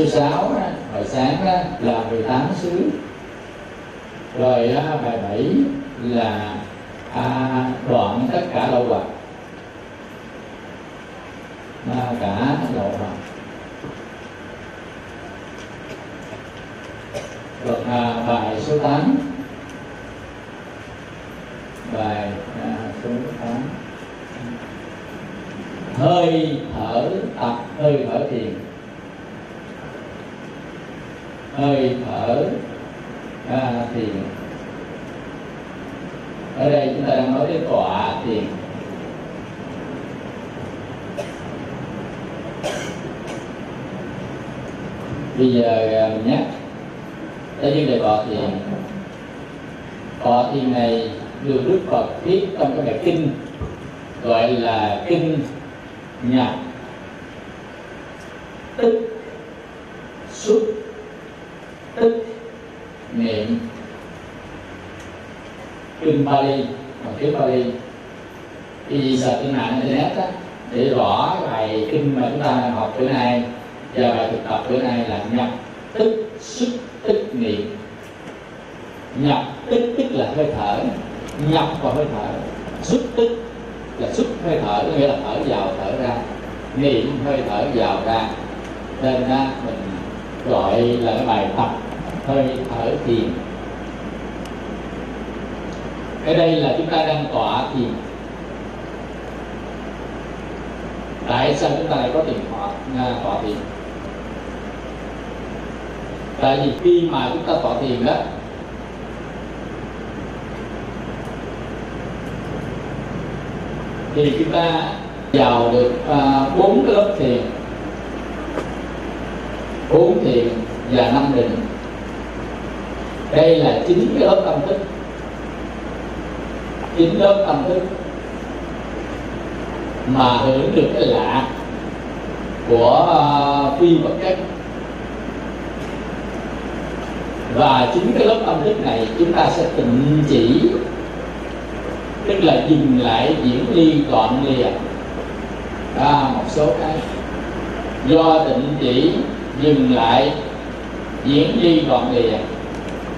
số 6 á, hồi sáng đó là 18 xứ. Rồi á, bài 7 là à, đoạn tất cả lậu hoặc mà cả lậu hoặc rồi à, bài số 8 bài à, số 8 hơi thở tập hơi thở thiền hơi thở. À, thiền ở đây chúng ta đang nói đến tọa thiền bây giờ à, mình nhắc tới vấn đề tọa thiền. Tọa thiền này được đức phật viết trong cái bài kinh gọi là kinh nhập tức xuất tức niệm kinh Bali và tiếng Bali thì sợ trên mạng internet á, để rõ bài kinh mà chúng ta học bữa nay và bài thực tập bữa nay là nhập tức xuất tức niệm. Nhập tức tức là hơi thở, nhập vào hơi thở. Xuất tức là xuất hơi thở, có nghĩa là thở vào, thở ra. Niệm, hơi thở vào ra. Nên ra mình gọi là cái bài tập hơi thở thiền. Ở đây là chúng ta đang tọa thiền. Tại sao chúng ta lại có tiền tọa à, tọa thiền? Tại vì khi mà chúng ta tọa thiền đó, thì chúng ta vào được à, bốn cái lớp thiền. Bốn thiền và năm định đây là chính cái lớp tâm thức. Chính lớp tâm thức mà hưởng được cái lạ của uh, phi vật chất. Và chính cái lớp tâm thức này chúng ta sẽ tịnh chỉ tức là dừng lại diễn ly đoạn lìa à, một số cái. Do tịnh chỉ dừng lại diễn ly đoạn lìa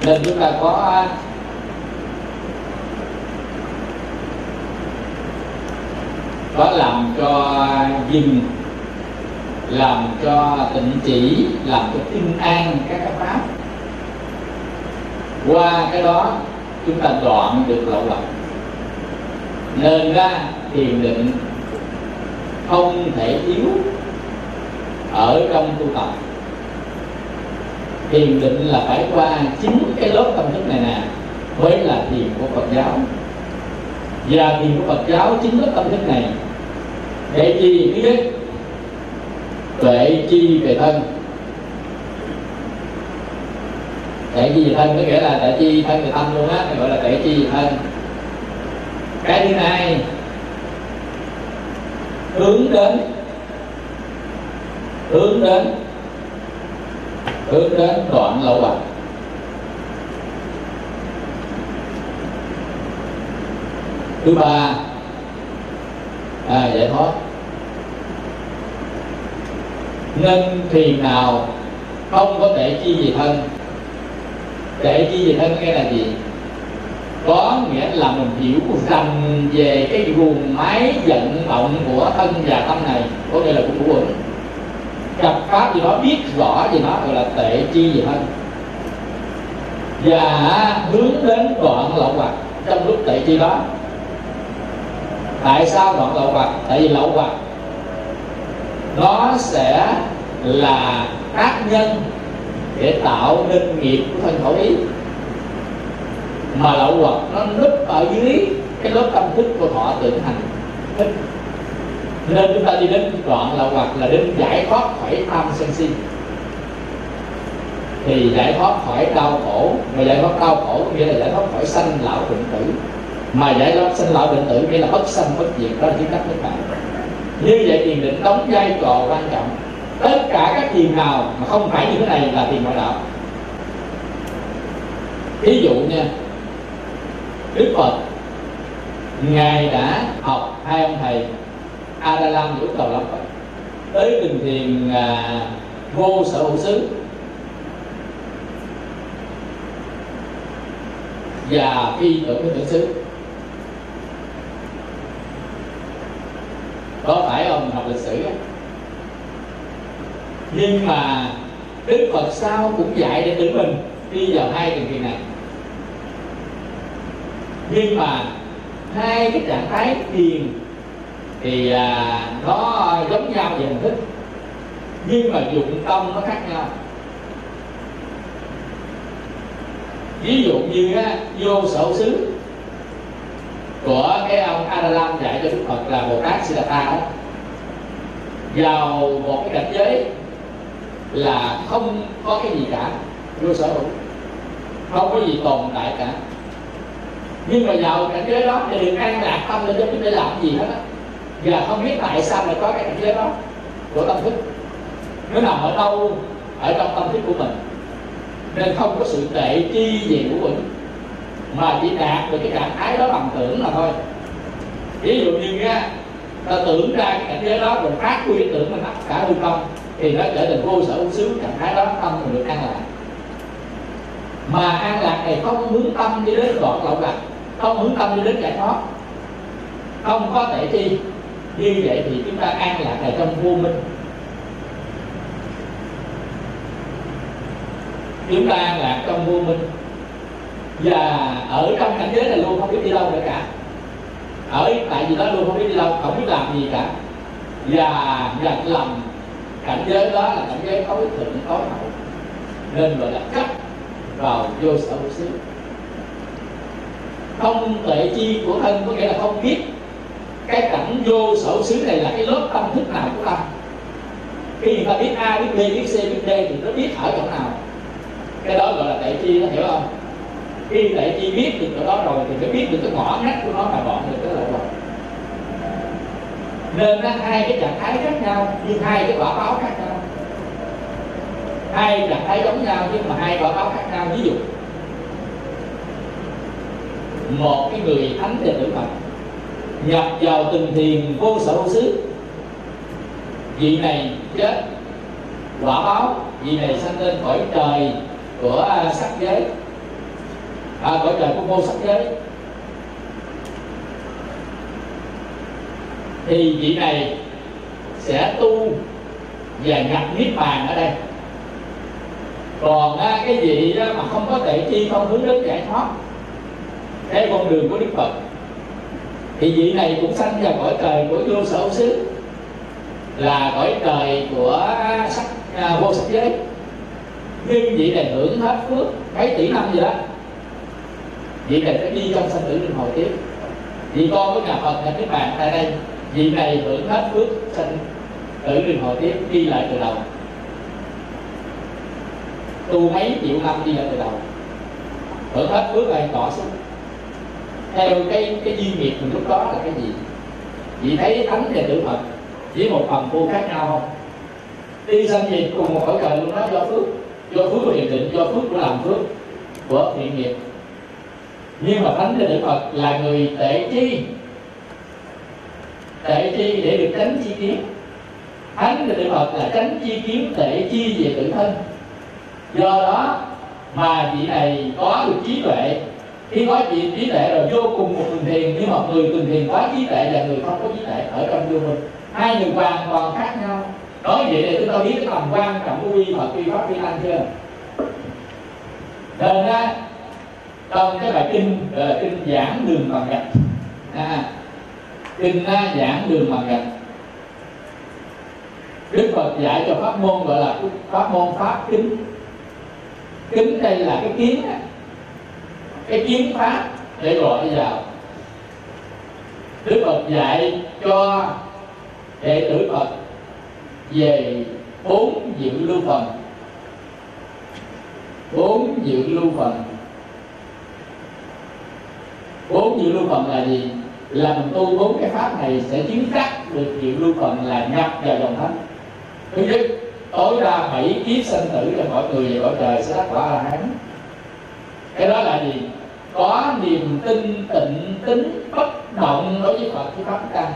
nên chúng ta có à, có làm cho dừng làm cho tịnh chỉ, làm cho tinh an các cái pháp. Qua cái đó, chúng ta đoạn được lậu lọc nên ra thiền định không thể yếu ở trong tu tập thiền định là phải qua chính cái lớp tâm thức này nè, mới là thiền của Phật giáo. Và thiền của Phật giáo chính lớp tâm thức này, để chi thứ nhất tuệ chi về thân. Tuệ chi về thân có nghĩa là tuệ chi thân về tâm luôn á gọi là tuệ chi về thân. Cái thứ hai, hướng đến hướng đến hướng đến đoạn lậu hoặc thứ ba à, giải thoát. Nên thiền nào không có thể chi gì thân? Để chi gì thân nghe là gì? Có nghĩa là mình hiểu rằng về cái guồng máy vận động của thân và tâm này có nghĩa là của của quẩn gặp pháp gì đó, biết rõ gì đó, gọi là tệ chi gì hết và hướng đến đoạn lậu hoặc trong lúc tệ chi đó. Tại sao đoạn lậu hoặc? Tại vì lậu hoặc nó sẽ là tác nhân để tạo nên nghiệp của thân khẩu ý. Mà lậu hoặc nó núp ở dưới cái lớp tâm thức của thọ tưởng hành. thích nên chúng ta đi đến đoạn là hoặc là đến giải thoát khỏi tham sân si. Thì giải thoát khỏi đau khổ, mà giải thoát đau khổ có nghĩa là giải thoát khỏi sanh lão bệnh tử. Mà giải thoát sanh lão bệnh tử nghĩa là bất sanh bất diệt, đó là chứng đắc nước bạn như vậy thiền định đóng vai trò quan trọng. Tất cả các thiền nào mà không phải như thế này là thiền ngoại đạo. Ví dụ nha, đức phật ngài đã học hai ông thầy A Adalam Vũ Cầu lắm. Tới đình thiền à, vô sở hữu xứ. Và phi tưởng tưởng xứ. Có phải ông học lịch sử nhưng mà đức phật sau cũng dạy để tự mình đi vào hai trường thiền này. Nhưng mà hai cái trạng thái thiền thì à, nó giống nhau về hình thức nhưng mà dụng tâm nó khác nhau. Ví dụ như á, vô sở xứ của cái ông Adalam dạy cho Đức Phật là Bồ Tát Siddhartha đó vào một cái cảnh giới là không có cái gì cả vô sở hữu không có gì tồn tại cả. Nhưng mà vào cảnh giới đó thì đừng an lạc tâm lên chứ để làm gì hết á và không biết tại sao lại có cái cảnh giới đó của tâm thức. Nó nằm ở đâu? Ở trong tâm thức của mình. Nên không có sự tệ chi gì của mình, mà chỉ đạt được cái trạng thái đó bằng tưởng là thôi. Ví dụ như nha, ta tưởng ra cái cảnh giới đó rồi phát huy tưởng mình tất cả hư không, thì nó trở thành vô sở vô xứ trạng thái đó, tâm mình được an lạc. Mà an lạc này không hướng tâm đi đến đoạn lậu lạc, không hướng tâm đi đến giải thoát. Không có thể chi như vậy thì chúng ta an lạc ở trong vô minh. Chúng ta an lạc trong vô minh. Và ở trong cảnh giới này luôn không biết đi đâu nữa cả. Ở tại vì đó luôn không biết đi đâu, không biết làm gì cả. Và nhận lầm, cảnh giới đó là cảnh giới tối thượng, tối hậu. Nên gọi là cấp vào vô sở hữu xứ. Không tuệ chi của thân có nghĩa là không biết cái cảnh vô sở xứ này là cái lớp tâm thức nào của tâm? Khi người ta biết a, biết b, biết c, biết d thì nó biết ở chỗ nào? Cái đó gọi là tệ chi nó hiểu không? Khi tệ chi biết được chỗ đó rồi thì nó biết được cái ngõ ngách của nó mà bọn được cái lợi rồi. Nên nó hai cái trạng thái khác nhau, nhưng hai cái quả báo khác nhau. Hai trạng thái giống nhau nhưng mà hai quả báo khác nhau. Ví dụ, một cái người thánh đệ tử Phật nhập vào từng thiền vô sở vô xứ. Vị này chết quả báo. Vị này sanh lên khỏi trời của sắc giới. À, cõi trời của vô sắc giới. Thì vị này sẽ tu và nhập niết bàn ở đây. Còn á, cái vị đó mà không có thể chi không hướng đến giải thoát cái con đường của đức phật thì vị này cũng sanh vào cõi trời của vô sở xứ. Là cõi trời của sắc à, vô sắc giới. Nhưng vị này hưởng hết phước mấy tỷ năm gì đó. Vị này phải đi trong sanh tử luân hồi tiếp. Vì con với nhà phật là cái bàn tại đây. Vị này hưởng hết phước sanh tử luân hồi tiếp đi lại từ đầu. Tu mấy triệu năm đi lại từ đầu. Hưởng hết phước này tỏ xuống theo cái cái duyên nghiệp mình lúc đó là cái gì? Chị thấy thánh và tự phật, chỉ một phần vô khác nhau không? Đi sanh nghiệp cùng một cõi trời luôn đó, do phước. Do phước của hiện định, do phước của làm phước, của thiện nghiệp. Nhưng mà thánh và tự phật, là người tệ chi tệ chi để được tránh chi kiến. Thánh và tự phật là tránh chi kiến tệ chi về tự thân. Do đó mà vị này có được trí tuệ khi nói chuyện trí tuệ rồi vô cùng một tình thiền nhưng mà người tình thiền có trí tuệ là người không có trí tuệ ở trong vô minh hai người hoàn toàn khác nhau. Nói vậy để chúng ta biết cái tầm quan trọng của quy phật quy pháp quy tăng chưa? Nên á trong cái bài kinh gọi là kinh giảng đường bằng gạch à, kinh á, giảng đường bằng gạch đức phật dạy cho pháp môn gọi là pháp môn pháp kính. Kính đây là cái kiến cái kiến pháp để gọi vào. Đức phật dạy cho đệ tử phật về bốn dự lưu phần. Bốn dự lưu phần. Bốn dự lưu phần là gì? Là mình tu bốn cái pháp này sẽ chứng đắc được dự lưu phần là nhập vào dòng thánh. Thứ nhất, tối đa bảy kiếp sinh tử cho mọi người và mọi trời sẽ đắc quả a hán cái đó là gì? Có niềm tin, tịnh tính, bất động đối với phật, với pháp tăng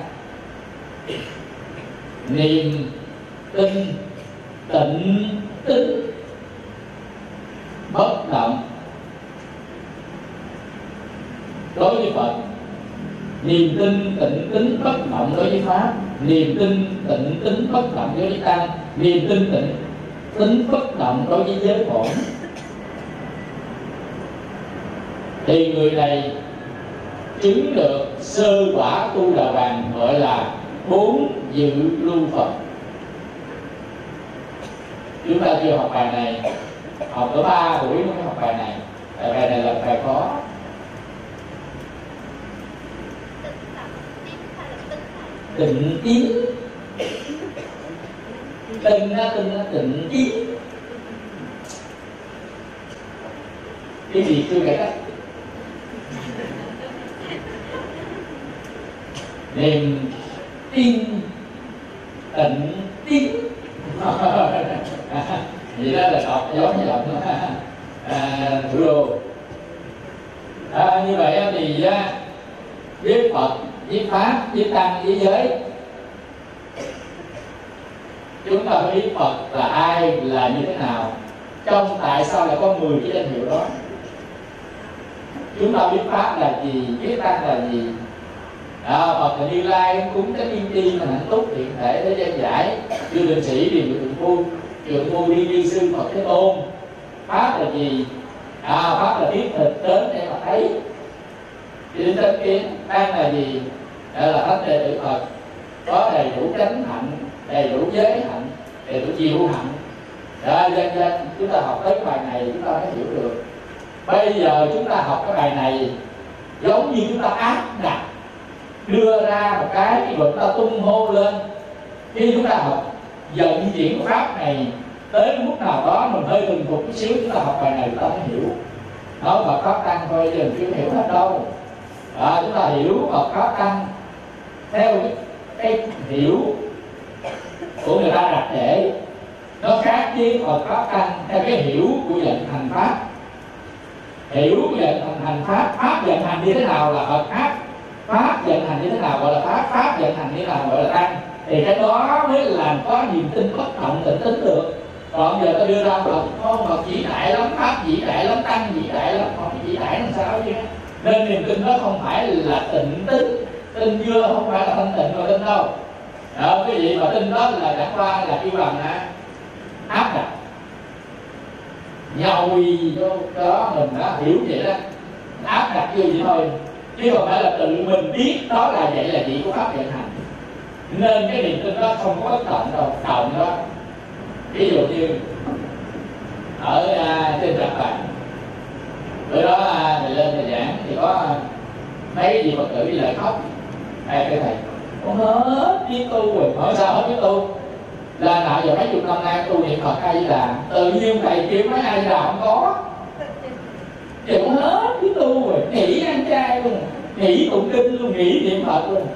niềm tin, tịnh tính, bất động đối với phật. Niềm tin, tịnh tính, bất động đối với pháp. Niềm tin, tịnh tính, bất động đối với tăng. Niềm tin, tịnh tính, bất động đối với giới bổn thì người này chứng được sơ quả tu đà bàn gọi là bốn dự lưu phật. Chúng ta chưa học bài này học có ba buổi mới học bài này. Bài, bài này là bài khó. Tịnh tiến tịnh ra tịnh ra tịnh tiến cái gì chưa kể cách? Nên tin tịnh tín vậy đó là đọc giống như đọc à, thủ đô à, như vậy thì à, biết phật với pháp với tăng với giới. Chúng ta biết phật là ai là như thế nào. Trong tại sao lại có 10 cái danh hiệu đó? Chúng ta biết pháp là gì biết tăng là gì. Đó, Phật là Như Lai cúng cái tiên tri mà hạnh túc hiện thể thế gian giải. Như định sĩ điền thượng phu thượng phu đi đi sư Phật Thế Tôn. Pháp là gì? À, pháp là biết thực đến để mà thấy. Đi đến kiến tăng là gì? Đó là thánh đệ tử phật. Có đầy đủ chánh hạnh đầy đủ giới hạnh đầy đủ chiêu hạnh. Đó dân dân chúng ta học tới bài này chúng ta mới hiểu được bây giờ chúng ta học cái bài này giống như chúng ta áp đặt đưa ra một cái rồi chúng ta tung hô lên. Khi chúng ta học dần chuyển pháp này tới mức nào đó mình hơi từng phục chút xíu chúng ta học bài này chúng ta mới hiểu. Nói Phật pháp tăng thôi chứ chưa hiểu hết đâu. À, chúng ta hiểu Phật pháp tăng theo cái hiểu của người ta đặt để. Nó khác với Phật pháp tăng theo cái hiểu của vận hành pháp hiểu về hành pháp pháp vận hành như thế nào là Phật pháp pháp vận hành như thế nào gọi là pháp pháp vận hành như thế nào gọi là tăng. Thì cái đó mới làm có niềm tin bất động tỉnh tính được. Còn giờ ta đưa ra Phật không Phật chỉ đại lắm pháp chỉ đại lắm tăng chỉ đại lắm còn chỉ đại làm sao chứ? Nên niềm tin đó không phải là tỉnh tính. Tin chưa không phải là thanh tịnh rồi tin đâu. Đó, cái gì mà tin đó là chẳng qua là yêu bằng á áp đặt nhồi vô đó mình đã hiểu vậy đó. Áp đặt vô vậy thôi. Chứ không phải là tự mình biết đó là vậy là chỉ của pháp hiện hành. Nên cái niềm tin đó không có bất động đâu động đó. Ví dụ như ở à, trên trạm bàn. Bữa đó à, thầy lên thầy giảng thì có à, mấy gì phật tử đi lại khóc. Ai cái thầy con hết biết tu rồi hỏi sao hết biết tu? Là nào giờ mấy chục năm nay tu niệm phật ai là tự nhiên thầy kêu mấy ai là không có. Thì cũng hết cái tu rồi nghỉ ăn chay luôn nghỉ tụng kinh luôn nghỉ niệm phật luôn.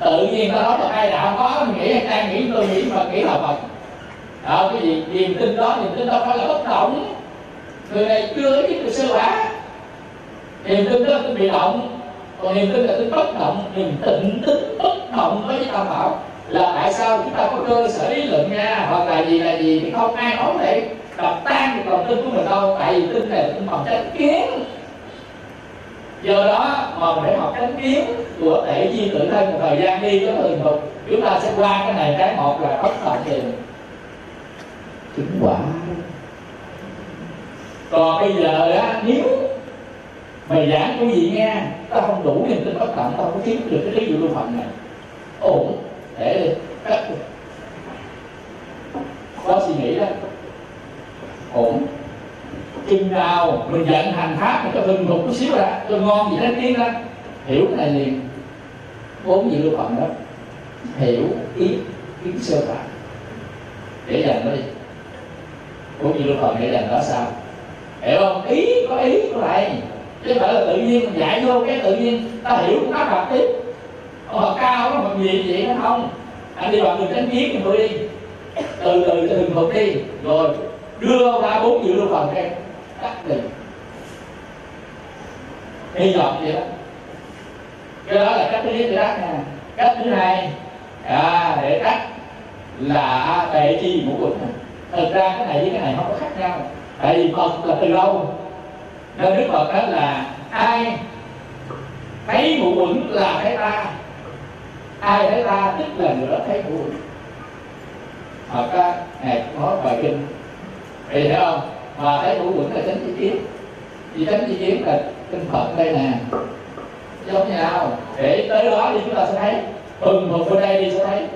Tự nhiên ta nói là ai đạo không có, mình nghĩ ăn chay, nghĩ tu, nghĩ phật, nghĩ là phật. Đó, cái gì? Niềm tin đó, niềm tin đó phải là bất động. Người này chưa biết được sơ quả niềm tin đó bị động, còn niềm tin là tính bất động. Niềm tịnh tính bất động với cái tam bảo là tại sao chúng ta có cơ sở lý luận nha hoặc là gì là gì? Thì không ai nói để đập tan được lòng tin của mình đâu. Tại vì tin này tin bằng chánh kiến. Do đó mà để học chánh kiến của thể di tự thân một thời gian đi có thường phục chúng ta sẽ qua cái này cái một là bất tận tiền, chứng quả. Còn bây giờ á nếu mày giảng cái gì nghe ta không đủ niềm tin bất tận, tao không kiếm được cái lý dụ lưu phận này. Ổn để đi. Cắt có suy nghĩ đó. Ổn chừng nào mình vận hành pháp cho từng một chút xíu ra cho ngon gì đó tiên ra hiểu cái này liền. Bốn vị lưu phẩm đó. Hiểu ý, kiến sơ phạm để dành nó đi. Bốn vị lưu phẩm để dành đó sao? Hiểu không? Ý có ý của lại. Chứ không phải là tự nhiên mình dạy vô cái tự nhiên. Ta hiểu cũng áp tiếp tiếp họ cao nó bằng gì vậy nó không? Anh đi đoạn đường tránh kiến thì tôi đi. Từ từ từ từng phục đi. Rồi đưa ra bốn dự lưu phần cái cắt đi. Hy vọng vậy đó. Cái đó là cách thứ nhất để đắt nha cách thứ hai à, để cắt là tệ chi ngũ quỳnh thực ra cái này với cái này không có khác nhau. Tại vì phật là từ lâu. Nên đức phật đó là ai thấy ngũ quẩn là thấy ta ai thấy ta tức là nửa thấy ngũ uẩn là này ngài nói bài kinh. Thì hiểu không? Mà thấy ngũ uẩn là chánh chi kiến. Vì chánh chi kiến là tinh phật đây nè. Giống như nào? Để tới đó thì chúng ta sẽ thấy. Thuần thuộc bên đây đi sẽ thấy.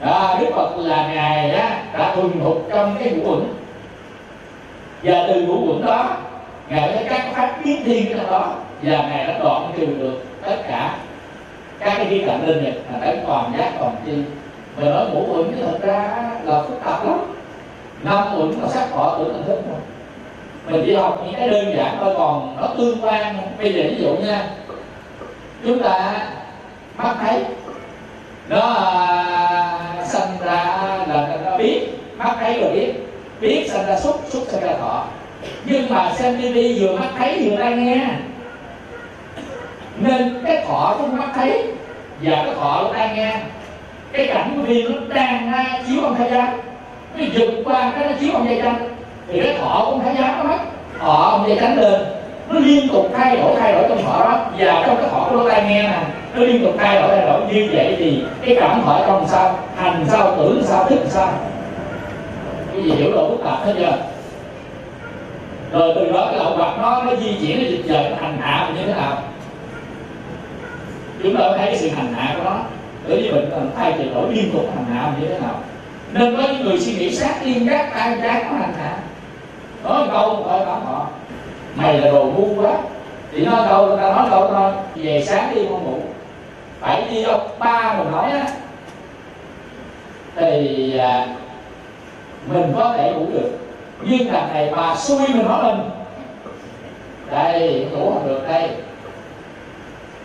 Đó, đức phật là ngài á, đã thuần thuộc trong cái ngũ uẩn và từ ngũ uẩn đó ngài đã cắt phát biến thiên trong đó. Và ngài đã đoạn trừ được tất cả các cái khía cạnh linh nhật là phải còn giác còn chi mà nói ngũ uẩn thì thật ra là phức tạp lắm. Năm uẩn là sắc thọ tưởng hình thức thôi mình chỉ học những cái đơn giản thôi còn nó tương quan. Bây giờ ví dụ nha chúng ta mắt thấy nó à, sinh ra là nó biết. Mắt thấy rồi biết. Biết sinh ra xúc xúc sinh ra thọ. Nhưng mà xem tivi vừa mắt thấy vừa tai nghe nên cái thọ trong mắt thấy và cái thọ nó tai nghe. Cái cảnh của phim nó đang chiếu bằng thế gian nó dừng qua cái nó chiếu bằng dây chanh thì cái thọ cũng thấy giá nó mất thọ ông dây chanh lên, nó liên tục thay đổi thay đổi trong thọ đó. Và trong cái thọ của lỗ tai nghe nè, nó liên tục thay đổi thay đổi. Như vậy thì cái cảm thọ trong sao, hành sao, tưởng sao, thức sao? Cái gì hiểu độ phức tạp hết chưa? Rồi từ đó cái lậu hoặc nó nó di chuyển, nó dịch dời, nó hành hạ như thế nào? Chúng ta thấy cái sự hành hạ của nó. Bởi vì mình cần thay đổi đổi liên tục hành hạ như thế nào? Nên có những người suy nghĩ sát liên các tay trái có hành hạ. Nói câu thôi cảm họ mày là đồ ngu quá. Thì nói câu người ta nói câu thôi về sáng đi con ngủ. Phải đi đâu? Ba mình nói á. Thì à, mình có thể ngủ được. Nhưng là này bà xui mình nói mình. Đây ngủ không được đây.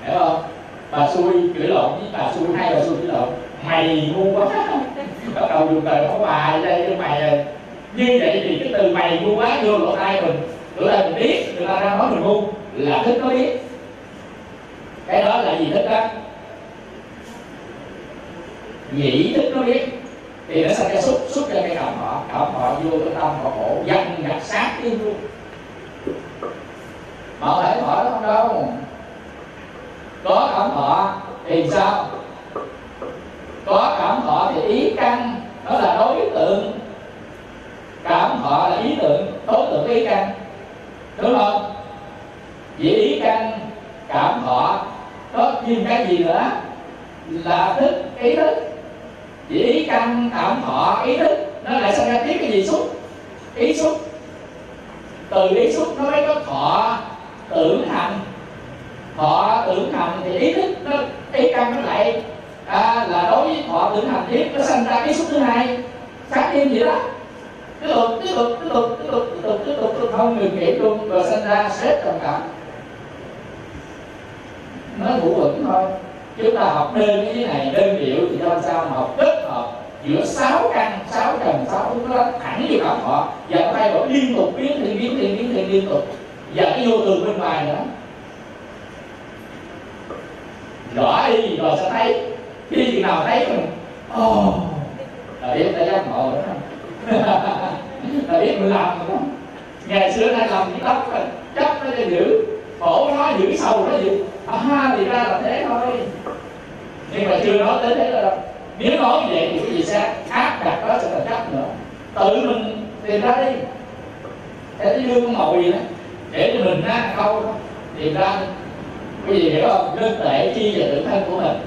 Hiểu không? Bà xui chửi lộn với bà xui hai bà xui chửi lộn? Mày ngu quá. Bắt đầu dùng từ có bà đây cho mày ờ, như vậy thì cái từ mày ngu quá vô lỗ tai mình. Lỗ tai mình biết, người ta đang nói mình ngu, là thích nó biết. Cái đó là gì thích đó? Nhĩ thích nó biết. Thì nó sẽ xúc xúc ra cái cảm họ cảm họ vô cái tâm, họ khổ, dằn nhặt sát đi luôn. Mà thể hỏi đó không đâu có cảm thọ thì sao? Có cảm thọ thì ý căn nó là đối tượng. Cảm thọ là ý tưởng đối tượng ý căn. Đúng không? Vì ý căn, cảm thọ, có thêm cái gì nữa? Là thức, ý thức. Vì ý căn, cảm thọ, ý thức, nó lại sinh ra tiếp cái gì xúc ý xúc. Từ ý xúc nó mới có thọ, tưởng hành thọ tưởng hành thì ý thức nó ý căn nó lại à, là đối với thọ tưởng hành thiết nó sinh ra cái xúc thứ hai. Khác thêm gì đó. Tiếp tục tiếp tục tiếp tục tiếp tục tiếp tục tiếp tục, tiếp tục không ngừng nghỉ luôn và sinh ra xếp trầm cảm. Nó ngủ vững thôi. Chúng ta học đơn như thế này đơn điệu thì cho sao mà học kết hợp giữa sáu căn sáu trần sáu thứ nó thẳng vô cảm họ. Và thay đổi liên tục biến thì biến thì biến thì liên tục. Và cái vô thường bên ngoài nữa gõ đi rồi sẽ thấy? Khi chừng nào thấy mình ồ oh, là biết đã giác ngộ nữa là biết mình làm rồi đó. Ngày xưa nay làm cái tóc chấp nó cho giữ khổ nó giữ sầu nó giữ. À thì ra là thế thôi. Nhưng mà chưa nói tới thế đâu nếu nói vậy thì cái gì sẽ áp đặt đó sẽ là chấp nữa. Tự mình tìm ra đi. Để cái lương mồi gì đó để cho mình ra câu tìm ra cái gì hiểu không? Đơn tệ chi và tự thân của mình.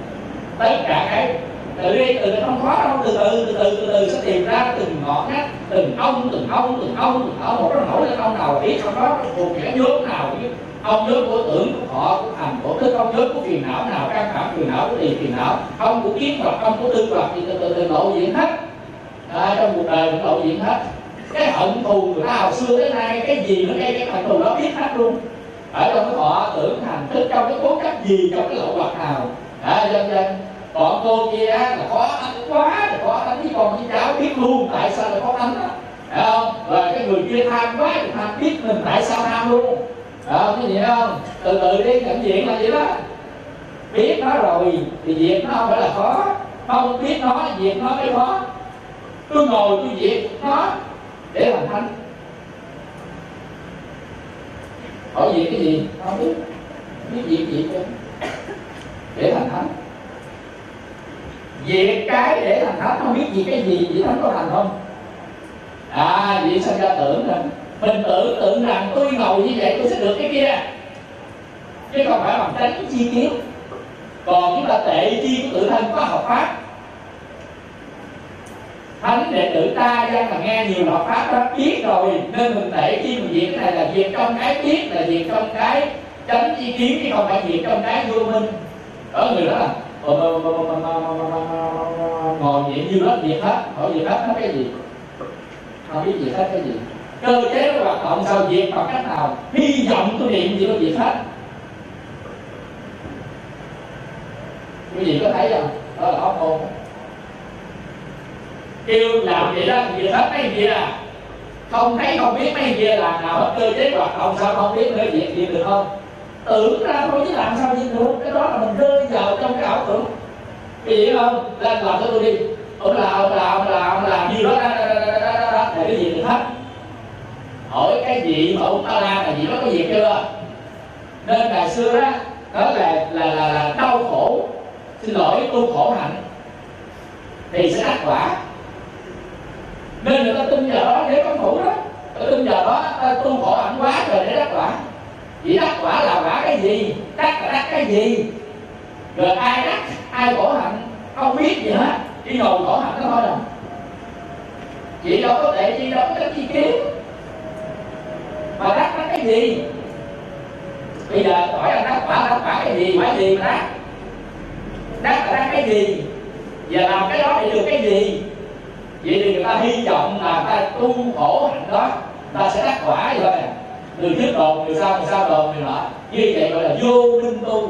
Tất cả cái từ đi từ không khó đâu. Từ từ từ từ từ từ sẽ tìm ra từng ngọn ngách từng ông từng ông từng ông từng ông một nó nổi lên ông nào biết trong đó thuộc những nhóm nào chứ ông nhóm của tưởng của họ của thành của thức ông nhóm của phiền não nào căng thẳng phiền não của tiền phiền não. Ông của kiến hoặc ông của tư hoặc thì từ từ từ lộ diện hết. À, trong cuộc đời cũng lộ diện hết. Cái hận thù người ta hồi xưa tới nay cái gì nó gây cái hận thù đó biết hết luôn ở trong cái họ tưởng thành tức trong cái cố cách gì trong cái lộ hoặc nào à, dân dân còn cô kia là có tánh quá là có tánh với con với cháu biết luôn tại sao lại có tánh đó. Đấy không? Rồi cái người kia tham quá thì tham biết mình tại sao tham luôn. Đấy không? Cái gì không? Từ từ đi nhận diện là vậy đó. Biết nó rồi thì việc nó không phải là khó. Không biết nó việc nó mới khó. Tôi ngồi tôi việc nó để làm thánh. Hỏi gì cái gì? Không biết. Biết gì gì chứ? Để thành thánh. Việc cái để thành thánh, không biết gì cái gì vậy thánh có thành không? À vậy sao ra tưởng rằng, mình tưởng tượng rằng tôi ngồi như vậy tôi sẽ được cái kia. Chứ không phải bằng tránh chi kiến. Còn chúng ta tệ chi của tự thân có học pháp thánh đệ tử ta dân mà nghe nhiều học pháp đó biết rồi nên mình tệ chi mình việc cái này là việc trong cái biết là việc trong cái tránh ý kiến chứ không phải việc trong cái vô minh ở người đó là ngồi niệm như đó việc hết hỏi việc hết nó cái gì không biết việc hết cái gì cơ chế nó hoạt động sao việc bằng cách nào hy vọng tôi niệm gì có việc hết quý vị có thấy không đó là óc môn kêu làm vậy đó gì hết mấy gì à không thấy không biết mấy gì là nào hết cơ chế hoạt động sao không biết nữa việc gì được không? Tưởng ra thôi chứ làm sao gì được. Cái đó là mình rơi vào trong cái ảo tưởng. Vì vậy không? Lên làm cho tôi đi. Ông làm ông làm ông làm ông là gì đó đó, đó, đó, đó, đó, đó. để cái gì được hết. Hỏi cái gì mà ông ta la là gì đó có việc chưa? Nên ngày xưa đó đó là là là, là đau khổ. Xin lỗi tu khổ hạnh. Thì sẽ đắc quả nên người ta tin vào đó để có thủ đó. Ở tin vào đó ta tu khổ hạnh quá rồi để đắc quả. Chỉ đắc quả là quả cái gì? Đắc là đắc cái gì? Rồi ai đắc, ai khổ hạnh? Không biết gì hết. Chỉ ngồi khổ hạnh đó thôi à. rồi. chị đâu có tệ chi đâu có cái chi kiến. Mà đắc đắc cái gì? Bây giờ hỏi là đắc quả đắc quả cái gì? Quả gì mà đắc? Đắc là đắc cái gì? Và làm cái đó để được cái gì? Vậy thì người ta hy vọng là ta tu khổ hạnh đó ta sẽ đắc quả vậy. Thôi từ trước đồn, người sau người sau đồn, người nọ. Như vậy gọi là vô minh tu.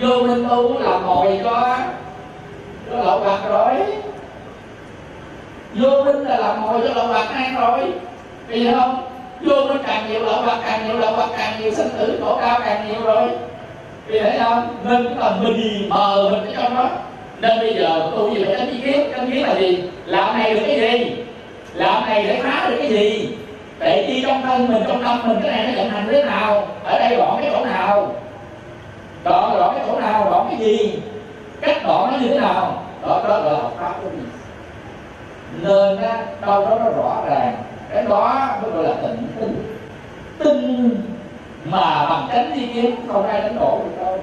Vô minh tu là ngồi cho cho lậu bạc rồi. Vô minh là làm ngồi cho lậu bạc ăn rồi. Vì không? Vô minh càng nhiều lậu bạc càng nhiều lậu bạc càng nhiều sinh tử, khổ đau càng nhiều rồi. Vì thấy không nên chúng ta mì mờ mình ở trong đó nên bây giờ tu gì phải tránh ý kiến tránh kiến là gì? Làm này được cái gì? Làm này để phá được cái gì? Để chi trong thân mình trong tâm mình cái này nó vận hành thế nào? Ở đây đoạn cái chỗ nào? Đoạn đoạn cái chỗ nào? Đoạn cái gì? Cách đoạn nó như thế nào? Đó đó gọi là học pháp của mình. Nên á, đâu đó nó rõ ràng. Cái đó mới gọi là tịnh tinh. Tinh mà bằng tránh đi kiến không ai đánh đổ được đâu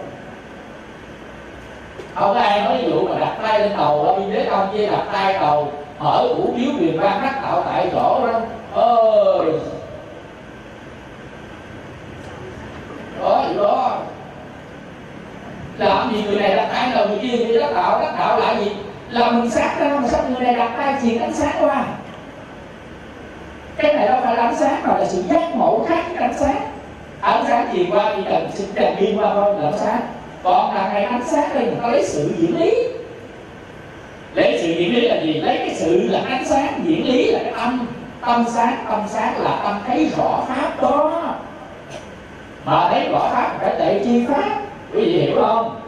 không ai nói ví dụ mà đặt tay lên đầu ở biên giới ông chia đặt tay đầu mở củ chiếu quyền ban đắc đạo tại chỗ đó. Ơi đó gì đó. Làm gì người này đặt tay đầu người kia người đắc đạo đắc đạo lại gì? Là mình sát ra, mà sao người này đặt tay chỉ ánh sáng qua. Cái này đâu phải là ánh sáng mà là sự giác ngộ khác ánh sáng. Ánh sáng gì qua thì cần sự tràn đi qua thôi là ánh sáng còn là ngày ánh sáng đây người ta lấy sự diễn lý. Lấy sự diễn lý là gì? Lấy cái sự là ánh sáng diễn lý là cái tâm tâm sáng tâm sáng là tâm thấy rõ pháp đó. Mà thấy rõ pháp phải tệ chi pháp. Quý vị hiểu không?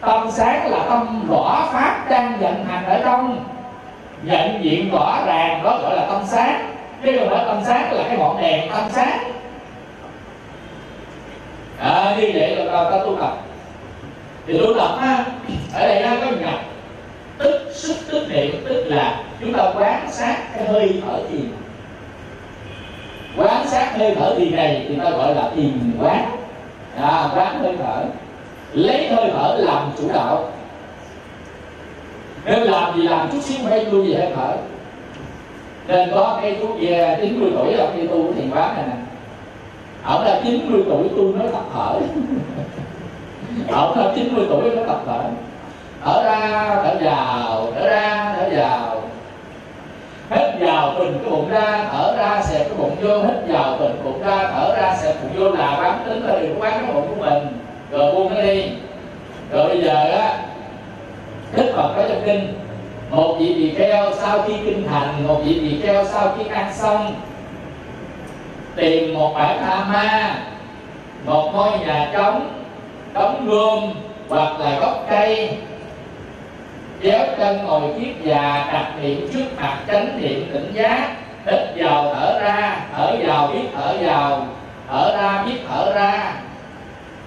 Tâm sáng là tâm rõ pháp đang vận hành ở trong. Nhận diện rõ ràng đó gọi là tâm sáng. Cái gọi là tâm sáng là cái ngọn đèn tâm sáng. À, như vậy là ta tu tập thì tu tập ha ở đây nó có nhập. Tức sức tức niệm tức là chúng ta quán sát cái hơi thở thiền quán sát hơi thở thiền này thì ta gọi là thiền quán. À, quán hơi thở. Lấy hơi thở làm chủ đạo. Nên làm gì làm chút xíu hay tu gì hơi thở. Nên có cái chú về 90 tuổi là khi tu thiền quán này nè. Ổng là 90 tuổi tu nó tập thở. ông hơn 90 tuổi nó tập thở thở ra, thở vào, thở ra, thở vào. Hít vào bình cái bụng ra, thở ra, xẹp cái bụng vô, hít vào bình bụng ra, thở ra, xẹp bụng vô là bám tính là điều quán cái bụng của mình. Rồi buông nó đi. Rồi bây giờ á, đức phật có trong kinh, một vị tỳ kheo sau khi kinh thành, một vị tỳ kheo sau khi ăn xong, tìm một bản tha ma một ngôi nhà trống đóng gươm hoặc là gốc cây. Chéo chân ngồi kiết già đặt niệm trước mặt chánh niệm tỉnh giác. Hít vào thở ra thở vào biết thở vào thở ra biết thở ra.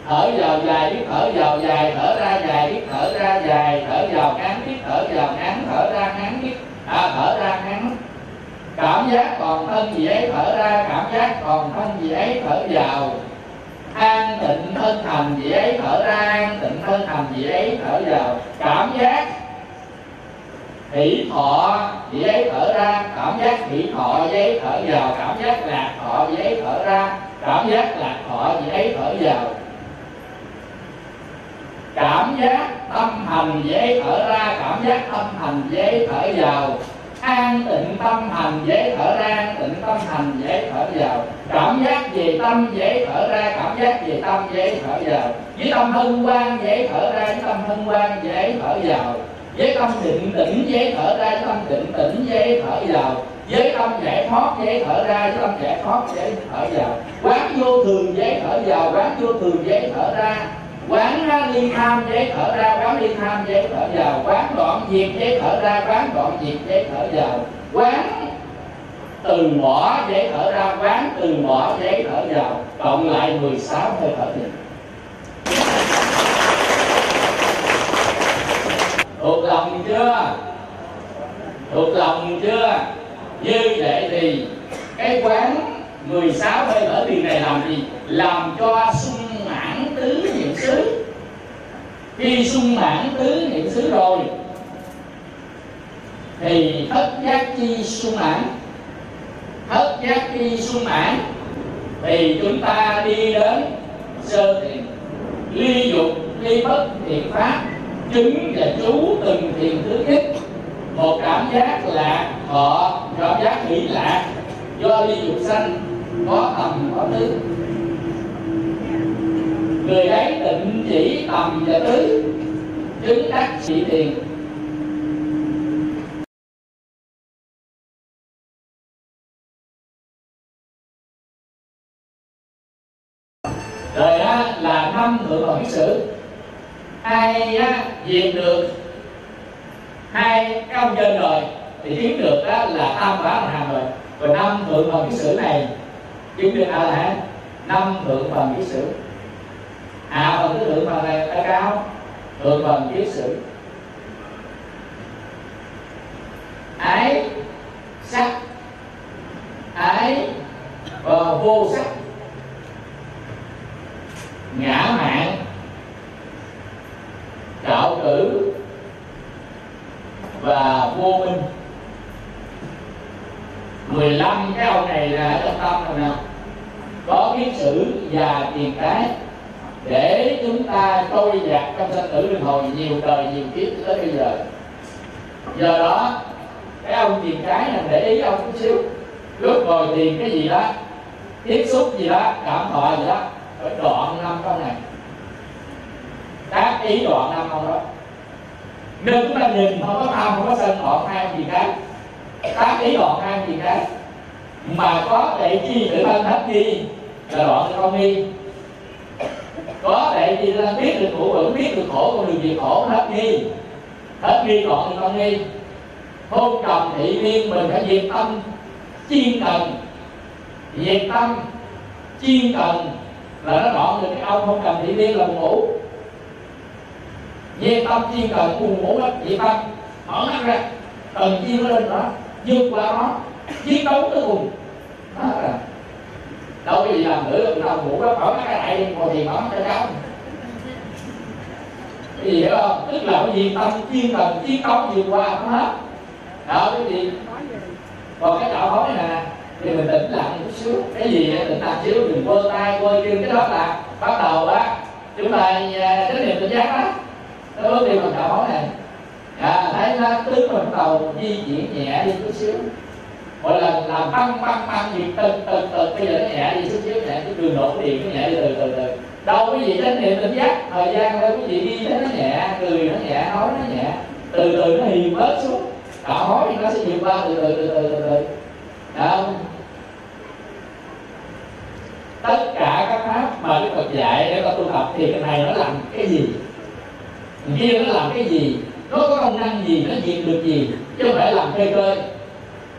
Thở vào dài biết thở vào dài thở ra dài biết thở ra dài. Thở vào ngắn biết thở vào ngắn thở ra ngắn biết à, thở ra ngắn. Cảm giác còn thân gì ấy thở ra cảm giác còn thân gì ấy thở vào an tịnh thân thành gì ấy thở ra an tịnh thân thành gì ấy thở vào. Cảm giác hỷ thọ gì ấy thở ra. Cảm giác hỷ thọ giấy ấy thở vào. Cảm giác lạc thọ giấy ấy thở ra. Cảm giác lạc thọ gì ấy thở vào. Cảm giác tâm hành dễ thở ra. Cảm giác tâm hành dễ thở vào an tịnh tâm hành dễ thở ra an tịnh tâm hành dễ thở vào cảm giác về tâm dễ thở ra cảm giác về tâm dễ thở vào với tâm hân hoan dễ thở ra với tâm hân hoan dễ thở vào với tâm định tĩnh dễ thở ra với tâm định tĩnh dễ thở vào với tâm giải thoát dễ thở ra với tâm giải thoát dễ thở vào quán vô thường dễ thở vào quán vô thường dễ thở ra quán ly tham giấy thở ra, quán ly tham giấy thở vào. Quán đoạn diệt giấy thở ra, quán đoạn diệt giấy thở vào. Quán từ bỏ giấy thở ra, quán từ bỏ giấy thở vào. Cộng lại 16 hơi thở nhịp thuộc lòng chưa? Thuộc lòng chưa? Như vậy thì cái quán 16 hơi thở thiền này làm gì? Làm cho sung mãn tứ niệm xứ. Khi sung mãn tứ niệm xứ rồi, thì thất giác chi sung mãn. Thất giác chi sung mãn, thì chúng ta đi đến sơ thiền ly dục, ly bất, thiện pháp, chứng và chú từng thiền thứ nhất. Một cảm giác lạc, họ cảm giác hỷ lạc do ly dục sanh có tầm có tứ. Người ấy định chỉ tầm và tứ chứng đắc trị tiền. Rồi á, là năm thượng bằng sử. Ai á, diệt được. Hai cái ông trên rồi thì kiếm được á, là tam bá la rồi và năm thượng bằng sử này chứng được a la hán năm thượng bằng sử. Hạ à, phần cái thượng phần này ta cao thượng phần kiết sử ái sắc ái và vô sắc ngã mạng trạo cử và vô minh 15 cái ông này là trong tâm rồi nè có kiết sử và tiền cái để chúng ta trôi dạt trong sanh tử luân hồi nhiều đời nhiều kiếp tới bây giờ do đó cái ông tiền cái này để ý ông chút xíu lúc ngồi tiền cái gì đó tiếp xúc gì đó cảm thọ gì đó phải đoạn năm câu này tác ý đoạn năm câu đó nên chúng ta nhìn không có tham không có sân đoạn hai gì cái tác ý đoạn hai gì cái mà có để chi tự thân hết chi là đoạn không đi có để gì ta biết được khổ vẫn biết được khổ con đường gì khổ hết nghi hết nghi còn thì con nghi hôn trầm thị viên mình phải diệt tâm chiên cần diệt tâm. Chiên cần là nó đoạn được cái ông không cần thị liên là buồn ngủ. Diệt tâm, chiên cần buồn ngủ đó diệt tâm. Mở mắt ra. Cần chiên nó lên đó. Vượt qua nó chiến đấu tới cùng. Là đâu có gì làm nữa. Đâu ngủ đó, mở mắt ra lại ngồi thì mở mắt ra cháu cái gì hiểu không? Tức là cái gì tâm chuyên cần chiến đấu vượt qua nó hết. Đó, cái gì? Còn cái đạo hối nè thì mình tĩnh lặng chút xíu. Cái gì tĩnh lặng xíu đừng quơ tay quơ chân. Cái đó là bắt đầu á. Chúng ta à, cái niệm tỉnh giác đó nó bước đi bằng đạo hối này à, thấy nó tướng mình bắt đầu di chuyển nhẹ đi chút xíu. Mỗi lần làm băng băng băng gì từng từng từng. Bây giờ nó nhẹ đi chút xíu nhẹ cái cường độ điện nó nhẹ đi từ từ từ. Đâu cái gì chánh niệm tỉnh giác thời gian đâu cái gì đi nó nhẹ cười nó nhẹ nói nó nhẹ. Từ từ nó hiền bớt xuống đạo hối thì nó sẽ vượt qua từ từ từ từ từ từ. Đó tất cả các pháp mà Đức Phật dạy để ta tu tập thì cái này nó làm cái gì? Kia nó làm cái gì? Nó có công năng gì nó diệt được gì? Chứ không phải làm cây chơi,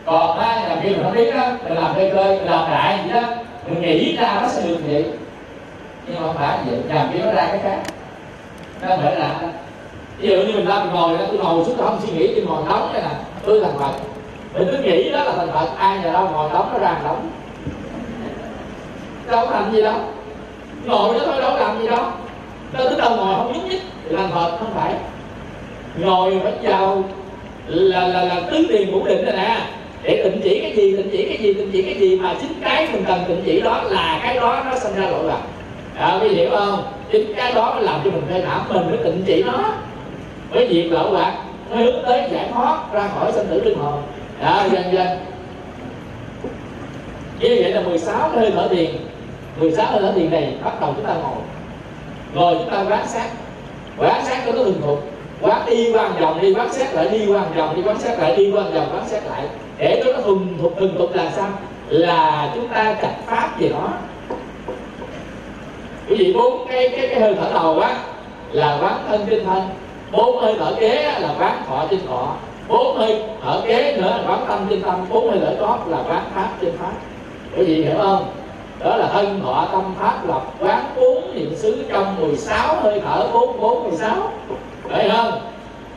còn ai làm kia mình không biết á, mình làm cây chơi, mình làm đại gì đó. Mình nghĩ ra nó sẽ được vậy. Nhưng mà không phải vậy làm kia nó ra cái khác. Nó không phải là ví dụ như mình ra mình ngồi tôi ngồi xuống tôi không suy nghĩ tôi ngồi đóng đây nè tôi thành phật. Mình cứ nghĩ đó là thành phật ai nhà đâu ngồi đóng nó ra đóng đâu có làm gì đâu. Ngồi đó thôi đâu có làm gì đâu. Đâu tới đâu ngồi không nhúc nhích thì thành phật không phải. Ngồi phải vào là là là tứ tiền ngũ định rồi nè. Để tịnh chỉ cái gì tịnh chỉ cái gì tịnh chỉ cái gì mà chính cái mình cần tịnh chỉ đó là cái đó nó sinh ra lỗi lầm à, quý hiểu không? Chính cái đó nó làm cho mình phê thảm mình mới tịnh chỉ nó với việc lậu lạc nó hướng tới giải thoát ra khỏi sinh tử linh hồn. Đó dần dần như vậy là 16 cái hơi thở thiền 16 hơi thở thiền này bắt đầu chúng ta ngồi. Ngồi chúng ta quán sát. Quán sát cho nó thường thuộc quán đi qua vòng, đi quán sát lại, đi qua vòng, đi quán sát lại, đi qua vòng, quán sát lại. Để cho nó thuần thục thuần thục là sao? Là chúng ta chặt pháp gì đó. quý vị bốn cái cái cái hơi thở đầu á, là quán thân trên thân bốn hơi thở kế là quán thọ trên thọ bốn hơi thở kế nữa là quán tâm trên tâm. Bốn hơi thở chót là quán pháp trên pháp quý vị hiểu không? Đó là thân thọ tâm pháp lập quán bốn niệm xứ trong 16 hơi thở, bốn bốn, mười sáu. Phải không?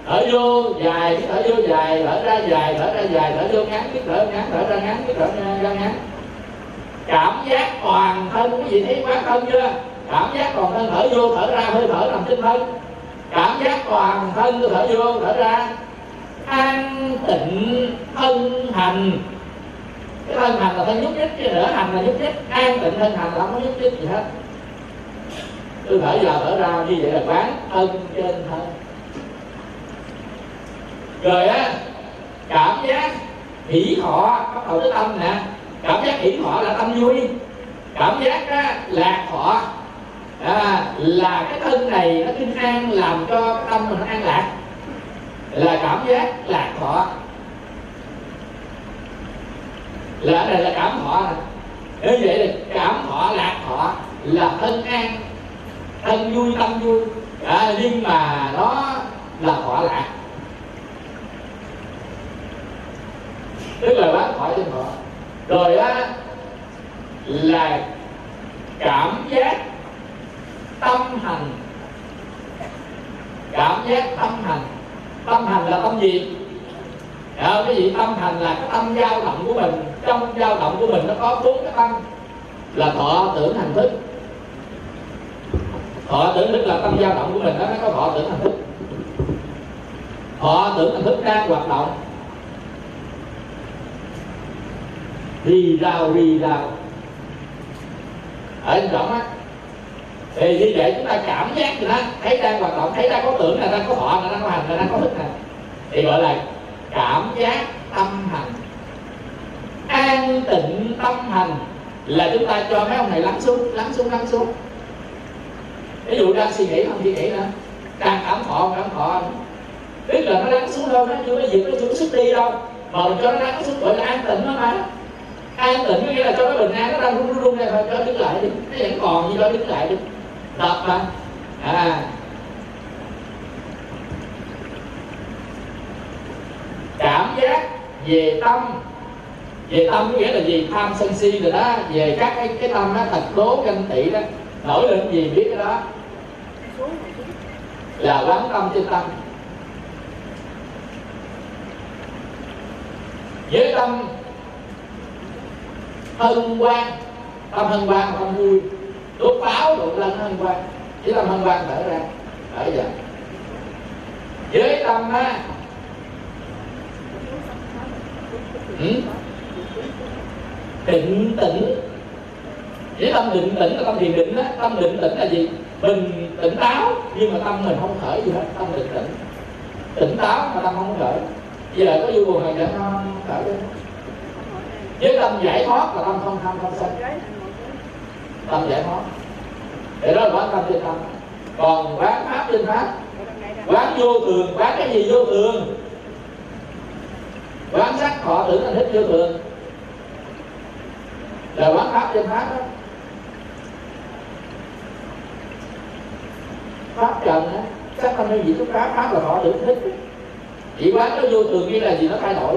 Thở vô dài, cái thở vô dài, thở ra dài, thở ra dài, thở vô ngắn, cái thở ngắn, thở ra ngắn, cái thở ra ngắn. Cảm giác toàn thân, quý vị thấy quán thân chưa? Cảm giác toàn thân thở vô, thở ra, hơi thở nằm trên thân cảm giác toàn thân thở vô thở ra. An tịnh thân hành. Cái thân hành là thân nhúc nhích chứ nữa hành là nhúc nhích. An tịnh thân hành là không có nhúc nhích gì hết. Tôi thở vào thở ra như vậy là quán thân trên thân. Rồi á cảm giác hỷ thọ bắt đầu tới tâm nè. Cảm giác hỷ thọ là tâm vui. Cảm giác á, lạc thọ à, là cái thân này nó kinh an làm cho cái tâm mình nó an lạc. Là cảm giác lạc thọ. Là đây là cảm thọ. Như vậy là cảm thọ lạc thọ là thân an thân vui tâm vui. À, nhưng mà nó là thọ lạc. Tức là bán khỏi trên thọ. Rồi á là cảm giác tâm hành. Cảm giác tâm hành. Tâm hành là tâm gì? À, cái gì? Tâm hành là cái tâm dao động của mình. Trong dao động của mình nó có bốn cái tâm là thọ tưởng hành thức. Thọ tưởng thức là tâm dao động của mình đó nó có thọ tưởng hành thức. Thọ tưởng hành thức đang hoạt động. Rì rào rì rào ở trong á thì như vậy chúng ta cảm giác người ta thấy đang hoạt động, thấy đang có tưởng là đang có thọ là đang có hành, là đang có thức này thì gọi là cảm giác tâm hành. An tịnh tâm hành là chúng ta cho mấy ông này lắng xuống lắng xuống lắng xuống. Ví dụ đang suy nghĩ, không suy nghĩ nữa. Đang cảm thọ cảm thọ biết là nó lắng xuống đâu, nó chưa có dịp nó chưa có sức đi đâu. Mà mình cho nó lắng xuống, gọi là an tịnh nó mà. An tịnh có nghĩa là cho nó bình an nó đang run run run này thôi, cho đứng lại đi. Nó vẫn còn gì đó, đứng lại đi tập mà à. Cảm giác về tâm. Về tâm có nghĩa là gì? Tham sân si rồi đó. Về các cái cái tâm đó thật đố, ganh tị đó. Nổi lên gì biết cái đó. Là quán tâm trên tâm. Với tâm hân hoan, tâm hân hoan tâm vui đốt pháo đụng lên hân hoan chỉ tâm hân hoan thở ra. Thở ra với tâm á. Ừ? định tĩnh. Với tâm định tĩnh là tâm thiền định á. Tâm định tĩnh là gì? Mình tỉnh táo, nhưng mà tâm mình không khởi gì hết. Tâm định tĩnh. Tỉnh táo mà tâm không khởi. Là có vô buồn hay giận không khởi lên. Với tâm giải thoát là tâm không tham không sân tâm giải thoát. Để đó là quán tâm trên tâm. Còn quán pháp trên pháp. Quán vô thường, quán cái gì vô thường? Quán sắc họ tưởng là thích vô thường. Là quán pháp trên pháp đó. Pháp trần á sắc tâm hay gì xúc pháp pháp là họ tưởng thích. Chỉ quán nó vô thường như là gì nó thay đổi.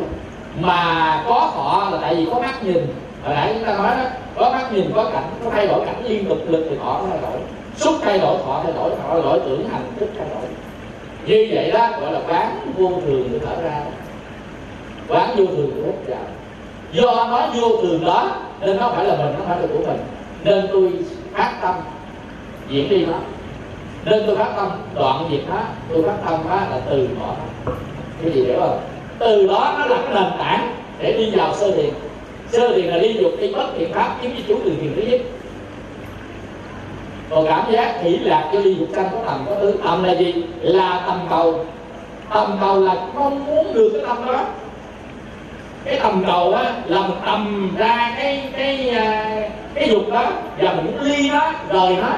Mà có họ là tại vì có mắt nhìn. Hồi nãy chúng ta nói đó có mắt nhìn, có cảnh, có thay đổi cảnh liên tục, lực thì họ nó thay đổi. Xúc thay đổi họ thay đổi họ thay đổi tưởng, hành thức thay đổi. Như vậy đó, gọi là quán vô thường được thở ra. Quán vô thường được hết vào. Do nó vô thường đó, nên nó phải là mình, nó phải là của mình. Nên tôi phát tâm, diễn đi nó nên tôi phát tâm, đoạn diệt nó tôi phát tâm đó là từ bỏ. Cái gì hiểu không? Từ đó nó là cái nền tảng để đi vào sơ thiền sơ thiền là đi dục đi bất thiện pháp kiếm với chủ từ thiền thứ nhất. Còn cảm giác hỷ lạc cho ly dục sanh có tầm có tứ tầm là gì? Là tầm cầu. Tầm cầu là mong muốn được cái tâm đó. Cái tầm cầu á là mình tầm ra cái cái à, cái dục đó và mình muốn ly nó rời nó.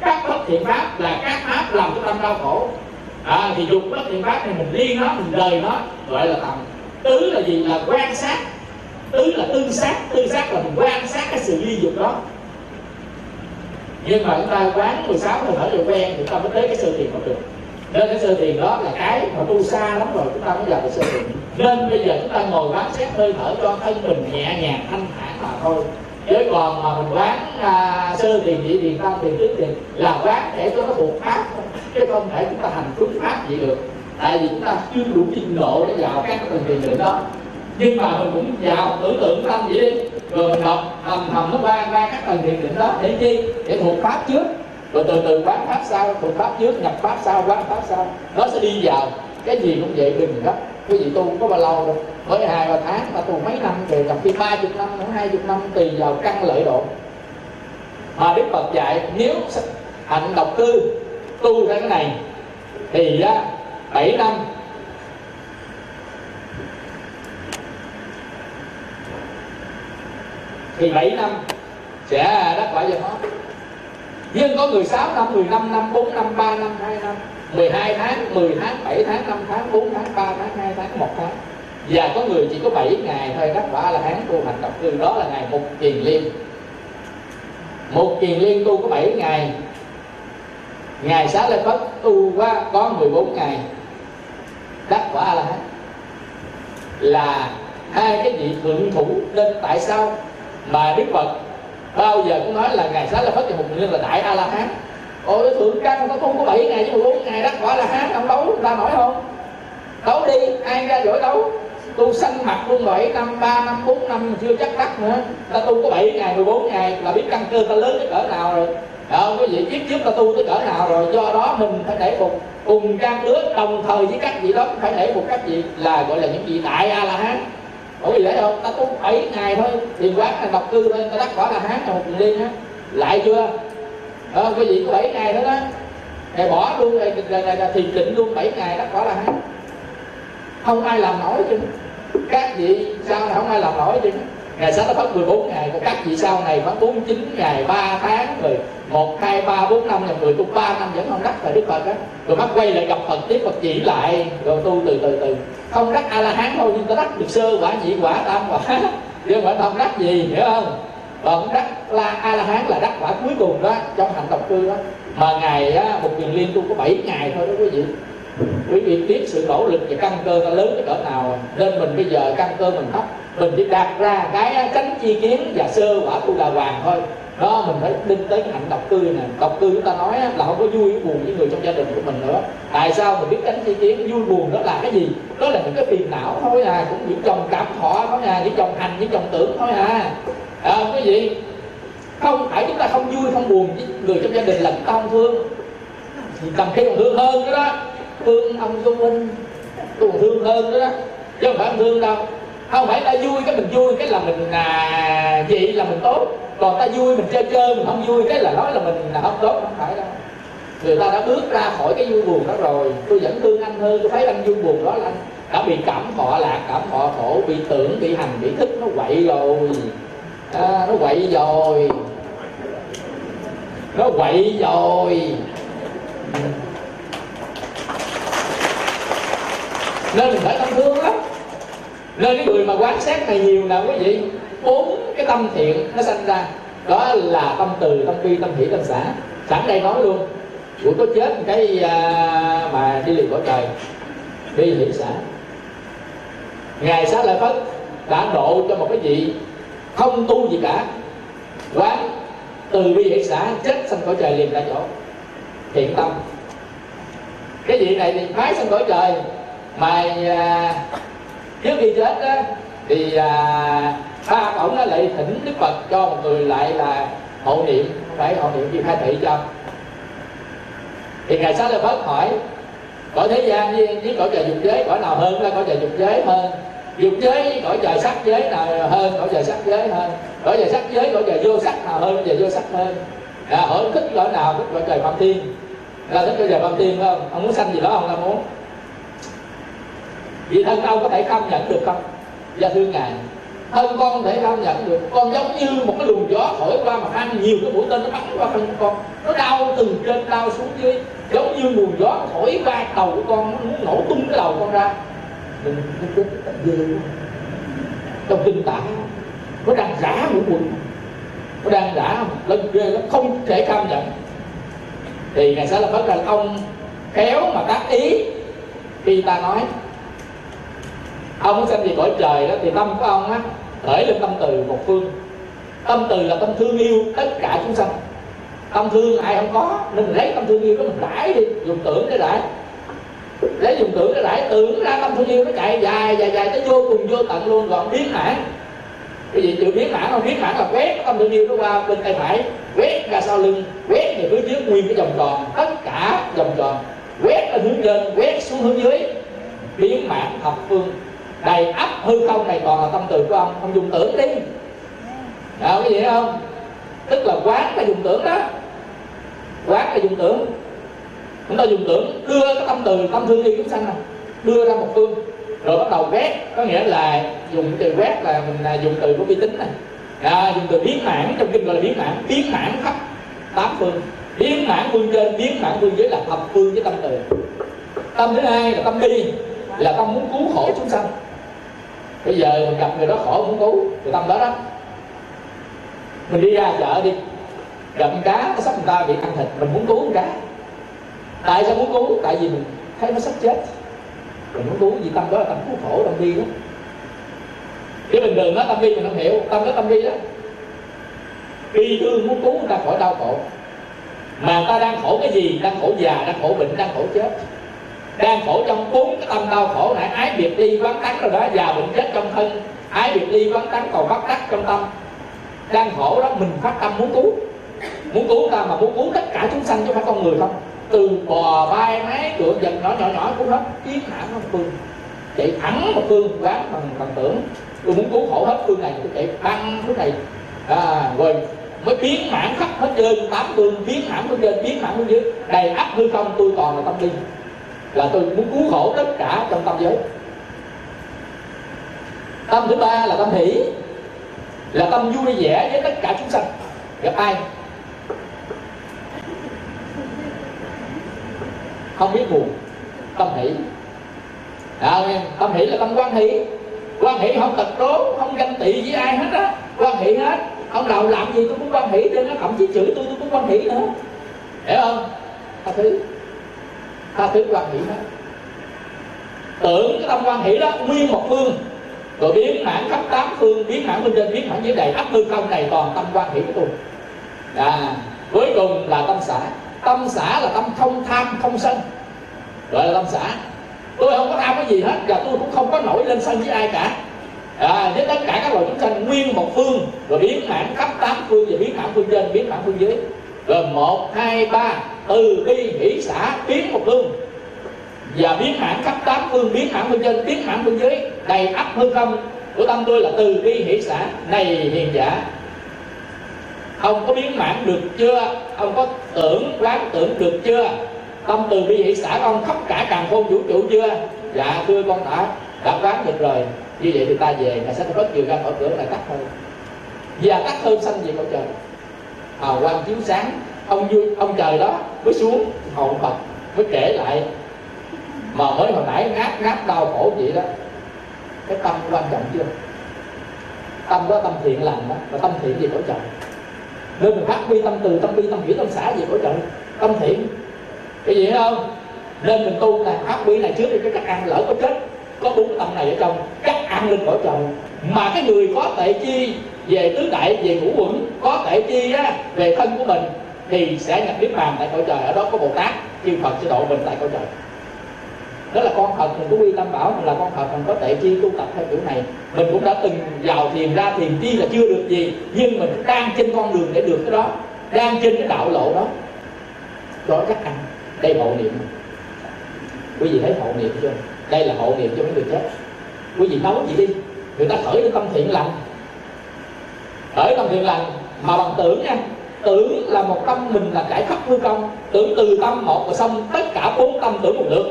Các bất thiện pháp là các pháp làm cho tâm đau khổ. À, thì dục bất thiện pháp thì mình ly nó mình rời nó gọi là tầm. Tứ là gì? Là quan sát tứ là tư sát tư sát là mình quan sát cái sự ly dục đó. Nhưng mà chúng ta quán 16 hơi thở được quen thì chúng ta mới tới cái sơ thiền không được. Nên cái sơ thiền đó là cái mà tu xa lắm rồi chúng ta mới gặp được sơ thiền. Nên bây giờ chúng ta ngồi quán xét hơi thở cho thân mình nhẹ nhàng thanh thản mà thôi. Chứ còn mà mình quán à, sơ thiền nhị thiền tam thiền tứ thiền là quán để cho nó thuộc pháp chứ không thể chúng ta hành trúng pháp gì được. Tại vì chúng ta chưa đủ trình độ để vào các cái thiền định đó nhưng mà mình cũng vào tưởng tượng tâm vậy đi. Rồi mình học thầm thầm nó ban ra các tầng thiền định đó. Để chi? Để thuộc pháp trước. Rồi từ từ quán pháp sau, thuộc pháp trước, nhập pháp sau, quán pháp sau. Nó sẽ đi vào. Cái gì cũng vậy đừng đó cái gì tu cũng có bao lâu đâu. Mới hai, ba tháng mà tu mấy năm thì gặp khi ba chục năm khoảng hai chục năm tùy vào căn lợi độ. Mà đức phật dạy, nếu hạnh độc cư tu theo cái này, thì á, bảy năm thì 7 năm sẽ đắc quả giải thoát nhưng có người 6 năm 15 năm 4 năm 3 năm 2 năm 12 tháng 10 tháng 7 tháng 5 tháng 4 tháng 3 tháng 2 tháng 1 tháng. Và có người chỉ có 7 ngày thôi đắc quả là tháng tu hành độc cư đó là ngày một kiền liên. Một kiền liên tu có 7 ngày. Ngày xá lợi phất tu quá, có 14 ngày. Đắc quả là là hai cái vị thượng thủ nên tại sao mà đức phật, bao giờ cũng nói là ngày xá lợi phất và hùng nguyên là đại a la hán ôi thượng căn có không có bảy, ngày chứ bốn, ngày đó quả là hán ông đấu ta nổi không? Đấu đi, ai ra giỏi đấu? Tu sanh mặt luôn bảy năm ba, năm bốn, năm chưa chắc đắc nữa. Ta tu có bảy ngày 14 ngày là biết căn cơ ta lớn tới cỡ nào rồi. Không cái gì biết trước ta tu tới cỡ nào rồi, do đó mình phải để một cùng trang lứa đồng thời với các vị đó, phải để một các vị là gọi là những vị đại a la hán có gì đấy không? Ta tu 7 ngày thôi Thì quán là độc cư thôi. Ta đắc quả là hán là một liên á. Lại chưa? Ờ, cái gì có 7 ngày nữa đó. Thì bỏ luôn rồi thiền định luôn 7 ngày đắc quả là hán. Không ai làm nổi chứ. Các vị sao này không ai làm nổi chứ? Ngày sáng nó phát 14 ngày còn các vị sau này phát 49 ngày 3 tháng rồi 1, 2, 3, 4 năm ngày 10 tu 3 năm vẫn không đắc là Đức Phật á. Rồi mắt quay lại gặp Phật tiếp Phật chỉ lại rồi tu từ từ từ. Không đắc A La Hán thôi nhưng ta đắc được sơ quả nhị quả tam quả chứ phải không đắc gì hiểu không? Còn đắc la a la hán là đắc quả cuối cùng đó trong hành độc cư đó. Mà ngày á, một kiền liên tu có 7 ngày thôi đó quý vị quý vị biết sự nỗ lực và căn cơ nó lớn tới cỡ nào à? nên mình bây giờ căn cơ mình thấp. Mình chỉ đặt ra cái tránh chi kiến và sơ quả tu đà hoàng thôi. Đó mình phải đinh tới cái hạnh độc cư nè. Độc cư chúng ta nói là không có vui buồn với người trong gia đình của mình nữa. Tại sao mình biết tránh chi kiến vui buồn đó là cái gì? Đó là những cái phiền não thôi à. Cũng những chồng cảm thọ thôi à. Những chồng hành những chồng tưởng thôi à. À, cái gì không phải chúng ta không vui không buồn với người trong gia đình là chúng ta không thương. Thì cầm khi còn thương hơn nữa đó thương ông tu minh. Tôi còn thương hơn đó, đó. Chứ không phải không thương đâu. Không phải ta vui cái mình vui cái là mình à, vậy là mình tốt. Còn ta vui mình chơi chơi mình không vui cái là nói là mình là không tốt. Không phải đâu. Người ta đã bước ra khỏi cái vui buồn đó rồi. Tôi vẫn thương anh hơn tôi thấy anh vui buồn đó là anh. Đã bị cảm thọ lạc cảm thọ khổ bị tưởng bị hành bị thức nó quậy rồi. À, nó quậy rồi. Nó quậy rồi. Nên mình phải tâm thương lắm. Nên cái người mà quán sát này nhiều nào quý vị. Bốn cái tâm thiện nó sanh ra. Đó là tâm từ tâm bi tâm hỷ tâm xã. Sẵn đây nói luôn. Của có chết cái à, mà đi liền cõi trời. Bi hỷ xã. Ngài xá lợi phất đã độ cho một cái vị không tu gì cả. Quán từ bi hỷ xã chết sanh cõi trời liền tại chỗ. Thiện tâm. Cái vị này thì phái sanh cõi trời mai à, trước khi chết đó, thì à, ba ổng nó lại thỉnh đức phật cho một người lại là hộ niệm phải hộ niệm gì khai thị cho. Thì ngài xá lợi phất hỏi cõi thế gian với, với cõi trời dục giới cõi nào hơn là cõi trời dục giới hơn? Dục giới cõi trời sắc giới nào hơn cõi trời sắc giới hơn? Cõi trời sắc giới cõi trời vô sắc nào hơn cõi trời vô sắc hơn? À, hỏi thích cõi nào thích cõi trời phạm thiên. Là thích cõi trời phạm thiên không? Ông muốn sanh gì đó không là muốn vì thân đâu có thể không nhận được không? Do thưa ngài. Thân con thể không nhận được. Con giống như một cái luồng gió thổi qua mà anh, nhiều cái mũi tên nó bắn qua thân con. Nó đau từ trên đau xuống dưới, giống như luồng gió thổi qua đầu của con, nó muốn nổ tung cái đầu con ra. Mình trong kinh tả nó đang rã mũi quần. Nó đang rã lên ghê, nó không thể cam nhận. Thì ngài sẽ là bất là ông khéo mà tác ý. Khi ta nói ông muốn xem gì cõi trời đó thì tâm của ông á, khởi lên tâm từ một phương. Tâm từ là tâm thương yêu tất cả chúng sanh. Tâm thương ai không có, nên lấy tâm thương yêu đó mình rải đi, dùng tưởng để rải. Lấy dùng tưởng để rải, tưởng ra tâm thương yêu nó chạy dài dài dài tới vô cùng, vô tận luôn, gọn biến mãn. Cái gì chữ biến mãn không? Biến mãn là quét tâm thương yêu nó qua bên tay phải, quét ra sau lưng, quét về phía trước nguyên cái vòng tròn, tất cả vòng tròn. Quét ở hướng trên, quét xuống hướng dưới. Biến mãn thập phương đầy ắp hư không này còn là tâm từ của ông. Ông dùng tưởng đi. Đó cái gì không? Tức là quán là dùng tưởng đó. Quán là dùng tưởng. Chúng ta dùng tưởng đưa cái tâm từ tâm thương yêu chúng sanh này đưa ra một phương. Rồi bắt đầu quét. Có nghĩa là dùng từ quét là mình là dùng từ của vi tính này. À, dùng từ biến mãn trong kinh gọi là biến mãn biến mãn khắp tám phương. Biến mãn phương trên biến mãn phương dưới là thập phương với tâm từ. Tâm thứ hai là tâm bi là tâm muốn cứu khổ chúng sanh bây giờ mình gặp người đó khổ muốn cứu thì tâm đó đó. Mình đi ra chợ đi gặp con cá nó sắp người ta bị ăn thịt, mình muốn cứu con cá. Tại sao muốn cứu? Tại vì mình thấy nó sắp chết. Mình muốn cứu vì tâm đó là tâm cứu khổ, tâm bi đó. Chứ bình thường nó tâm bi mình không hiểu, tâm đó tâm bi đó. Bi thương muốn cứu người ta khỏi đau khổ. Mà người ta đang khổ cái gì? Đang khổ già, đang khổ bệnh, đang khổ chết đang khổ trong bốn cái tâm đau khổ này ái biệt ly vắng tắt rồi đó già bệnh chết trong thân ái biệt ly vắng tắt còn bắt tắc trong tâm. Đang khổ đó mình phát tâm muốn cứu. Muốn cứu ta mà muốn cứu tất cả chúng sanh chứ không phải con người không. Từ bò bay máy cửa dần nhỏ nhỏ nhỏ cũng hết. Chiến hãm một phương. Chạy thẳng một phương quán bằng bằng tưởng. Tôi muốn cứu khổ hết phương này tôi chạy băng phương này. À, rồi mới biến mãn khắp hết trơn tám phương biến mãn phương trên biến mãn phương dưới. Đầy ắp hư không tôi còn là tâm linh là tôi muốn cứu khổ tất cả trong tâm giới. Tâm thứ ba là tâm hỷ là tâm vui vẻ với tất cả chúng sanh. Gặp ai? Không biết buồn tâm hỷ. À, tâm hỷ là tâm quan hỷ. Quan hỷ không tật đố không ganh tị với ai hết á. Quan hỷ hết. Ông nào làm gì tôi cũng quan hỷ nên nó thậm chí chửi tôi tôi cũng quan hỷ nữa. Hiểu không? Thứ tha thứ quan hỷ hết tưởng cái tâm quan hỷ đó nguyên một phương. Rồi biến mãn khắp tám phương biến mãn bên trên biến mãn dưới đầy ấp hư không này toàn tâm quan hỷ của tôi. À, cuối cùng là tâm xã. Tâm xã là tâm không tham không sân. Gọi là tâm xã. Tôi không có tham cái gì hết và tôi cũng không có nổi lên sân với ai cả. À, với tất cả các loài chúng sanh nguyên một phương. Rồi biến mãn khắp tám phương và biến mãn phương trên biến mãn phương dưới rồi một hai ba từ bi hỷ xã biến một phương và biến hãng khắp tám phương biến hãng bên trên, biến hãng bên dưới, đầy ắp hư không, của tâm tôi là từ bi hỷ xã này hiền giả. Ông có biến mãn được chưa? Ông có tưởng quán tưởng được chưa? Tâm từ bi hỷ xã ông khắp cả càng khôn vũ trụ chưa? Dạ thưa con đã đã quán được rồi. Như vậy thì ta về ngài sẽ rất nhiều ra khỏi cửa là tắt hơn và tắt hơn xanh gì cõi trời? Hào quang chiếu sáng ông vui ông trời đó mới xuống hồn phật mới kể lại. Mà mới hồi nãy ngáp ngáp đau khổ vậy đó, cái tâm quan trọng chưa? Tâm đó, tâm thiện lành đó và tâm thiện gì cõi trời nên mình phát huy tâm từ, tâm bi, tâm hiểu, tâm xã gì cõi trời tâm thiện. Cái gì không? Nên mình tu là phát huy này trước đi, cái cách ăn lỡ có chết, có bốn tâm này ở trong, chắc ăn lên cõi trời. Mà cái người có tệ chi về tứ đại, về ngũ quẩn có tệ chi á, về thân của mình thì sẽ nhập niết bàn tại cõi trời, ở đó có bồ tát chư phật sẽ độ mình tại cõi trời. Đó là con phật, mình có quy tâm bảo mình là con phật, mình có tệ chi tu tập theo kiểu này. Mình cũng đã từng vào thiền ra, thiền chi là chưa được gì, nhưng mình đang trên con đường để được cái đó, đang trên cái đạo lộ đó. Đó chắc ăn đây hộ niệm. Quý vị thấy hộ niệm chưa? Đây là hộ niệm cho mấy người chết. Quý vị nấu gì đi? Người ta khởi cái tâm thiện lành. Khởi tâm thiện lành, mà bằng tưởng nha tưởng là một tâm mình là trải khắp hư công tưởng từ tâm một và xong tất cả bốn tâm tưởng một lượt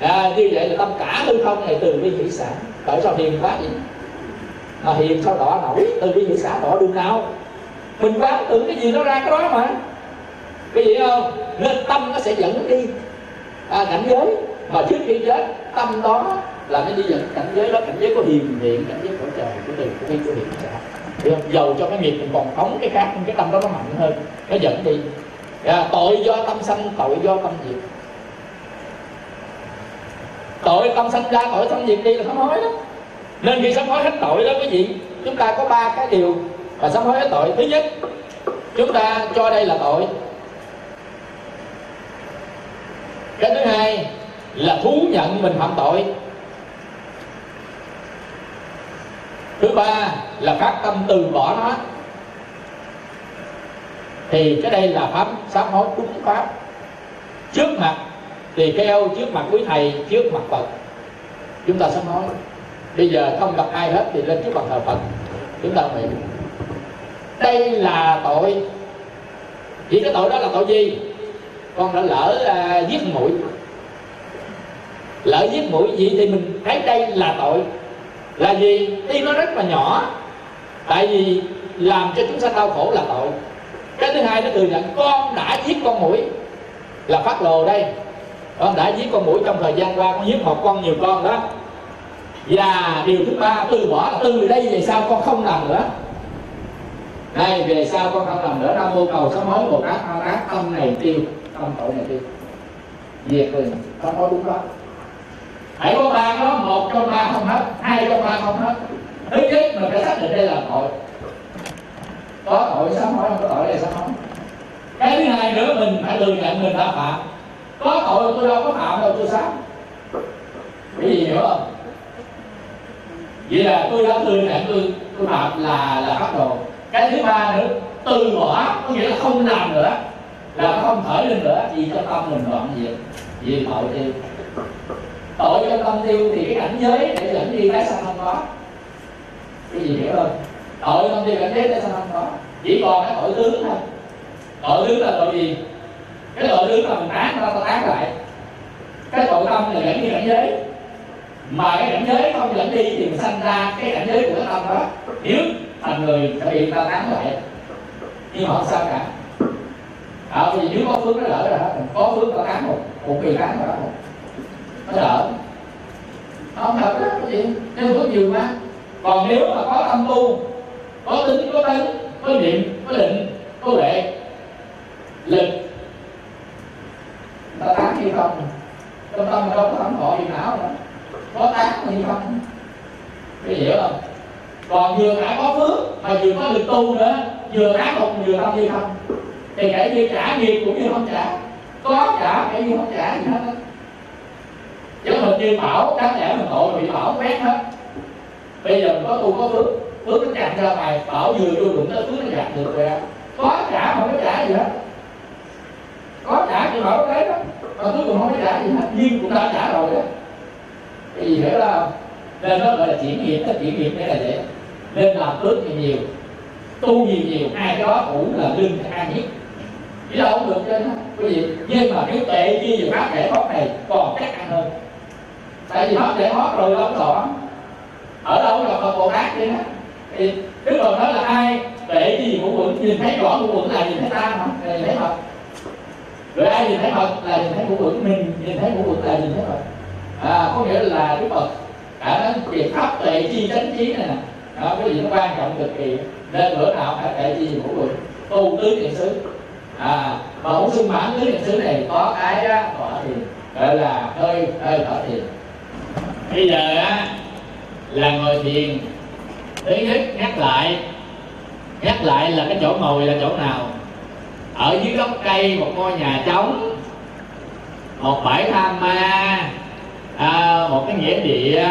à, như vậy là tâm cả hư không này từ bi hỷ xã. Tại sao hiền quá vậy? Mà hiền sao đỏ nổi? Từ bi hỷ xã đỏ đường nào? Mình quán tưởng cái gì nó ra cái đó mà. Cái gì không? Nên tâm nó sẽ dẫn đi. À, cảnh giới. Mà trước khi chết tâm đó là nó đi dẫn cảnh giới đó. Cảnh giới có hiền niệm cảnh giới của trời của từ của bi của hiền được dầu cho cái nghiệp mình còn phóng cái khác cái tâm đó nó mạnh hơn nó dẫn đi. À, tội do tâm sanh tội do tâm diệt tội tâm sanh ra tội tâm diệt đi là sám hối đó nên khi sám hối hết tội đó quý vị chúng ta có ba cái điều mà sám hối hết tội. Thứ nhất chúng ta cho đây là tội. Cái thứ hai là thú nhận mình phạm tội. Thứ ba là phát tâm từ bỏ nó. Thì cái đây là pháp sám hối đúng pháp. Trước mặt thì kêu trước mặt quý thầy trước mặt phật. Chúng ta sám hối. Bây giờ không gặp ai hết thì lên trước mặt thờ phật. Chúng ta nguyện. Đây là tội. Chỉ cái tội đó là tội gì? Con đã lỡ à, giết mũi. Lỡ giết mũi gì thì mình thấy đây là tội là gì? Tuy nó rất là nhỏ. Tại vì làm cho chúng sanh đau khổ là tội. Cái thứ hai nó thừa nhận, con đã giết con mũi. Là phát lồ đây. Con đã giết con mũi trong thời gian qua, con giết một con, nhiều con đó. Và điều thứ ba, từ bỏ là từ đây về sau con không làm nữa. Đây về sau con không làm nữa, nam mô cầu sám hối bồ tát a tát tâm này tiêu, tâm tội này tiêu. Diệt liền sám hối đúng đó hãy có ba có đó một trong ba không hết, hai trong ba không hết. Thứ nhất, mình phải xác định đây là tội. Có tội sám hối, không có tội đây sám hối. Cái thứ hai nữa, mình phải thừa nhận mình đã phạm. Có tội tôi đâu có phạm đâu, tôi sám. Cái gì hiểu không? Vậy là tôi đã thừa nhận tôi tôi phạm là là bắt đầu cái thứ ba nữa, từ bỏ, có nghĩa là không làm nữa, là không khởi lên nữa, vì cho tâm mình đoạn diệt vì tội tiêu tội trong tâm tiêu thì cái cảnh giới để dẫn đi tái sanh không có. Cái gì hiểu không? Tội tâm tiêu cảnh giới tái sanh không có. Chỉ còn cái tội tướng thôi. Tội tướng là tội gì? Cái tội tướng là mình tán ta ta tán lại. Cái tội tâm là dẫn đi cảnh giới. Mà cái cảnh giới không dẫn đi thì mình sanh ra cái cảnh giới của cái tâm đó. Nếu thành người sẽ bị ta tán lại. Nhưng mà không sao cả. Ờ, à, vì nếu có phước nó lỡ rồi đó có phước ta tán một một bị tán rồi đó nó đỡ. Không hợp đó gì? Nên có nhiều quá. Còn nếu mà có tâm tu có tính có tánh có niệm có định có lệ, lực ta tán hay không. Trong tâm đâu có tâm thọ gì não nữa có tán hay không. Cái hiểu không? Còn vừa đã có phước mà vừa có lực tu nữa vừa tán một vừa tâm như không. Thì kể như trả nghiệp cũng như không trả. Có trả kể như không trả gì hết giống mình như bảo đáng lẽ mình tội bị bảo quét hết. Bây giờ mình có tu có phước. Phước nó chặn ra ngoài bảo vừa vô đụng tới phước nó gạt được rồi có trả không có trả gì hết. Có trả thì bảo cái đó. Mà cuối cùng không có trả gì hết. Nhưng cũng đã trả rồi đó cái gì hiểu không? Nên nó gọi là chuyển nghiệp, cái chuyển nghiệp đấy là vậy. Nên làm phước thì nhiều, tu nhiều nhiều, ai đó cũng là lưng ai nhất chỉ là không được trên đó quý vị nhưng mà nếu tệ như về bác để hót này còn chắc ăn hơn tại vì pháp để hót rồi đâu có ở đâu gặp Phật Bồ Tát vậy đó. Thì Đức Phật nói là ai để gì cũng quẩn nhìn thấy rõ cũng quẩn là nhìn thấy ta mà là nhìn thấy Phật. Rồi ai nhìn thấy Phật là nhìn thấy cũng quẩn mình nhìn thấy cũng quẩn là nhìn thấy Phật. À, có nghĩa là Đức Phật đã nói việc pháp tệ chi chánh trí này nè. Đó, cái gì nó quan trọng cực kỳ nên bữa nào phải tệ gì cũng quẩn tu tứ thiện xứ. À mà muốn xưng mãn tứ niệm xứ này có cái đó thọ thiền. Gọi là hơi hơi thở thiền bây giờ á là ngồi thiền ý thức nhắc lại. Nhắc lại là cái chỗ ngồi là chỗ nào? Ở dưới gốc cây một ngôi nhà trống một bãi tham ma à, một cái nghĩa địa.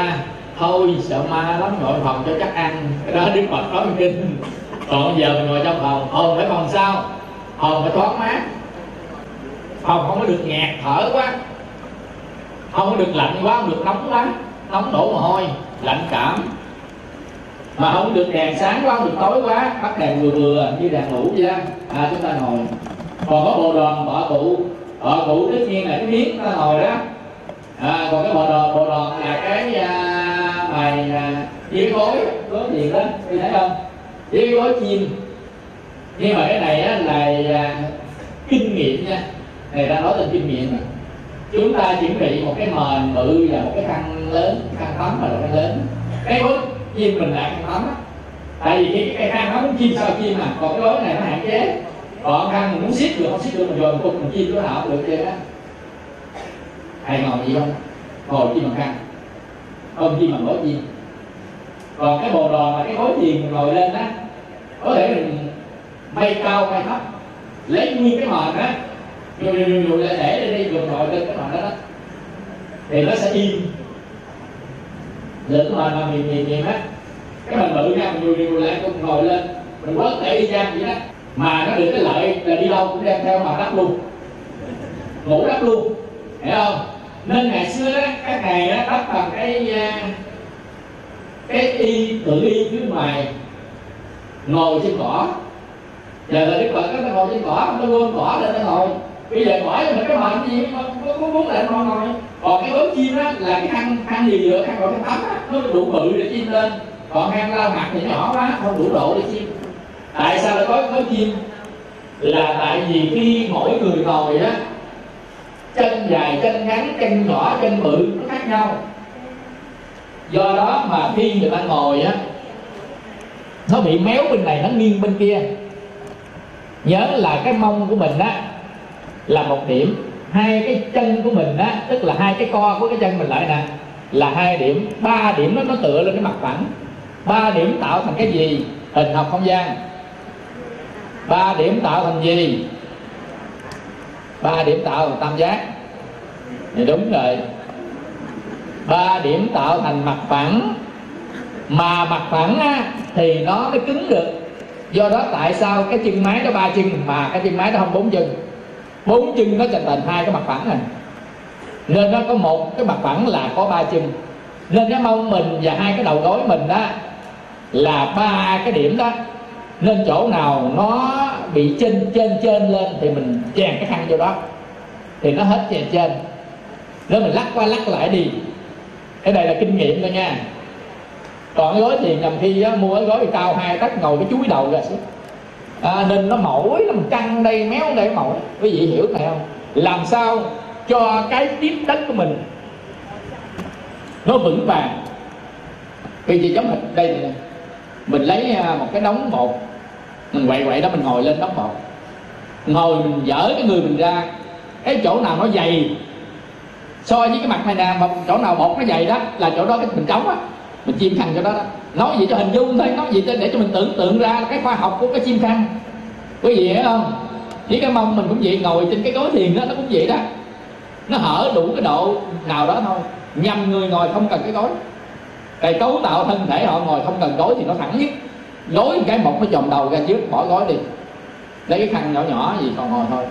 Thôi sợ ma lắm ngồi phòng cho chắc ăn. Cái đó đức phật nói kinh. Còn giờ mình ngồi trong phòng phòng phải phòng sao? Phòng phải thoáng mát. Phòng không có được ngạt thở quá. Không có được lạnh quá không được nóng quá nóng đổ mồ hôi lạnh cảm. Mà không được đèn sáng quá không được tối quá bắt đèn vừa vừa như đèn ngủ vậy đó. À chúng ta ngồi. Còn có bộ đoàn bỏ cụ. Bỏ cụ tất nhiên là cái miếng ta ngồi đó. À, còn cái bộ đoàn bộ đoàn là cái à, bài à, dưới gối gối gì đó. Thấy không? Dưới gối chim. Nhưng mà cái này á, là à, kinh nghiệm nha. Này ta nói là kinh nghiệm chúng ta chuẩn bị một cái mền bự và một cái khăn lớn, khăn tắm và là khăn lớn. Cái gối chim mình lại khăn tắm á, tại vì cái cái khăn nó muốn chim sao chim mà, còn cái gối này nó hạn chế. Còn khăn mình muốn siết được, không siết được mình dồn cục mình chim chỗ nào được chưa á hay ngồi gì không? Ngồi chim bằng khăn. Không chim bằng gối chim còn cái bồ đòn là cái gối thiền mình ngồi lên á có thể mình bay cao bay thấp. Lấy nguyên cái mền á rồi rồi rồi lại để lên đây rồi ngồi lên cái mặt đó, đó thì nó sẽ im. Lượn mền mà mềm mềm mềm á cái mình bự ra mình rồi lại cũng ngồi lên mình quất để đi ra vậy đó. Mà nó được cái lợi là đi đâu cũng đem theo mà đắp luôn. Ngủ đắp luôn hiểu không? Nên ngày xưa đó các thầy đó đắp bằng cái à, cái y tự y phía ngoài ngồi trên cỏ. Giờ là đức phật nó ngồi trên cỏ nó gom cỏ lên nó ngồi bây giờ bỏ cho mình cái mệnh gì mà có muốn lại ngồi ngồi còn cái bướm chim á, là cái khăn khăn gì nữa khăn còn cái tấm á. Nó đủ bự để chim lên. Còn khăn lau mặt thì nhỏ quá, không đủ độ để chim. Tại sao lại có cái có chim? Là tại vì khi mỗi người ngồi á, chân dài, chân ngắn, chân nhỏ, chân bự, nó khác nhau. Do đó mà khi người ta ngồi á, nó bị méo bên này, nó nghiêng bên kia. Nhớ là cái mông của mình á là một điểm. Hai cái chân của mình á tức là hai cái co của cái chân mình lại nè là hai điểm. Ba điểm nó nó tựa lên cái mặt phẳng. Ba điểm tạo thành cái gì? Hình học không gian. Ba điểm tạo thành gì? Ba điểm tạo thành tam giác. Thì đúng rồi. Ba điểm tạo thành mặt phẳng. Mà mặt phẳng á, thì nó mới cứng được. Do đó tại sao cái chân máy nó ba chân mà cái chân máy nó không bốn chân? Bốn chân nó thành thành hai cái mặt phẳng này nên nó có một cái mặt phẳng là có ba chân. Nên cái mông mình và hai cái đầu gối mình đó là ba cái điểm đó. Nên chỗ nào nó bị trên trên trên lên thì mình chèn cái khăn vô đó. Thì nó hết chèn trên nếu mình lắc qua lắc lại đi. Cái này là kinh nghiệm thôi nha. Còn cái gối thì nhầm khi á, mua cái gối cao hai tấc ngồi cái chuối đầu ra xuống à, nên nó mỏi nó căng đây méo đây mỏi. Quý vị hiểu này không? Làm sao cho cái tiếp đất của mình nó vững vàng? Vì chị chống hình đây này mình lấy à, một cái đống bột. Mình quậy quậy đó mình ngồi lên đống bột. Ngồi mình dở cái người mình ra. Cái chỗ nào nó dày so với cái mặt này nè mà chỗ nào bột nó dày đó là chỗ đó cái mình trống á mình chim khăn cho đó đó. Nói gì cho hình dung thôi, nói gì cho để cho mình tưởng tượng ra cái khoa học của cái chim khăn. Quý vị hiểu không? Chỉ cái mông mình cũng vậy, ngồi trên cái gối thiền đó, nó cũng vậy đó. Nó hở đủ cái độ nào đó thôi. Nhằm người ngồi không cần cái gối. Cái cấu tạo thân thể họ ngồi không cần gối thì nó thẳng nhất. Gối cái, một nó chồng đầu ra trước, bỏ gối đi. Lấy cái khăn nhỏ nhỏ gì, còn ngồi thôi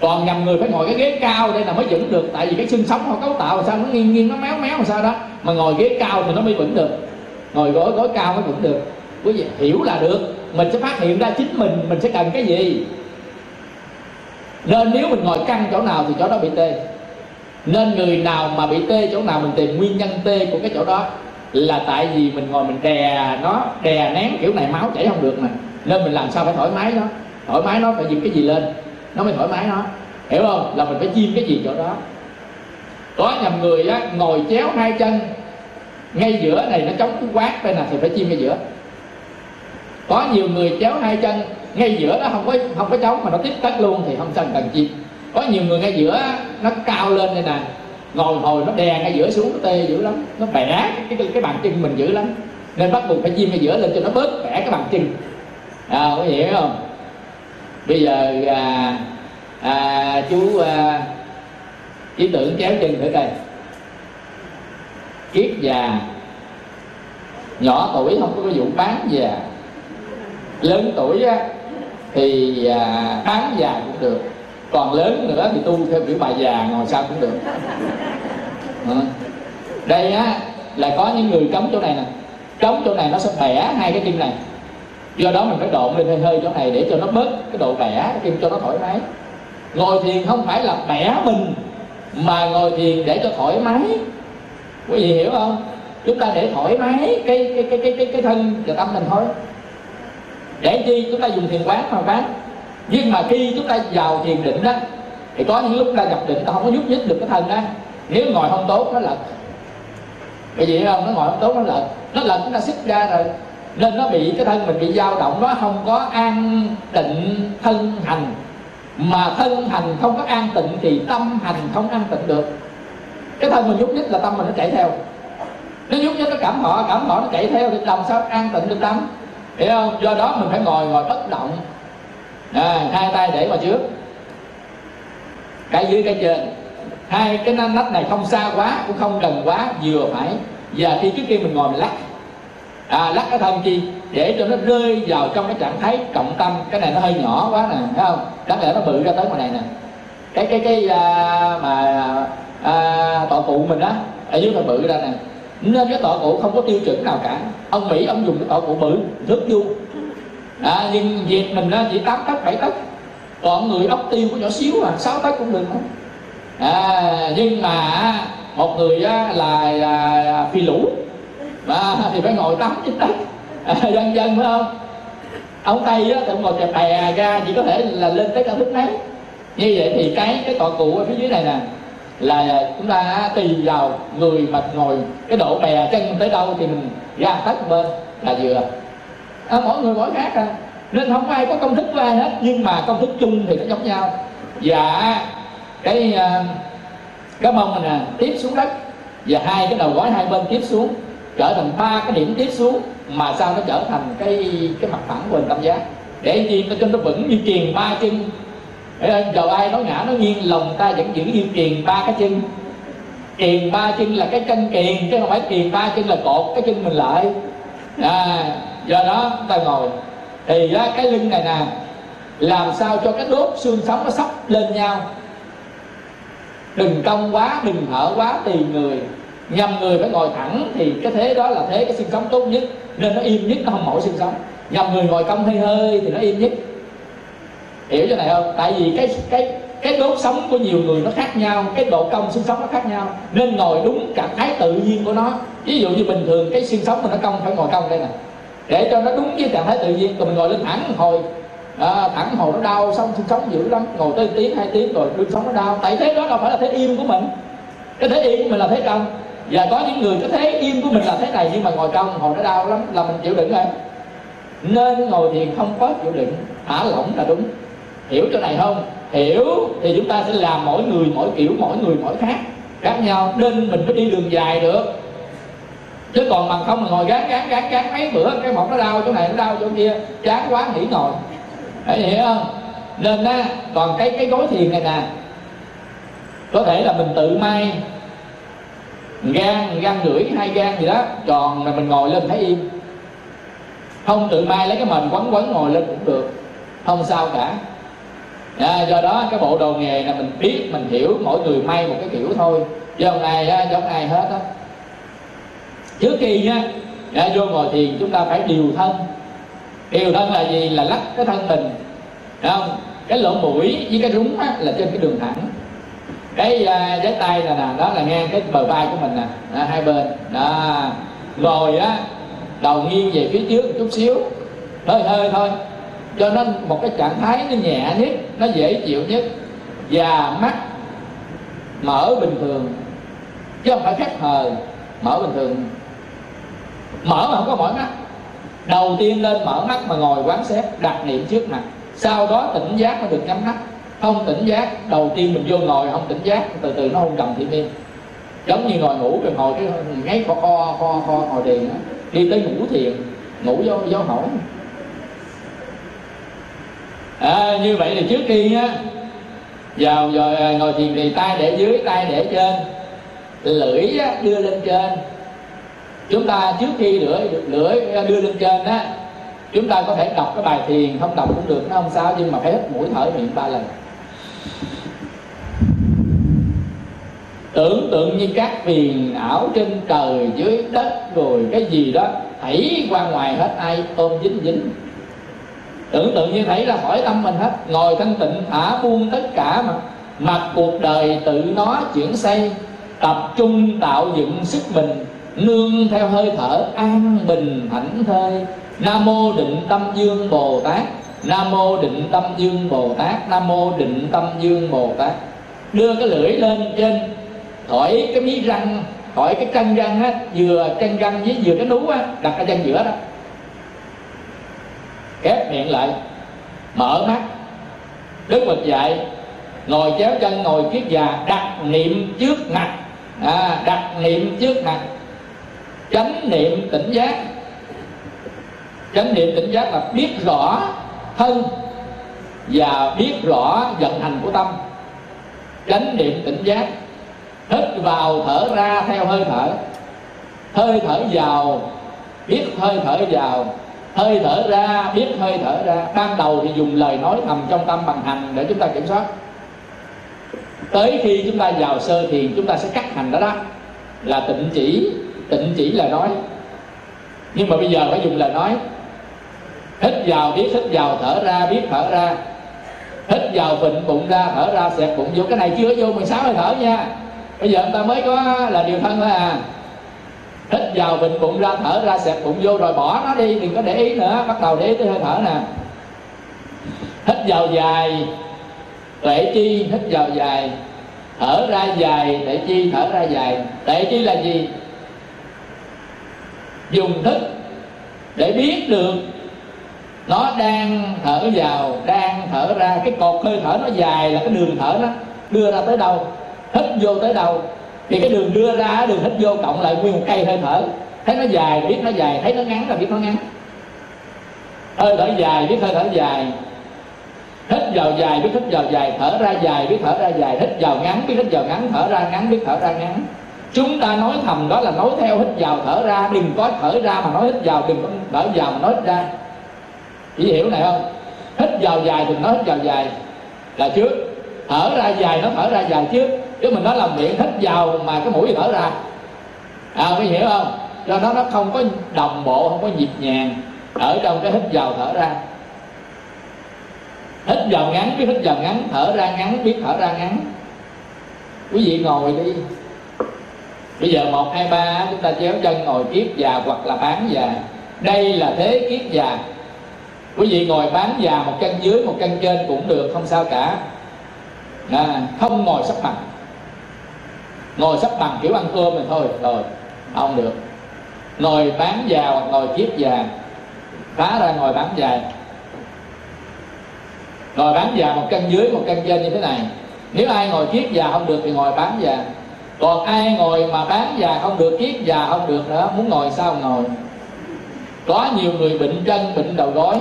còn nhầm người phải ngồi cái ghế cao đây là mới vững được. Tại vì cái xương sống họ cấu tạo sao nó nghiêng nghiêng, nó méo méo làm sao đó. Mà ngồi ghế cao thì nó mới vững được. Ngồi gối gối cao mới vững được. Quý vị hiểu là được. Mình sẽ phát hiện ra chính mình mình sẽ cần cái gì. Nên nếu mình ngồi căng chỗ nào thì chỗ đó bị tê. Nên người nào mà bị tê chỗ nào mình tìm nguyên nhân tê của cái chỗ đó là tại vì mình ngồi mình đè nó, đè nén kiểu này máu chảy không được mà. Nên mình làm sao phải thoải mái nó? Thoải mái nó phải dựng cái gì lên? Nó mới thoải mái nó hiểu không? Là mình phải chim cái gì chỗ đó. Có nhầm người á ngồi chéo hai chân ngay giữa này nó chống cái quát đây nè thì phải chim ngay giữa. Có nhiều người chéo hai chân ngay giữa nó không có không có trống mà nó tiếp tất luôn thì không cần cần chim có nhiều người ngay giữa nó cao lên đây nè ngồi hồi nó đè ngay giữa xuống nó tê dữ lắm. Nó bẻ cái cái, cái bàn chân mình dữ lắm. Nên bắt buộc phải chim ngay giữa lên cho nó bớt bẻ cái bàn chân. À, có hiểu không? Bây giờ à, à, chú à, ý tưởng kéo chân thử coi. Kiết già nhỏ tuổi không có vụ bán già. Lớn tuổi á, thì à, bán già cũng được. Còn lớn nữa thì tu theo kiểu bà già ngồi sau cũng được. À. đây á là có những người cấm chỗ này nè. Cấm chỗ này nó sẽ bẻ hai cái kim này do đó mình phải độn lên hơi hơi chỗ này để cho nó bớt cái độ bẻ cái cho nó thoải mái. Ngồi thiền không phải là bẻ mình mà ngồi thiền để cho thoải mái. Quý vị hiểu không? Chúng ta để thoải mái cái cái cái cái cái, cái thân và tâm mình thôi. Để chi chúng ta dùng thiền quán mà quán. Nhưng mà khi chúng ta vào thiền định đó thì có những lúc ta nhập định ta không có nhúc nhích được cái thân đó. Nếu ngồi không tốt nó lật cái gì không? Nó ngồi không tốt nó lật nó lật chúng ta xích ra rồi nên nó bị cái thân mình bị dao động nó không có an tịnh thân hành. Mà thân hành không có an tịnh thì tâm hành không an tịnh được. Cái thân mình nhúc nhích là tâm mình nó chạy theo. Nó nhúc nhích nó cảm thọ cảm thọ nó chạy theo thì làm sao an tịnh được tâm? Hiểu không? Do đó mình phải ngồi ngồi bất động. À, hai tay để vào trước. Cái dưới cái trên. Hai cái nách này không xa quá cũng không gần quá vừa phải. Và khi trước kia mình ngồi mình lắc à, lắc cái thân chi để cho nó rơi vào trong cái trạng thái trọng tâm. Cái này nó hơi nhỏ quá nè thấy không? Đáng lẽ nó bự ra tới ngoài này nè. Cái cái cái à, mà à, tọa cụ mình á ở dưới nó bự ra nè. Nên cái tọa cụ không có tiêu chuẩn nào cả. Ông mỹ ông dùng cái tọa cụ bự rất vuông. À, nhưng việt mình á chỉ tám tấc bảy tấc. Còn người ốc tiêu có nhỏ xíu à sáu tấc cũng được. À, nhưng mà một người á, là, là phi lũ à, thì phải ngồi tám chín tấc à, dân dân phải không? Ông tây á thì ông ngồi kẹp bè ra chỉ có thể là lên tới cao thức nấy. Như vậy thì cái cái cọ cụ ở phía dưới này nè là chúng ta tùy vào người mà ngồi cái độ bè chân tới đâu thì mình ra tất bên là vừa. À, mỗi người mỗi khác à. Nên không ai có công thức của ai hết nhưng mà công thức chung thì nó giống nhau. Và cái à, cái mông này nè tiếp xuống đất và hai cái đầu gối hai bên tiếp xuống trở thành ba cái điểm tiếp xuống mà sao nó trở thành cái cái mặt phẳng của tâm giác. Để gì nó cho nó vững như kiền ba chân. Đầu ai nói ngã nó nghiêng lòng ta vẫn giữ như kiền ba cái chân. Kiền ba chân là cái chân kiền chứ không phải kiền ba chân là cột cái chân mình lại. À, do đó ta ngồi. Thì á, cái lưng này nè làm sao cho cái đốt xương sống nó sắp lên nhau. Đừng cong quá đừng thở quá tùy người nhầm người phải ngồi thẳng thì cái thế đó là thế cái xương sống tốt nhất. Nên nó im nhất nó không mỏi xương sống. Nhầm người ngồi cong hơi hơi thì nó im nhất. Hiểu chỗ này không? Tại vì cái cái cái đốt sống của nhiều người nó khác nhau cái độ cong xương sống nó khác nhau. Nên ngồi đúng trạng thái tự nhiên của nó. Ví dụ như bình thường cái xương sống mình nó cong phải ngồi cong đây nè. Để cho nó đúng với trạng thái tự nhiên rồi mình ngồi lên thẳng hồi. À, thẳng hồi nó đau xong xương sống dữ lắm. Ngồi tới tiếng hai tiếng rồi xương sống nó đau. Tại thế đó đâu phải là thế im của mình. Cái thế im của mình là thế cong và có những người cứ thế, im của mình là thế này nhưng mà ngồi cong hồi nó đau lắm, là mình chịu đựng rồi. Nên ngồi thiền không có chịu đựng, thả lỏng là đúng. Hiểu chỗ này không? Hiểu, thì chúng ta sẽ làm mỗi người mỗi kiểu, mỗi người mỗi khác khác nhau. Nên mình mới đi đường dài được. Chứ còn bằng không mà ngồi gán gán gán gán mấy bữa, cái một nó đau chỗ này, nó đau chỗ kia, chán quá nghỉ ngồi phải hiểu không? Nên á, còn cái cái gối thiền này nè, có thể là mình tự may gan gan rưỡi hai gan gì đó. Tròn là mình ngồi lên thấy im. Không tự mai lấy cái mền quấn quấn ngồi lên cũng được. Không sao cả. À, do đó cái bộ đồ nghề là mình biết mình hiểu mỗi người may một cái kiểu thôi. Chứ hôm nay giống ai hết á. Trước khi nha à, vô ngồi thiền chúng ta phải điều thân. Điều thân là gì? Là lắc cái thân mình. Thấy không? Cái lỗ mũi với cái rúng á, là trên cái đường thẳng cái cái giấy tay là nè đó là ngang cái bờ vai của mình nè đó, hai bên đó. Rồi á đầu nghiêng về phía trước một chút xíu hơi hơi thôi cho nên một cái trạng thái nó nhẹ nhất nó dễ chịu nhất và mắt mở bình thường chứ không phải khép hờ mở bình thường. Mở mà không có mỏi mắt. Đầu tiên lên mở mắt mà ngồi quán xét đặt niệm trước mặt. Sau đó tỉnh giác mới được nhắm mắt không tỉnh giác đầu tiên mình vô ngồi không tỉnh giác từ từ nó hôn trầm thị miên giống như ngồi ngủ rồi ngồi cái ngáy kho kho kho kho ngồi thiền đi tới ngủ thiền ngủ vô vô hỏi à, như vậy thì trước khi á vào rồi ngồi thiền thì tay để dưới tay để trên lưỡi á, đưa lên trên. Chúng ta trước khi lưỡi lưỡi đưa lên trên á chúng ta có thể đọc cái bài thiền không đọc cũng được nó không sao nhưng mà phải hít mũi thở miệng ba lần tưởng tượng như các phiền ảo trên trời, dưới đất rồi cái gì đó thảy qua ngoài hết ai ôm dính dính. Tưởng tượng như thấy là khỏi tâm mình hết, ngồi thanh tịnh, thả buông tất cả mà, mặc cuộc đời tự nó chuyển xây, tập trung tạo dựng sức mình, nương theo hơi thở an bình thảnh thơi. Nam mô định tâm dương bồ tát nam mô định tâm dương bồ tát. Nam mô định tâm dương bồ tát. Đưa cái lưỡi lên trên khỏi cái mí răng khỏi cái chân răng á vừa chân răng với vừa cái nú á đặt ở chân giữa đó. Khép miệng lại mở mắt. Đức phật dạy ngồi chéo chân ngồi kiết già đặt niệm trước mặt. À, đặt niệm trước mặt. Chánh niệm tỉnh giác. Chánh niệm tỉnh giác là biết rõ thân và biết rõ vận hành của tâm, chánh niệm tỉnh giác, hít vào thở ra theo hơi thở. Hơi thở vào, biết hơi thở vào. Hơi thở ra, biết hơi thở ra. Ban đầu thì dùng lời nói thầm trong tâm bằng hành để chúng ta kiểm soát. Tới khi chúng ta vào sơ thiền, chúng ta sẽ cắt hành đó đó. Là tịnh chỉ tịnh chỉ là nói. Nhưng mà bây giờ phải dùng lời nói hít vào biết hít vào, thở ra biết thở ra. Hít vào, vịnh, bụng ra, thở ra, xẹp bụng vô. Cái này chưa vô 16 hơi thở nha. Bây giờ người ta mới có là điều thân thôi à. Hít vào bình bụng ra, thở ra, xẹp bụng vô rồi bỏ nó đi, đừng có để ý nữa. Bắt đầu để ý tới hơi thở nè. Hít vào dài tuệ chi, hít vào dài. Thở ra dài tuệ chi, thở ra dài. Tuệ chi là gì? Dùng thức để biết được nó đang thở vào, đang thở ra, cái cột hơi thở nó dài là cái đường thở nó đưa ra tới đâu, hít vô tới đâu. Thì cái đường đưa ra, đường hít vô cộng lại nguyên một cây hơi thở. Thấy nó dài, biết nó dài, thấy nó ngắn là biết nó ngắn. Hơi thở dài, biết hơi thở dài. Hít vào dài, biết hít vào dài, thở ra dài, biết thở ra dài. Hít vào ngắn, biết hít vào ngắn, thở ra ngắn, biết thở ra ngắn. Chúng ta nói thầm đó là nói theo hít vào, thở ra, đừng có thở ra mà nói hít vào, đừng có thở vào mà nói hít ra chỉ hiểu này không? Hít vào dài mình nói hít vào dài. Là trước. Thở ra dài nó thở ra dài trước. Chứ mình nói là miệng hít vào mà cái mũi thở ra. À mới hiểu không? Do đó nó không có đồng bộ, không có nhịp nhàng. Ở trong cái hít vào thở ra. Hít vào ngắn, biết hít vào ngắn, thở ra ngắn, biết thở ra ngắn. Quý vị ngồi đi. Bây giờ một, hai, ba, chúng ta chéo chân ngồi kiết già hoặc là bán già. Đây là thế kiết già quý vị ngồi bán già một căn dưới một căn trên cũng được không sao cả. À, không ngồi sắp bằng. Ngồi sắp bằng kiểu ăn cơm mình thôi. Rồi không được. Ngồi bán già hoặc ngồi kiếp già. Phá ra ngồi bán già. Ngồi bán già một căn dưới một căn trên như thế này. Nếu ai ngồi kiết già không được thì ngồi bán già. Còn ai ngồi mà bán già không được kiết già không được nữa muốn ngồi sao ngồi? Có nhiều người bệnh chân bệnh đầu gối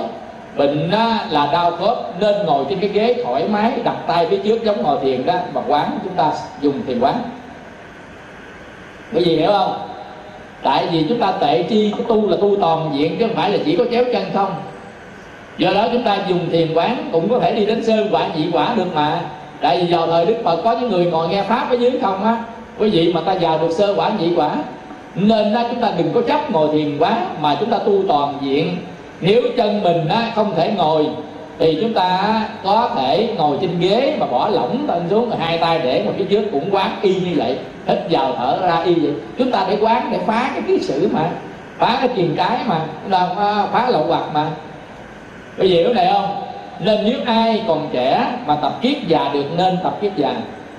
bệnh là đau khớp, nên ngồi trên cái ghế thoải mái, đặt tay phía trước giống ngồi thiền đó và quán chúng ta dùng thiền quán. Cái gì hiểu không? Tại vì chúng ta tệ chi tu là tu toàn diện, chứ không phải là chỉ có chéo chân không. Do đó chúng ta dùng thiền quán cũng có thể đi đến sơ quả nhị quả được mà. Tại vì vào thời đức phật có những người ngồi nghe pháp ở dưới không á, quý vị mà ta vào được sơ quả nhị quả, nên đó chúng ta đừng có chấp ngồi thiền quá mà chúng ta tu toàn diện nếu chân mình á, không thể ngồi thì chúng ta có thể ngồi trên ghế mà bỏ lỏng lên xuống hai tay để một phía trước cũng quán y như vậy. Hít vào thở ra y vậy. Chúng ta để quán để phá cái ký sử mà phá cái truyền cái mà là phá lậu hoặc mà. Bây giờ hiểu này không? Nên nếu ai còn trẻ mà tập kiết già được nên tập kiết già.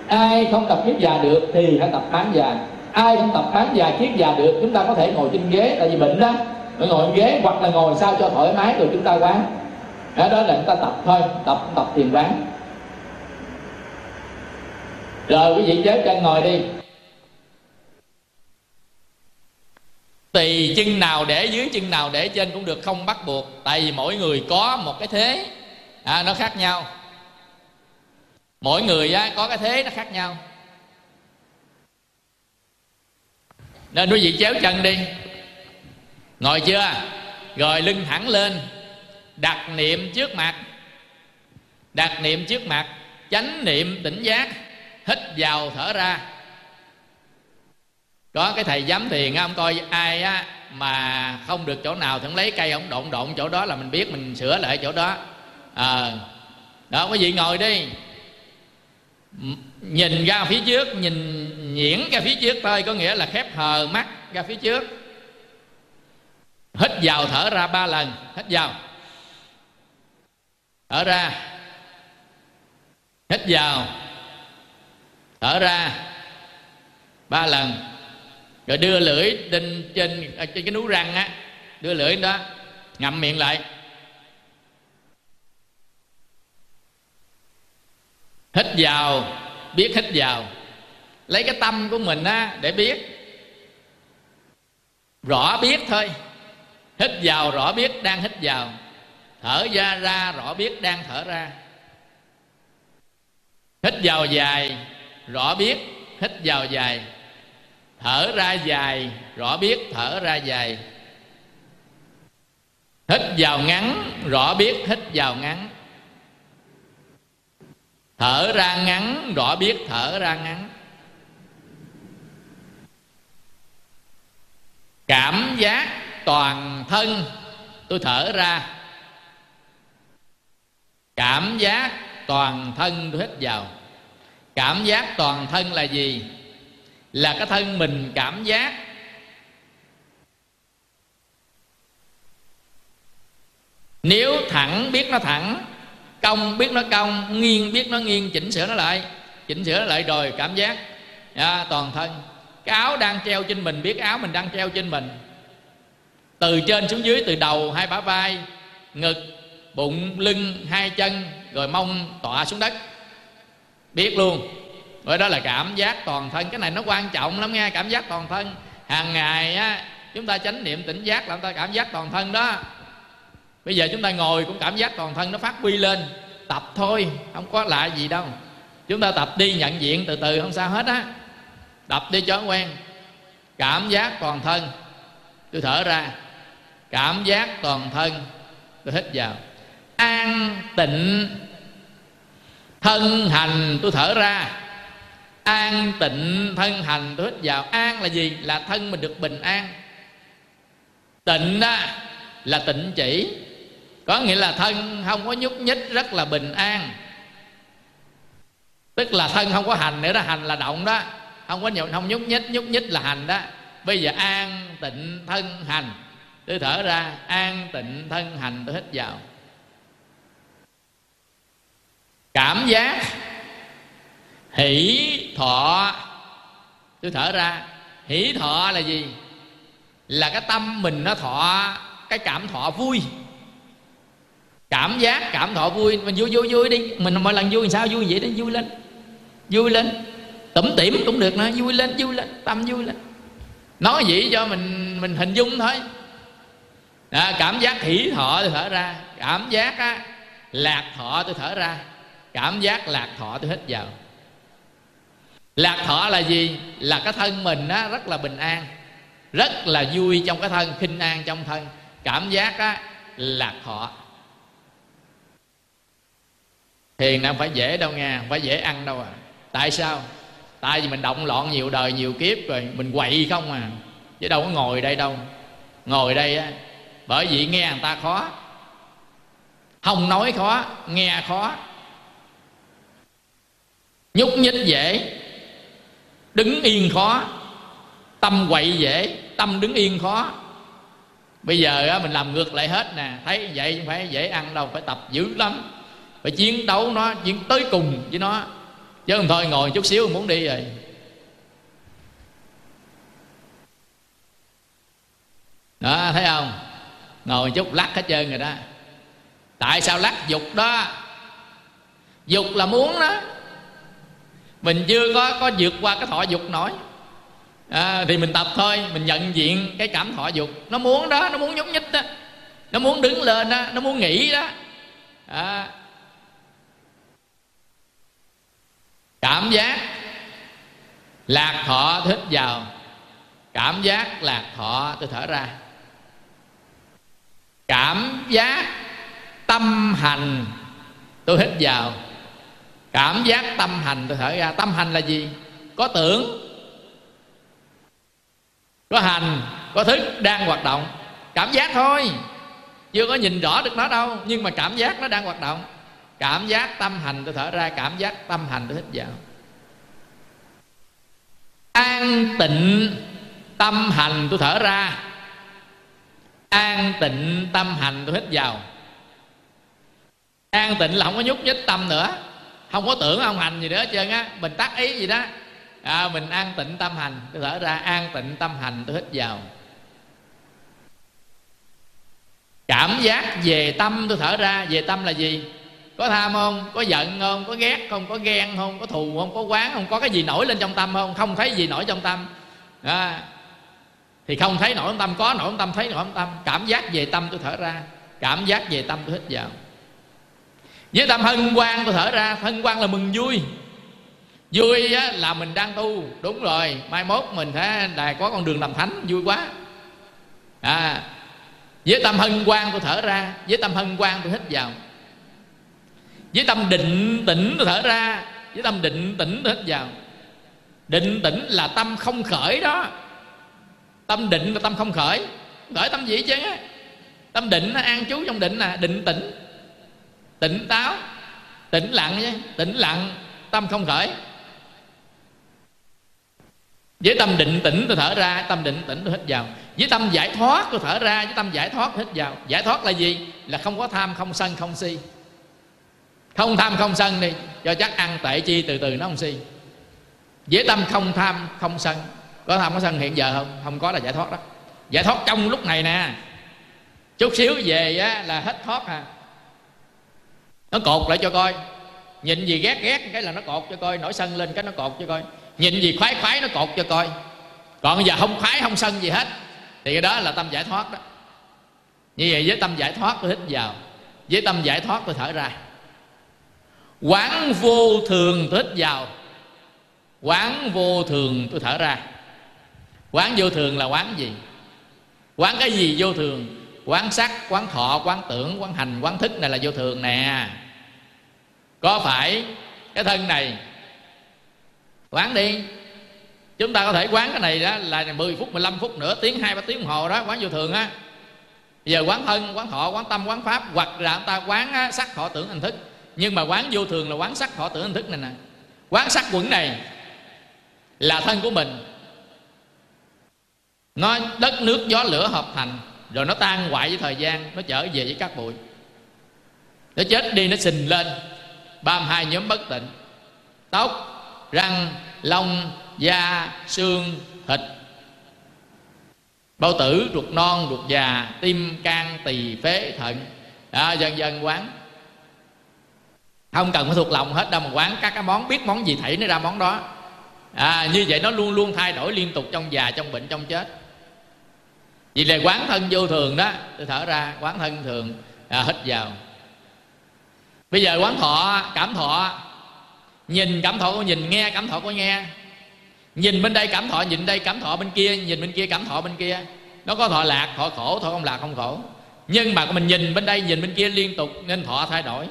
Ai không tập kiết già được thì hãy tập bán già. Ai không tập bán già kiết già được chúng ta có thể ngồi trên ghế tại vì bệnh đó ngồi ghế hoặc là ngồi sao cho thoải mái rồi chúng ta quán. Đó, đó là chúng ta tập thôi tập tập thiền quán. Rồi quý vị chớ chân ngồi đi. Tùy chân nào để dưới chân nào để trên cũng được không bắt buộc. Tại vì mỗi người có một cái thế. À, nó khác nhau. Mỗi người á, có cái thế nó khác nhau. Nên quý vị chéo chân đi ngồi chưa? Rồi lưng thẳng lên. Đặt niệm trước mặt. Đặt niệm trước mặt. Chánh niệm tỉnh giác. Hít vào thở ra. Có cái thầy giám thiền ông coi ai á mà không được chỗ nào thì ông lấy cây ông độn độn chỗ đó là mình biết mình sửa lại chỗ đó. À, đó quý vị ngồi đi. Nhìn ra phía trước nhìn nhiễn ra phía trước thôi có nghĩa là khép hờ mắt ra phía trước hít vào, thở ra ba lần. Hít vào. Thở ra. Hít vào. Thở ra. Ba lần. Rồi đưa lưỡi trên trên à, trên cái núi răng á. Đưa lưỡi đó, ngậm miệng lại. Hít vào. Biết hít vào. Lấy cái tâm của mình á để biết. Rõ biết thôi hít vào rõ biết đang hít vào. Thở ra ra rõ biết đang thở ra. Hít vào dài, rõ biết hít vào dài. Thở ra dài, rõ biết thở ra dài. Hít vào ngắn, rõ biết hít vào ngắn. Thở ra ngắn, rõ biết thở ra ngắn. Cảm giác toàn thân. Tôi thở ra. Cảm giác toàn thân tôi hít vào. Cảm giác toàn thân là gì? Là cái thân mình cảm giác. Nếu thẳng biết nó thẳng cong biết nó cong nghiêng biết nó nghiêng chỉnh sửa nó lại. Chỉnh sửa nó lại rồi cảm giác. À, toàn thân. Cái áo đang treo trên mình biết áo mình đang treo trên mình từ trên xuống dưới, từ đầu hai bả vai, ngực, bụng, lưng, hai chân, rồi mông tọa xuống đất. Biết luôn. Rồi đó là cảm giác toàn thân. Cái này nó quan trọng lắm nghe, cảm giác toàn thân. Hàng ngày á, chúng ta chánh niệm tỉnh giác làm ta cảm giác toàn thân đó. Bây giờ chúng ta ngồi cũng cảm giác toàn thân nó phát huy lên. Tập thôi, không có lạ gì đâu. Chúng ta tập đi nhận diện từ từ, không sao hết á. Tập đi cho quen. Cảm giác toàn thân. Tôi thở ra cảm giác toàn thân. Tôi hít vào. An tịnh. Thân hành tôi thở ra. An tịnh thân hành tôi hít vào. An là gì? Là thân mình được bình an. Tịnh đó là tịnh chỉ. Có nghĩa là thân không có nhúc nhích, rất là bình an. Tức là thân không có hành nữa đó hành là động đó. Không có nhiều không nhúc nhích nhúc nhích là hành đó. Bây giờ an tịnh thân hành tôi thở ra, an tịnh thân hành tôi hít vào. Cảm giác hỷ thọ, tôi thở ra. Hỷ thọ là gì? Là cái tâm mình nó thọ, cái cảm thọ vui. Cảm giác, cảm thọ vui, mình vui vui vui đi. Mình mỗi lần vui sao? Vui vậy đó, vui lên. Vui lên. Tủm tỉm cũng được nữa, vui lên vui lên, tâm vui lên. Nói vậy cho mình mình hình dung thôi đó, cảm giác hỷ thọ tôi thở ra. Cảm giác á, lạc thọ tôi thở ra. Cảm giác lạc thọ tôi hít vào. Lạc thọ là gì? Là cái thân mình á, rất là bình an rất là vui trong cái thân khinh an trong thân. Cảm giác á, lạc thọ. Thiền không phải dễ đâu nha không phải dễ ăn đâu à. Tại sao? Tại vì mình động loạn nhiều đời nhiều kiếp rồi mình quậy không à. Chứ đâu có ngồi đây đâu. Ngồi đây á bởi vì nghe người ta khó. Không nói khó, nghe khó. Nhúc nhích dễ. Đứng yên khó. Tâm quậy dễ. Tâm đứng yên khó. Bây giờ mình làm ngược lại hết nè. Thấy vậy không phải dễ ăn đâu, phải tập dữ lắm. Phải chiến đấu nó, chiến tới cùng với nó. Chứ không thôi, ngồi chút xíu muốn đi rồi. Đó, thấy không? Ngồi chút lắc hết trơn rồi đó. Tại sao lắc dục đó? Dục là muốn đó. Mình chưa có có vượt qua cái thọ dục nổi. À, thì mình tập thôi mình nhận diện cái cảm thọ dục. Nó muốn đó nó muốn nhúc nhích đó. Nó muốn đứng lên đó nó muốn nghĩ đó. À. cảm giác lạc thọ thích vào. Cảm giác lạc thọ tôi thở ra cảm giác tâm hành. Tôi hít vào. Cảm giác tâm hành, tôi thở ra. Tâm hành là gì? Có tưởng, có hành, có thức đang hoạt động. Cảm giác thôi. Chưa có nhìn rõ được nó đâu, nhưng mà cảm giác nó đang hoạt động. Cảm giác tâm hành, tôi thở ra. Cảm giác tâm hành, tôi hít vào. An tịnh tâm hành, tôi thở ra an tịnh tâm hành tôi hít vào. An tịnh là không có nhúc nhích tâm nữa. Không có tưởng không hành gì nữa hết trơn á. Mình tắt ý gì đó. À, mình an tịnh tâm hành. Tôi thở ra an tịnh tâm hành tôi hít vào. Cảm giác về tâm tôi thở ra. Về tâm là gì? Có tham không? Có giận không? Có ghét không? Có ghen không? Có thù không? Có quán không? Có cái gì nổi lên trong tâm không? Không thấy gì nổi trong tâm. À, thì không thấy nổi tâm có nổi tâm thấy nổi tâm. Cảm giác về tâm tôi thở ra. Cảm giác về tâm tôi hít vào. Với tâm hân hoan tôi thở ra. Hân hoan là mừng vui. Vui á, là mình đang tu. Đúng rồi. Mai mốt mình sẽ đài có con đường làm thánh. Vui quá. À với tâm hân hoan tôi thở ra. Với tâm hân hoan tôi hít vào. Với tâm định tĩnh tôi thở ra. Với tâm định tĩnh tôi hít vào. Định tĩnh là tâm không khởi đó tâm định là tâm không khởi. Khởi tâm gì chứ tâm định nó an trú trong định là định tĩnh. Tỉnh táo, tĩnh lặng chứ tĩnh lặng, tâm không khởi. Với tâm định tĩnh tôi thở ra, tâm định tĩnh tôi hít vào. Với tâm giải thoát tôi thở ra, với tâm giải thoát hít vào. Giải thoát là gì? Là không có tham, không sân, không si. Không tham, không sân đi cho chắc ăn tệ chi từ từ nó không si. Với tâm không tham, không sân có tham có sân hiện giờ không? Không có là giải thoát đó. Giải thoát trong lúc này nè. Chút xíu về á, là hết thoát à. Nó cột lại cho coi. Nhìn gì ghét ghét cái là nó cột cho coi. Nổi sân lên cái nó cột cho coi. Nhìn gì khoái khoái nó cột cho coi. Còn giờ không khoái không sân gì hết. Thì cái đó là tâm giải thoát đó. Như vậy với tâm giải thoát tôi hít vào. Với tâm giải thoát tôi thở ra. Quán vô thường tôi hít vào. Quán vô thường tôi thở ra quán vô thường là quán gì? Quán cái gì vô thường? Quán sắc quán thọ quán tưởng quán hành quán thức này là vô thường nè. Có phải cái thân này? Quán đi. Chúng ta có thể quán cái này đó là 10 phút 15 phút nửa tiếng hai ba tiếng đồng hồ đó quán vô thường á. Giờ quán thân quán thọ quán tâm quán pháp hoặc là chúng ta quán á, sắc thọ tưởng hành thức. Nhưng mà quán vô thường là quán sắc thọ tưởng hành thức này nè. Quán sắc quẩn này là thân của mình nó đất nước gió lửa hợp thành rồi nó tan hoại với thời gian nó trở về với các bụi. Nó chết đi nó sình lên. Ba mươi hai nhóm bất tịnh. Tóc răng lông da xương thịt. Bao tử ruột non ruột già tim can tỳ phế thận. À, dần dần quán. Không cần phải thuộc lòng hết đâu mà quán các cái món biết món gì thảy nó ra món đó. À, như vậy nó luôn luôn thay đổi liên tục trong già trong bệnh trong chết vì là quán thân vô thường đó tôi thở ra quán thân thường à, hít vào. Bây giờ quán thọ cảm thọ nhìn cảm thọ có nhìn nghe cảm thọ có nghe. Nhìn bên đây cảm thọ nhìn đây cảm thọ bên kia nhìn bên kia cảm thọ bên kia. Nó có thọ lạc thọ khổ thọ không lạc không khổ. Nhưng mà mình nhìn bên đây nhìn bên kia liên tục nên thọ thay đổi.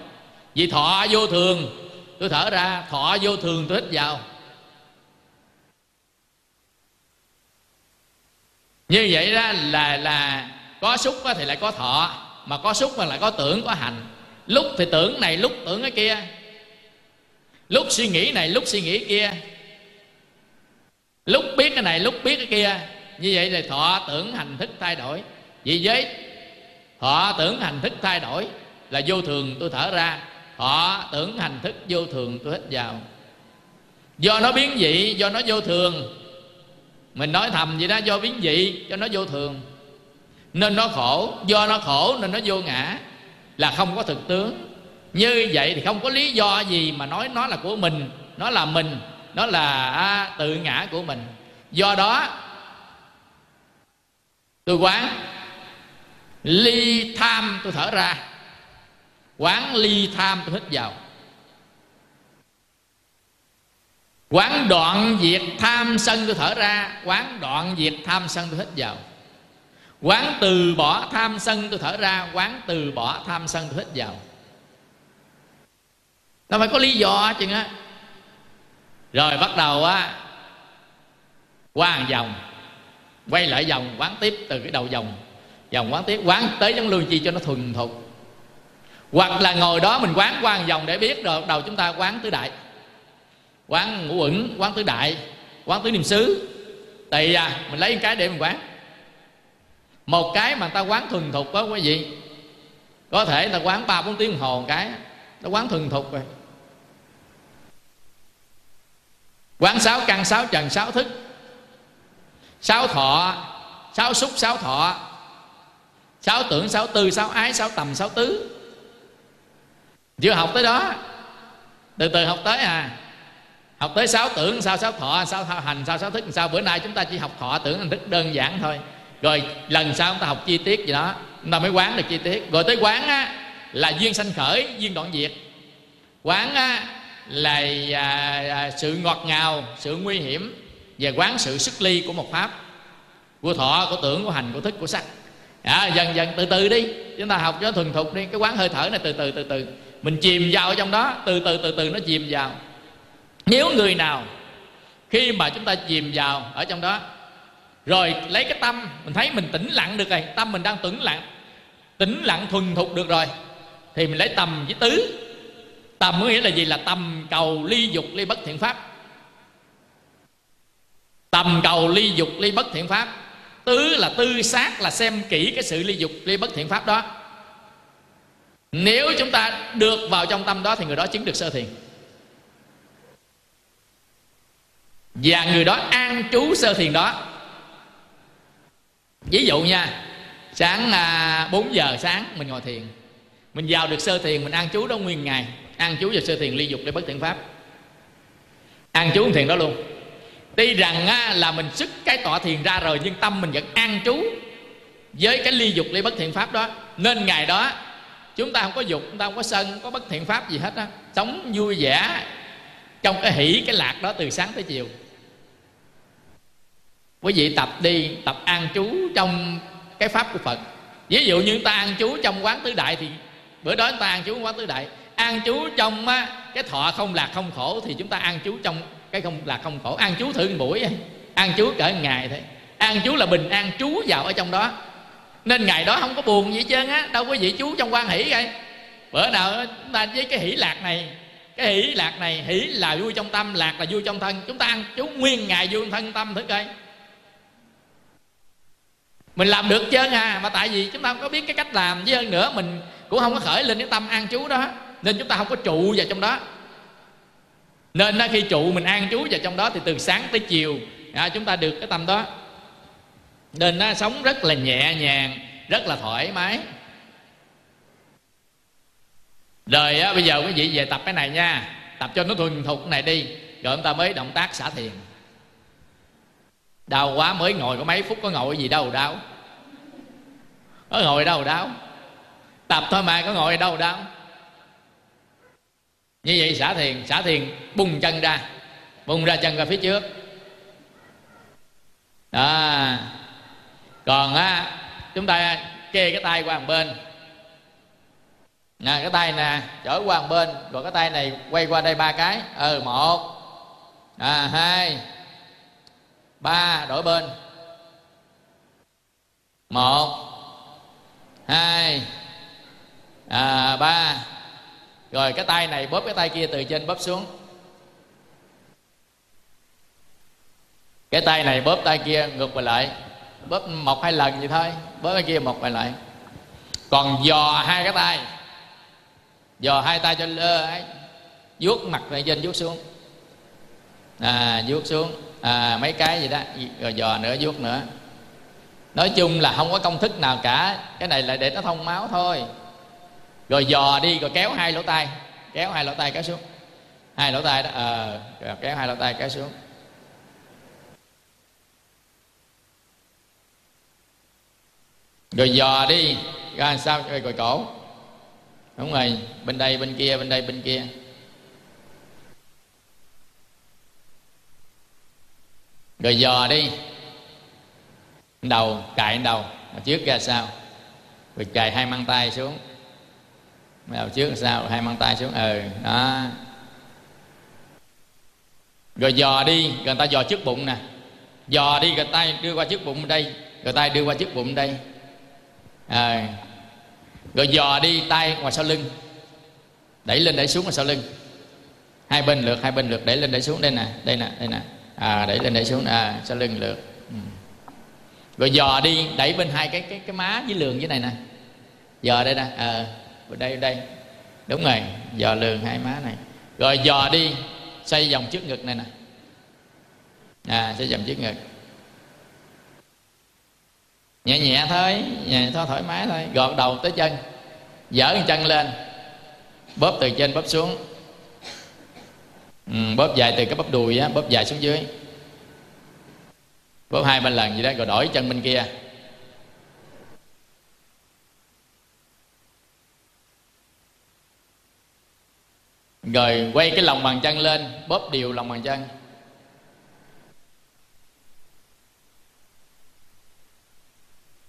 Vì thọ vô thường tôi thở ra thọ vô thường tôi hít vào. Như vậy đó là là có xúc thì lại có thọ, mà có xúc mà lại có tưởng, có hành. Lúc thì tưởng này, lúc tưởng cái kia. Lúc suy nghĩ này, lúc suy nghĩ kia. Lúc biết cái này, lúc biết cái kia. Như vậy là thọ, tưởng, hành, thức thay đổi. Vì với thọ, tưởng, hành, thức thay đổi là vô thường, tôi thở ra. Thọ, tưởng, hành, thức, vô thường, tôi hít vào. Do nó biến dị, do nó vô thường mình nói thầm vậy đó do biến dị cho nó vô thường. Nên nó khổ do nó khổ nên nó vô ngã là không có thực tướng. Như vậy thì không có lý do gì mà nói nó là của mình nó là mình nó là à, tự ngã của mình. Do đó tôi quán ly tham tôi thở ra. Quán ly tham tôi hít vào. Quán đoạn diệt tham sân tôi thở ra, quán đoạn diệt tham sân tôi hít vào. Quán từ bỏ tham sân tôi thở ra, quán từ bỏ tham sân tôi hít vào. Nó phải có lý do chừng á. Rồi bắt đầu á, qua hàng vòng, quay lại vòng, quán tiếp từ cái đầu vòng. Vòng quán tiếp, quán tới giống lương chi cho nó thuần thục. Hoặc là ngồi đó mình quán qua hàng vòng để biết rồi đầu chúng ta quán tứ đại quán ngũ uẩn, quán tứ đại, quán tứ niệm xứ. Tùy à mình lấy một cái để mình quán. Một cái mà ta quán thuần thục đó quý vị có thể ta quán ba bốn tiếng đồng hồ một cái, nó quán thuần thục rồi. Quán sáu căn, sáu trần, sáu thức. Sáu thọ, sáu xúc, sáu thọ. Sáu tưởng, sáu tư, sáu ái, sáu tầm, sáu tứ. Chưa học tới đó. Từ từ học tới à học tới sáu tưởng sao sáu thọ sao hành sao sáu thức sao bữa nay chúng ta chỉ học thọ tưởng hình thức đơn giản thôi. Rồi lần sau chúng ta học chi tiết gì đó chúng ta mới quán được chi tiết. Rồi tới quán á là duyên sanh khởi duyên đoạn diệt. Quán á là à, à, sự ngọt ngào sự nguy hiểm. Và quán sự sức ly của một pháp của thọ của tưởng của hành của thức của sắc. À, dần dần từ từ đi. Chúng ta học cho thuần thục đi. Cái quán hơi thở này từ từ từ từ. Mình chìm vào ở trong đó từ từ từ từ nó chìm vào nếu người nào, khi mà chúng ta chìm vào ở trong đó, rồi lấy cái tâm, mình thấy mình tĩnh lặng được rồi, tâm mình đang tĩnh lặng tĩnh lặng thuần thục được rồi, thì mình lấy tầm với tứ. Tầm có nghĩa là gì? Là tầm cầu ly dục ly bất thiện pháp. Tầm cầu ly dục ly bất thiện pháp. Tứ là tư sát là xem kỹ cái sự ly dục ly bất thiện pháp đó. Nếu chúng ta được vào trong tâm đó thì người đó chứng được sơ thiền. Và người đó an trú sơ thiền đó. Ví dụ nha sáng à, 4 giờ sáng mình ngồi thiền. Mình vào được sơ thiền mình an trú đó nguyên ngày. An trú vào sơ thiền ly dục để bất thiện pháp. An trú thiền đó luôn. Tuy rằng á, là mình sức cái tọa thiền ra rồi nhưng tâm mình vẫn an trú với cái ly dục ly bất thiện pháp đó. Nên ngày đó chúng ta không có dục chúng ta không có sân không có bất thiện pháp gì hết á. Sống vui vẻ trong cái hỷ cái lạc đó từ sáng tới chiều quý vị tập đi tập an trú trong cái pháp của phật. Ví dụ như ta an trú trong quán tứ đại thì bữa đó chúng ta an trú quán tứ đại. An trú trong á, cái thọ không lạc không khổ thì chúng ta an trú trong cái không lạc không khổ. An trú thử một buổi an trú cỡ ngày thôi. An trú là bình an trú vào ở trong đó. Nên ngày đó không có buồn gì hết trơn á đâu có vị chú trong quan hỷ vậy bữa nào chúng ta với cái hỷ lạc này cái hỷ lạc này hỷ là vui trong tâm lạc là vui trong thân. Chúng ta ăn chú nguyên ngày vui trong thân tâm thử coi mình làm được chứ à mà tại vì chúng ta không có biết cái cách làm. Với hơn nữa mình cũng không có khởi lên cái tâm an chú đó. Nên chúng ta không có trụ vào trong đó. Nên khi trụ mình an chú vào trong đó thì từ sáng tới chiều à, chúng ta được cái tâm đó. Nên nó sống rất là nhẹ nhàng rất là thoải mái. Rồi á, bây giờ quý vị về tập cái này nha. Tập cho nó thuần thục này đi. Rồi chúng ta mới động tác xả thiền đau quá, mới ngồi có mấy phút có ngồi gì đâu đau. Có ngồi đâu đau. Tập thôi mà, có ngồi đâu đau. Như vậy xả thiền xả thiền, bung chân ra. Bung ra chân ra phía trước. Đó. Còn á, chúng ta kê cái tay qua một bên. Nè, cái tay nè trở qua một bên, rồi cái tay này quay qua đây ba cái. Ừ một. À hai ba đổi bên. Một hai à, ba. Rồi cái tay này bóp cái tay kia từ trên bóp xuống. Cái tay này bóp tay kia ngược về lại. Bóp một hai lần vậy thôi. Bóp cái kia một vài lại. Còn dò hai cái tay. Dò hai tay cho lơ ấy. Vuốt mặt này trên vuốt xuống à vuốt xuống. À mấy cái gì đó. Rồi dò nữa vuốt nữa. Nói chung là không có công thức nào cả. Cái này là để nó thông máu thôi. Rồi dò đi rồi kéo hai lỗ tai. Kéo hai lỗ tai kéo xuống. Hai lỗ tai đó ờ à, kéo hai lỗ tai kéo xuống. Rồi dò đi. Ra sao? Rồi cổ. Đúng rồi. Bên đây bên kia bên đây bên kia. Rồi dò đi. Đầu cài đầu. Trước ra sau rồi cài hai mang tay xuống. Đầu trước ra sau hai mang tay xuống. Ừ đó. Rồi dò đi. Rồi người ta dò trước bụng nè. Dò đi rồi tay đưa qua trước bụng đây. Rồi tay đưa qua trước bụng đây. À, rồi dò đi tay ngoài sau lưng. Đẩy lên đẩy xuống ngoài sau lưng. Hai bên lượt hai bên lượt. Đẩy lên đẩy xuống. Đây nè đây nè đây nè à, đẩy lên đẩy xuống. À, sau lưng lượt. Ừ. rồi dò đi đẩy bên hai cái cái cái má với lường dưới này nè. Dò đây nè. À, đây đây. Đúng rồi dò lường hai má này. Rồi dò đi xoay vòng trước ngực này nè. À xoay vòng trước ngực. Nhẹ nhẹ thôi nhẹ thôi thoải mái thôi. Gọt đầu tới chân. Dở chân lên. Bóp từ trên bóp xuống ừ, bóp dài từ cái bắp đùi á bóp dài xuống dưới. Bóp hai ba lần gì đó rồi đổi chân bên kia. Rồi quay cái lòng bàn chân lên bóp đều lòng bàn chân.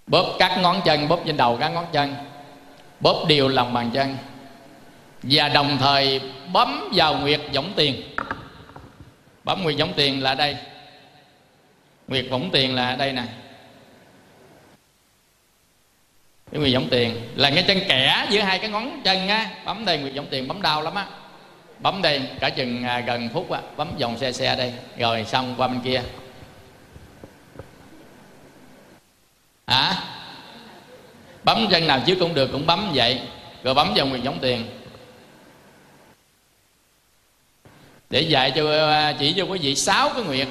Bóp các ngón chân bóp trên đầu các ngón chân. Bóp đều lòng bàn chân và đồng thời bấm vào nguyệt võng tiền. Bấm nguyệt võng tiền là đây. Nguyệt võng tiền là đây nè. Cái nguyệt võng tiền là cái chân kẻ giữa hai cái ngón chân á. Bấm đây nguyệt võng tiền bấm đau lắm á. Bấm đây cả chừng à, gần phút á bấm vòng xe xe đây. Rồi xong qua bên kia. Hả? À? bấm chân nào trước cũng được cũng bấm vậy. Rồi bấm vào nguyệt võng tiền. Để dạy cho à, chỉ cho quý vị sáu cái nguyệt.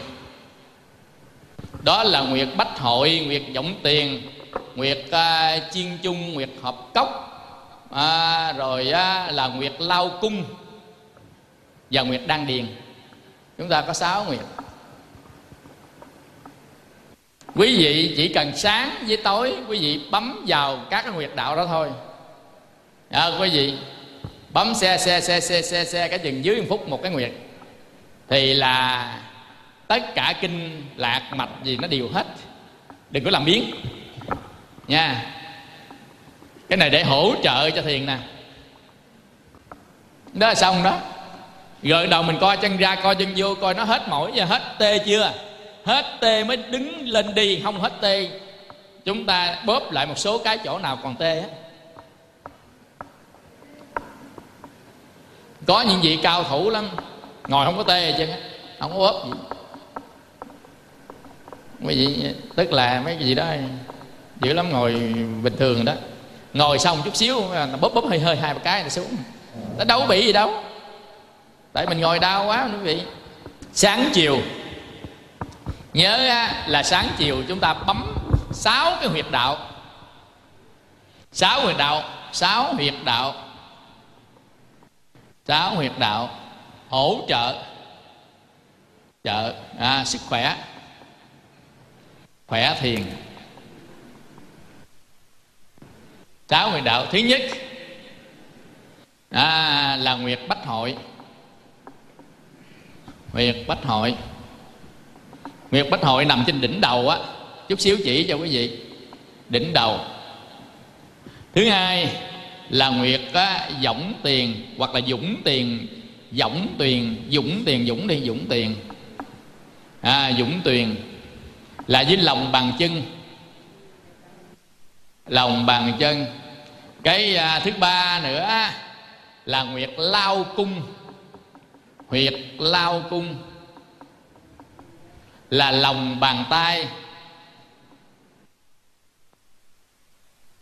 Đó là nguyệt bách hội nguyệt vọng tiền nguyệt uh, chiên chung nguyệt hợp cốc. À, rồi uh, là nguyệt lao cung và nguyệt đan điền. Chúng ta có sáu nguyệt. Quý vị chỉ cần sáng với tối quý vị bấm vào các cái nguyệt đạo đó thôi. À, quý vị bấm xe xe xe xe xe xe cái chừng dưới một phút một cái nguyệt thì là tất cả kinh lạc mạch gì nó đều hết. Đừng có làm biến nha. Cái này để hỗ trợ cho thiền nè. Đó là xong đó. Rồi đầu mình coi chân ra coi chân vô, coi nó hết mỏi và hết tê chưa? Hết tê mới đứng lên đi, không hết tê. Chúng ta bóp lại một số cái chỗ nào còn tê á. Có những vị cao thủ lắm ngồi không có tê chứ không có ốp gì. Mấy gì, tức là mấy cái gì đó dữ lắm ngồi bình thường đó. Ngồi xong chút xíu à, bóp bóp hơi hơi hai ba cái là xuống. Nó đâu có bị gì đâu. Tại mình ngồi đau quá quý vị. Sáng chiều. Nhớ à, là sáng chiều chúng ta bấm sáu cái huyệt đạo. Sáu huyệt đạo sáu huyệt đạo. Sáu huyệt đạo hỗ trợ. Trợ. À, sức khỏe. Khỏe thiền. Sáu nguyện đạo. Thứ nhất à, là nguyệt bách hội. Nguyệt bách hội. Nguyệt bách hội nằm trên đỉnh đầu á. Chút xíu chỉ cho quý vị. Đỉnh đầu. Thứ hai là nguyệt á, dũng tiền hoặc là dũng tiền dũng tiền dũng tiền dũng đi dũng tiền à, dũng tiền là với lòng bàn chân. Lòng bàn chân. Cái à, thứ ba nữa là nguyệt lao cung. Huyệt lao cung là lòng bàn tay.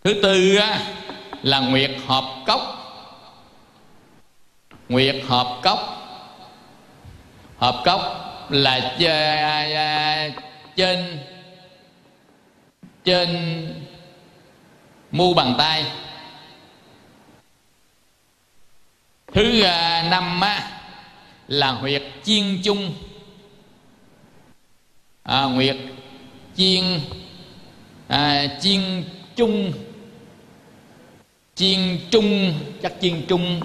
Thứ tư á, là nguyệt hợp cốc nguyệt hợp cốc. Hợp cốc là à, trên trên mu bàn tay. Thứ à, năm á, là huyệt chiên chung. À, huyệt chiên à, chiên chung. Chiên trung chắc chiên trung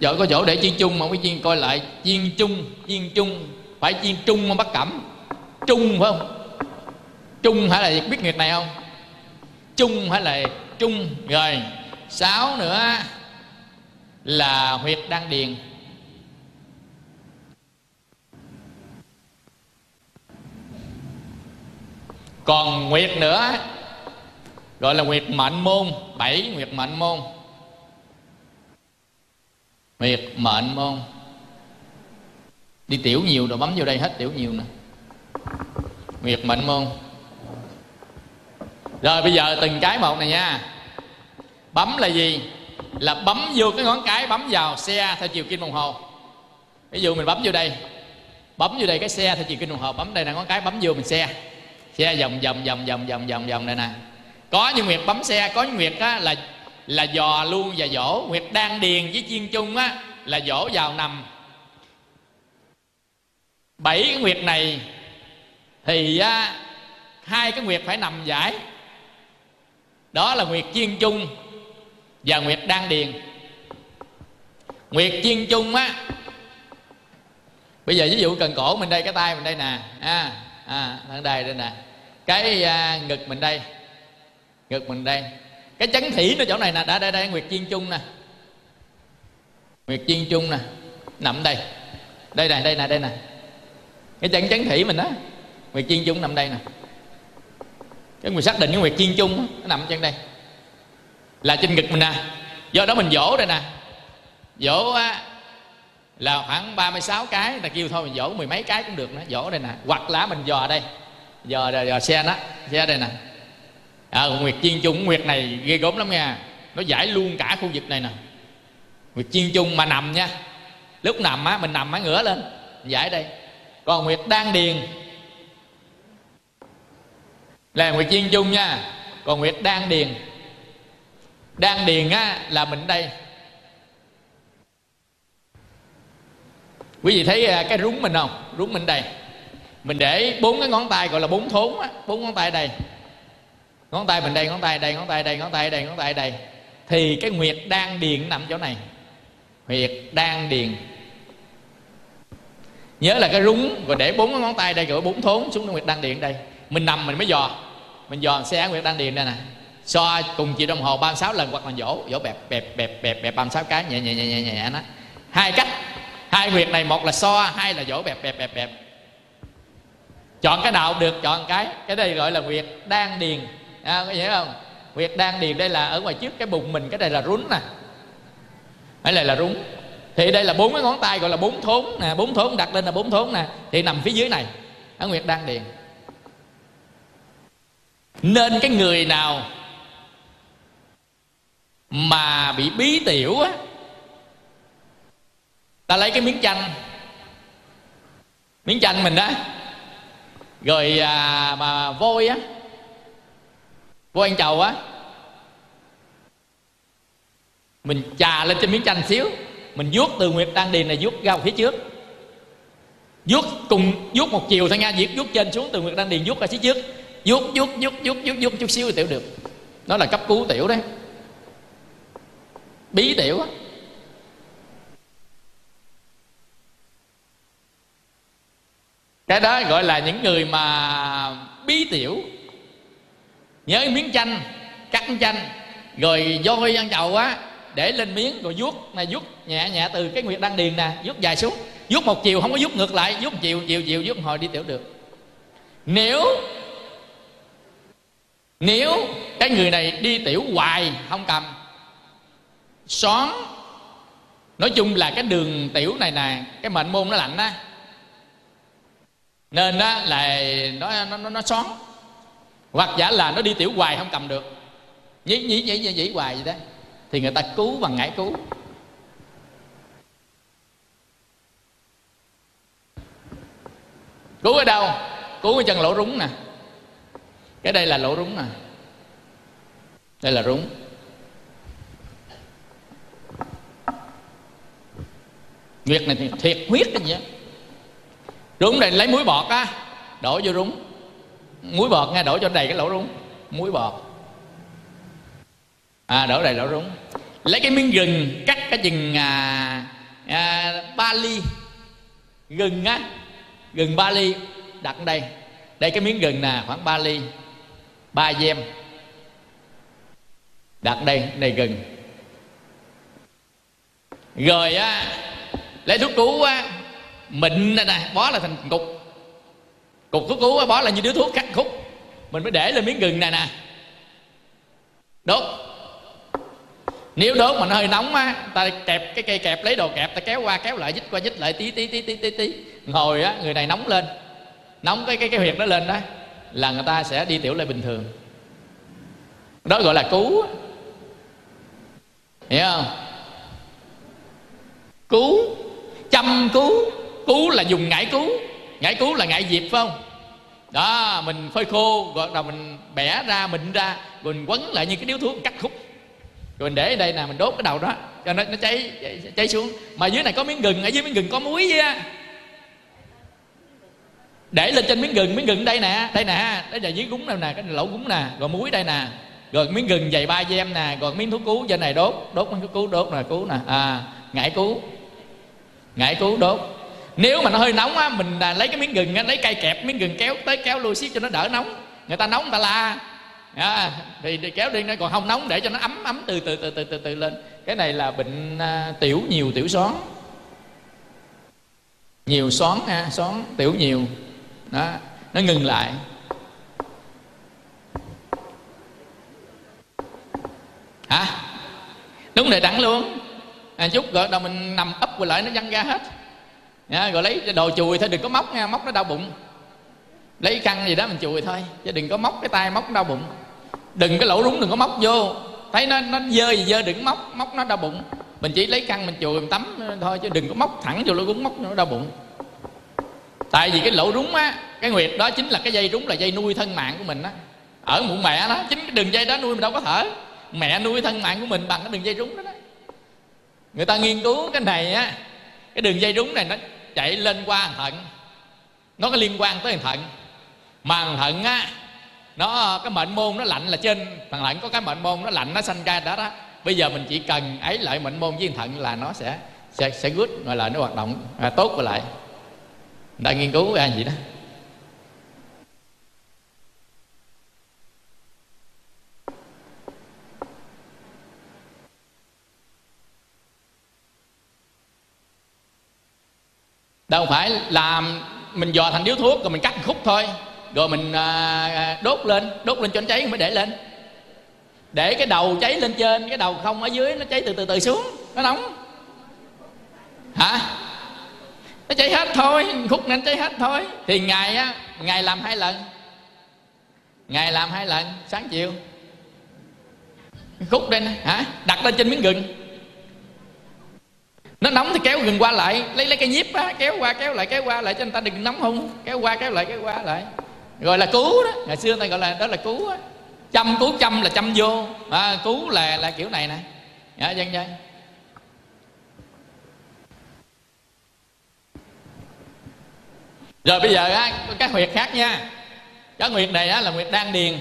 vợ có chỗ để chiên chung mà không chiên, coi lại. Chiên chung chiên chung. Phải chiên trung mà bắt cẩm trung phải không? Trung hay là biết nguyệt này không? Trung hay là trung? Rồi, sáu nữa là huyệt đan điền. Còn nguyệt nữa, gọi là nguyệt mệnh môn, bảy nguyệt mệnh môn miệt mệnh môn đi tiểu nhiều rồi bấm vô đây hết tiểu nhiều nè nguyệt mệnh môn rồi bây giờ từng cái một này nha bấm là gì là bấm vô cái ngón cái bấm vào xe theo chiều kim đồng hồ ví dụ mình bấm vô đây bấm vô đây cái xe theo chiều kim đồng hồ bấm đây là ngón cái bấm vô mình xe xe vòng vòng vòng vòng vòng vòng vòng này nè có những nguyệt bấm xe có những nguyệt á, là là dò luôn và dỗ. Nguyệt đan điền với chiên chung á là dỗ vào nằm. Bảy cái nguyệt này thì á, hai cái nguyệt phải nằm giải. Đó là nguyệt chiên chung và nguyệt đan điền. Nguyệt chiên chung á bây giờ ví dụ cần cổ mình đây cái tay mình đây nè à, à đây đây nè. Cái à, ngực mình đây ngực mình đây cái chấn thỉ nó chỗ này nè đã đây đây nguyệt chiên chung nè. Nguyệt chiên chung nè. Nằm đây. Đây nè đây nè đây nè. Cái chấn chấn thỉ mình đó nguyệt chiên chung nằm đây nè. Cái mình xác định cái nguyệt chiên chung nó nằm trên đây. Là trên ngực mình nè. Do đó mình dỗ đây nè. Dỗ á, là khoảng 36 cái là kêu thôi mình dỗ mười mấy cái cũng được nữa. Dỗ đây nè. Hoặc là mình dò đây. Dò dò, dò xe nó xe đây nè à, nguyệt chiên chung nguyệt này ghê gớm lắm nha. Nó giải luôn cả khu vực này nè. Nguyệt chiên chung mà nằm nha. Lúc nằm á mình nằm á ngửa lên. Giải đây. Còn nguyệt đang điền. Là nguyệt chiên chung nha. Còn nguyệt đang điền. Đang điền á là mình đây. Quý vị thấy à, cái rúng mình không? Rúng mình đây. Mình để bốn cái ngón tay gọi là bốn thốn á. Bốn ngón tay đây ngón tay mình đây, ngón tay đây, ngón tay đây, ngón tay đây, ngón tay đây. Thì cái nguyệt đang điền nằm chỗ này. Huyệt đang điền. Nhớ là cái rúng, rồi để bốn ngón tay đây, rồi bốn thốn xuống nguyệt đang điền đây. Mình nằm, mình mới dò. Mình dò xe nguyệt đang điền đây nè. So cùng chị đồng hồ 36 lần hoặc là dỗ dỗ bẹp bẹp bẹp bẹp bẹp 36 cái, nhẹ nhẹ nhẹ nhẹ nhẹ nó hai cách. Hai nguyệt này, một là so, hai là dỗ, bẹp bẹp bẹp bẹp. Chọn cái nào được, chọn cái. Cái đây gọi là nguyệt đang điền à, có hiểu không? Nguyệt đang điền đây là ở ngoài trước cái bụng mình cái đây là rún nè. Cái này là rún. thì đây là bốn cái ngón tay gọi là bốn thốn nè bốn thốn đặt lên là bốn thốn nè. Thì nằm phía dưới này ở nguyệt đang điền. Nên cái người nào mà bị bí tiểu á ta lấy cái miếng chanh. Miếng chanh mình đó. Rồi à, mà vôi á vô ăn chầu á. Mình chà lên trên miếng chanh xíu. Mình vuốt từ nguyệt đan điền này vuốt ra phía trước. Vuốt cùng, vuốt một chiều thôi nha. Vuốt vuốt trên xuống từ nguyệt đan điền vuốt ra phía trước. Vuốt vuốt vuốt vuốt vuốt vuốt chút xíu thì tiểu được. Đó là cấp cứu tiểu đấy. Bí tiểu á. Cái đó gọi là những người mà bí tiểu nhớ miếng chanh cắt chanh rồi voi ăn chầu á để lên miếng rồi vuốt này vuốt nhẹ nhẹ từ cái nguyệt đăng điền nè vuốt dài xuống. Vuốt một chiều không có vuốt ngược lại vuốt chiều chiều chiều vuốt hồi đi tiểu được. Nếu nếu cái người này đi tiểu hoài không cầm xón nói chung là cái đường tiểu này nè cái mệnh môn nó lạnh á nên đó là nó nó nó, nó xón hoặc giả là nó đi tiểu hoài không cầm được. Nhí nhí nhí nhí, nhí hoài vậy đó. Thì người ta cứu bằng ngải cứu. Cứu ở đâu? Cứu ở chân lỗ rúng nè. Cái đây là lỗ rúng nè đây là rúng. Việc này thì thiệt huyết cái gì rúng này lấy muối bọt á đổ vô rúng muối bọt nghe đổ cho đầy cái lỗ rúng. Muối bọt. À đổ đầy lỗ rúng. Lấy cái miếng gừng cắt cái chừng à, à, ba ly. Gừng á gừng ba ly đặt ở đây. Đây cái miếng gừng nè khoảng 3 ly ba gem đặt đây đây gừng. Rồi á lấy thuốc cũ á mịn này nè bó là thành cục cục thuốc cứu bỏ là như đứa thuốc cắt khúc. Mình mới để lên miếng gừng này nè. Đốt. Nếu đốt mà nó hơi nóng á, ta kẹp cái cây kẹp, lấy đồ kẹp, ta kéo qua, kéo lại, dít qua, dít lại, tí tí tí tí tí tí. Ngồi á, người này nóng lên. Nóng cái cái cái huyệt đó lên đó, là người ta sẽ đi tiểu lại bình thường. Đó gọi là cứu hiểu không? Cứu chăm cứu cứu là dùng ngải cứu ngải cứu là ngải diệp phải không? Đó, mình phơi khô rồi là mình bẻ ra mình ra, rồi mình quấn lại như cái điếu thuốc cắt khúc. Rồi mình để ở đây nè, mình đốt cái đầu đó, cho nó nó cháy cháy xuống. Mà dưới này có miếng gừng, ở dưới miếng gừng có muối với á. Để lên trên miếng gừng miếng gừng đây nè đây nè, đây là dưới gúng này nè, cái lỗ gúng nè, rồi muối đây nè. Rồi miếng gừng dày ba gem nè, rồi miếng thuốc cứu trên này đốt đốt miếng thuốc cứu, đốt nè, cứu nè. À ngải cứu ngải cứu, đốt nếu mà nó hơi nóng á mình là lấy cái miếng gừng á, lấy cây kẹp miếng gừng kéo tới kéo lui xiết cho nó đỡ nóng. Người ta nóng người ta la. À, thì, thì kéo đi nó còn không nóng để cho nó ấm ấm từ từ từ từ từ, từ lên. Cái này là bệnh à, tiểu nhiều tiểu xoắn nhiều xoắn ha xoắn tiểu nhiều. Đó nó ngừng lại. Hả? Đúng rồi đắng luôn. À, chút rồi đầu mình nằm ấp quay lại nó văng ra hết nha, rồi lấy đồ chùi thôi đừng có móc nha móc nó đau bụng. Lấy khăn gì đó mình chùi thôi chứ đừng có móc cái tay móc đau bụng. Đừng cái lỗ rúng đừng có móc vô. Thấy nó nó dơ gì dơ đừng móc móc nó đau bụng. Mình chỉ lấy khăn mình chùi mình tắm thôi chứ đừng có móc thẳng vô lỗ rúng móc nó đau bụng. Tại vì cái lỗ rúng á cái nguyệt đó chính là cái dây rúng là dây nuôi thân mạng của mình á. Ở bụng mẹ đó chính cái đường dây đó nuôi mình đâu có thở. Mẹ nuôi thân mạng của mình bằng cái đường dây rúng đó, đó. Người ta nghiên cứu cái này á cái đường dây rúng này nó chạy lên qua thận nó có liên quan tới thận mà thận á nó cái mệnh môn nó lạnh là trên thằng thận có cái mệnh môn nó lạnh nó sanh ra đó đó. Bây giờ mình chỉ cần ấy lại mệnh môn với thận là nó sẽ sẽ sẽ good gọi là nó hoạt động à, tốt trở lại đã nghiên cứu ra gì đó. Đâu phải làm mình dò thành điếu thuốc rồi mình cắt khúc thôi. Rồi mình à, à, đốt lên đốt lên cho nó cháy mới để lên. Để cái đầu cháy lên trên cái đầu không ở dưới nó cháy từ từ từ xuống nó nóng. Hả? Nó cháy hết thôi khúc nên cháy hết thôi. Thì ngày á ngày làm hai lần. Ngày làm hai lần sáng chiều. Khúc đây nè hả? Đặt lên trên miếng gừng nó nóng thì kéo gần qua lại. Lấy lấy cái nhíp á kéo qua kéo lại kéo qua lại cho người ta đừng nóng không kéo qua kéo lại kéo qua lại. Gọi là cứu đó. Ngày xưa người ta gọi là đó là cứu á. Chăm cứu chăm là chăm vô. À, cứu là là kiểu này nè. Dạ dân dân. Rồi bây giờ á các huyệt khác nha. Cái nguyệt này á là nguyệt đan điền.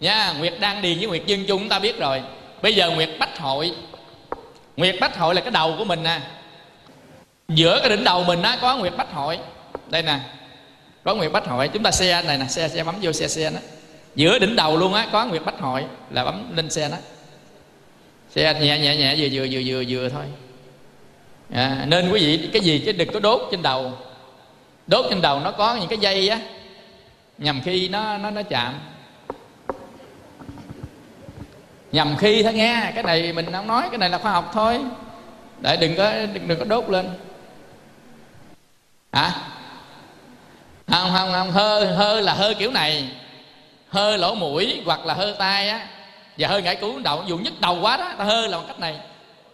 Nha nguyệt đan điền với nguyệt dương chung chúng ta biết rồi. Bây giờ nguyệt bách hội nguyệt bách hội là cái đầu của mình nè. Giữa cái đỉnh đầu mình á có nguyệt bách hội. Đây nè có nguyệt bách hội. Chúng ta xe này nè xe xe bấm vô xe xe đó giữa đỉnh đầu luôn á có nguyệt bách hội là bấm lên xe đó xe nhẹ nhẹ nhẹ vừa vừa vừa vừa vừa thôi. À, nên quý vị cái gì chứ đừng có đốt trên đầu. Đốt trên đầu nó có những cái dây á nhằm khi nó nó nó chạm nhầm khi thôi nghe cái này mình không nói cái này là khoa học thôi. Để đừng có đừng, đừng có đốt lên. Hả? Không không không hơ hơ là hơ kiểu này. Hơ lỗ mũi hoặc là hơ tai á. Và hơi ngải cứu đầu dù nhức đầu quá đó ta hơ là bằng cách này.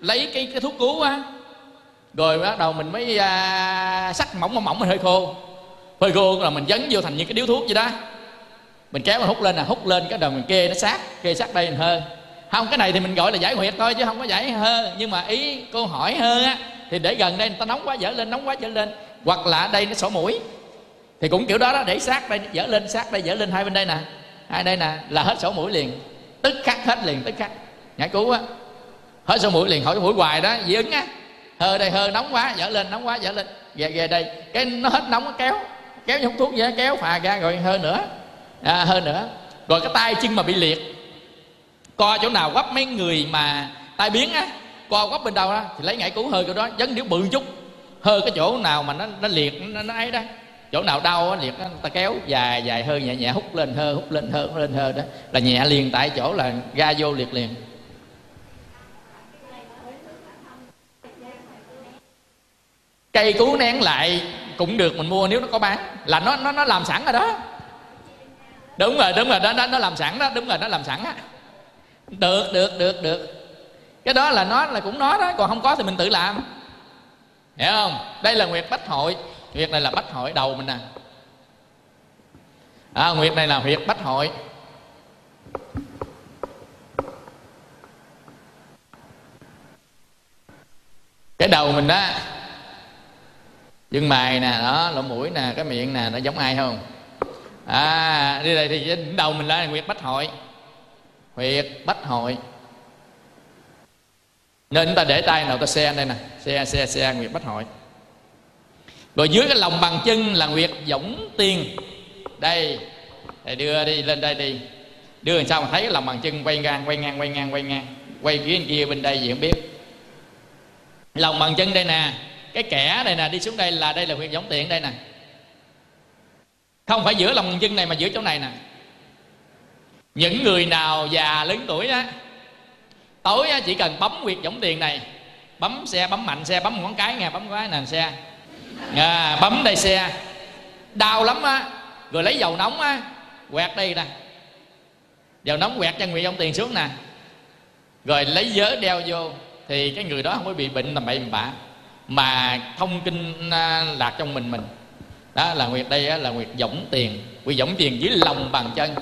Lấy cái cái thuốc cứu á. Rồi bắt đầu mình mới à, sắc mỏng mỏng mỏng mình hơi khô. Hơi khô là mình dấn vô thành những cái điếu thuốc vậy đó. Mình kéo mình hút lên là hút lên cái đầu mình kê nó sát kê sát đây mình hơi không cái này thì mình gọi là giải huyệt thôi chứ không có giải hơn nhưng mà ý cô hỏi hơn á thì để gần đây người ta nóng quá dở lên nóng quá dở lên. Hoặc là đây nó sổ mũi. Thì cũng kiểu đó đó để sát đây dở lên sát đây dở lên hai bên đây nè. Hai đây nè là hết sổ mũi liền. Tức khắc hết liền tức khắc. Ngã cứu á. Hết sổ mũi liền hỏi mũi hoài đó dị ứng á. Hơ đây hơ nóng quá dở lên nóng quá dở lên. Về về đây. Cái nó hết nóng nó kéo. Kéo như thuốc vậy kéo phà ra rồi hơ nữa. À, hơ nữa. Rồi cái tay chân mà bị liệt co chỗ nào quắp mấy người mà tai biến á co quắp bên đâu đó thì lấy ngải cứu hơi chỗ đó dấn điếu bự chút. Hơi cái chỗ nào mà nó nó liệt nó, nó ấy đó. Chỗ nào đau á liệt đó, ta kéo dài dài hơi nhẹ nhẹ hút lên hơi hút lên hơi hút lên hơi đó. Là nhẹ liền tại chỗ là ra vô liệt liền. Cây cứu nén lại cũng được mình mua nếu nó có bán. Là nó nó nó làm sẵn rồi đó. Đúng rồi đúng rồi đó, đó nó làm sẵn đó đúng rồi nó làm sẵn á được được được được. Cái đó là nó là cũng nó đó còn không có thì mình tự làm. Hiểu không? Đây là nguyệt bách hội. Nguyệt này là bách hội đầu mình nè. À, nguyệt này là huyệt bách hội. Cái đầu mình đó chân mày nè đó lỗ mũi nè cái miệng nè nó giống ai không? À đi đây thì đầu mình là nguyệt bách hội huyệt bách hội. Nên chúng ta để tay nào ta xe đây nè. Xe xe xe, nguyệt bách hội. Rồi dưới cái lòng bàn chân là nguyệt võng tiền đây đây đưa đi, lên đây đi. Đưa làm sao mà thấy cái lòng bàn chân quay ngang quay ngang quay ngang quay ngang. Quay phía bên kia, bên đây gì không biết. Lòng bàn chân đây nè. Cái kẻ này nè, đi xuống đây là đây là nguyệt võng tiền đây nè. Không phải giữa lòng bàn chân này mà giữa chỗ này nè những người nào già lớn tuổi á tối á, chỉ cần bấm quyệt giống tiền này bấm xe bấm mạnh xe bấm ngón cái nghe bấm cái nền xe. À, bấm đây xe. Đau lắm á. Rồi lấy dầu nóng á quẹt đây nè. Dầu nóng quẹt cho nguyện ông tiền xuống nè. Rồi lấy vớ đeo vô thì cái người đó không có bị bệnh tầm bậy bạ. Mà thông kinh à, lạc trong mình mình. Đó là nguyệt đây á, là nguyệt võng tiền. Quy võng tiền dưới lòng bàn chân.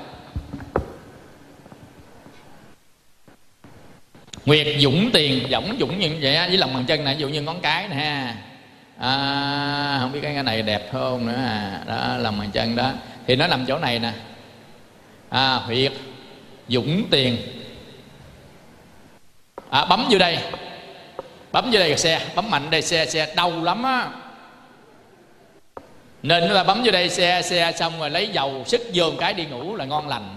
Nguyệt dũng tiền dũng dũng như vậy với lòng bàn chân này ví dụ như ngón cái nè ha. À, không biết cái này đẹp không nữa à. Đó lòng bàn chân đó. Thì nó nằm chỗ này nè. À, huyệt dũng tiền. À, bấm vô đây. Bấm vô đây xe bấm mạnh đây xe xe đau lắm á. Nên chúng ta bấm vô đây xe xe xong rồi lấy dầu sức vô một cái đi ngủ là ngon lành.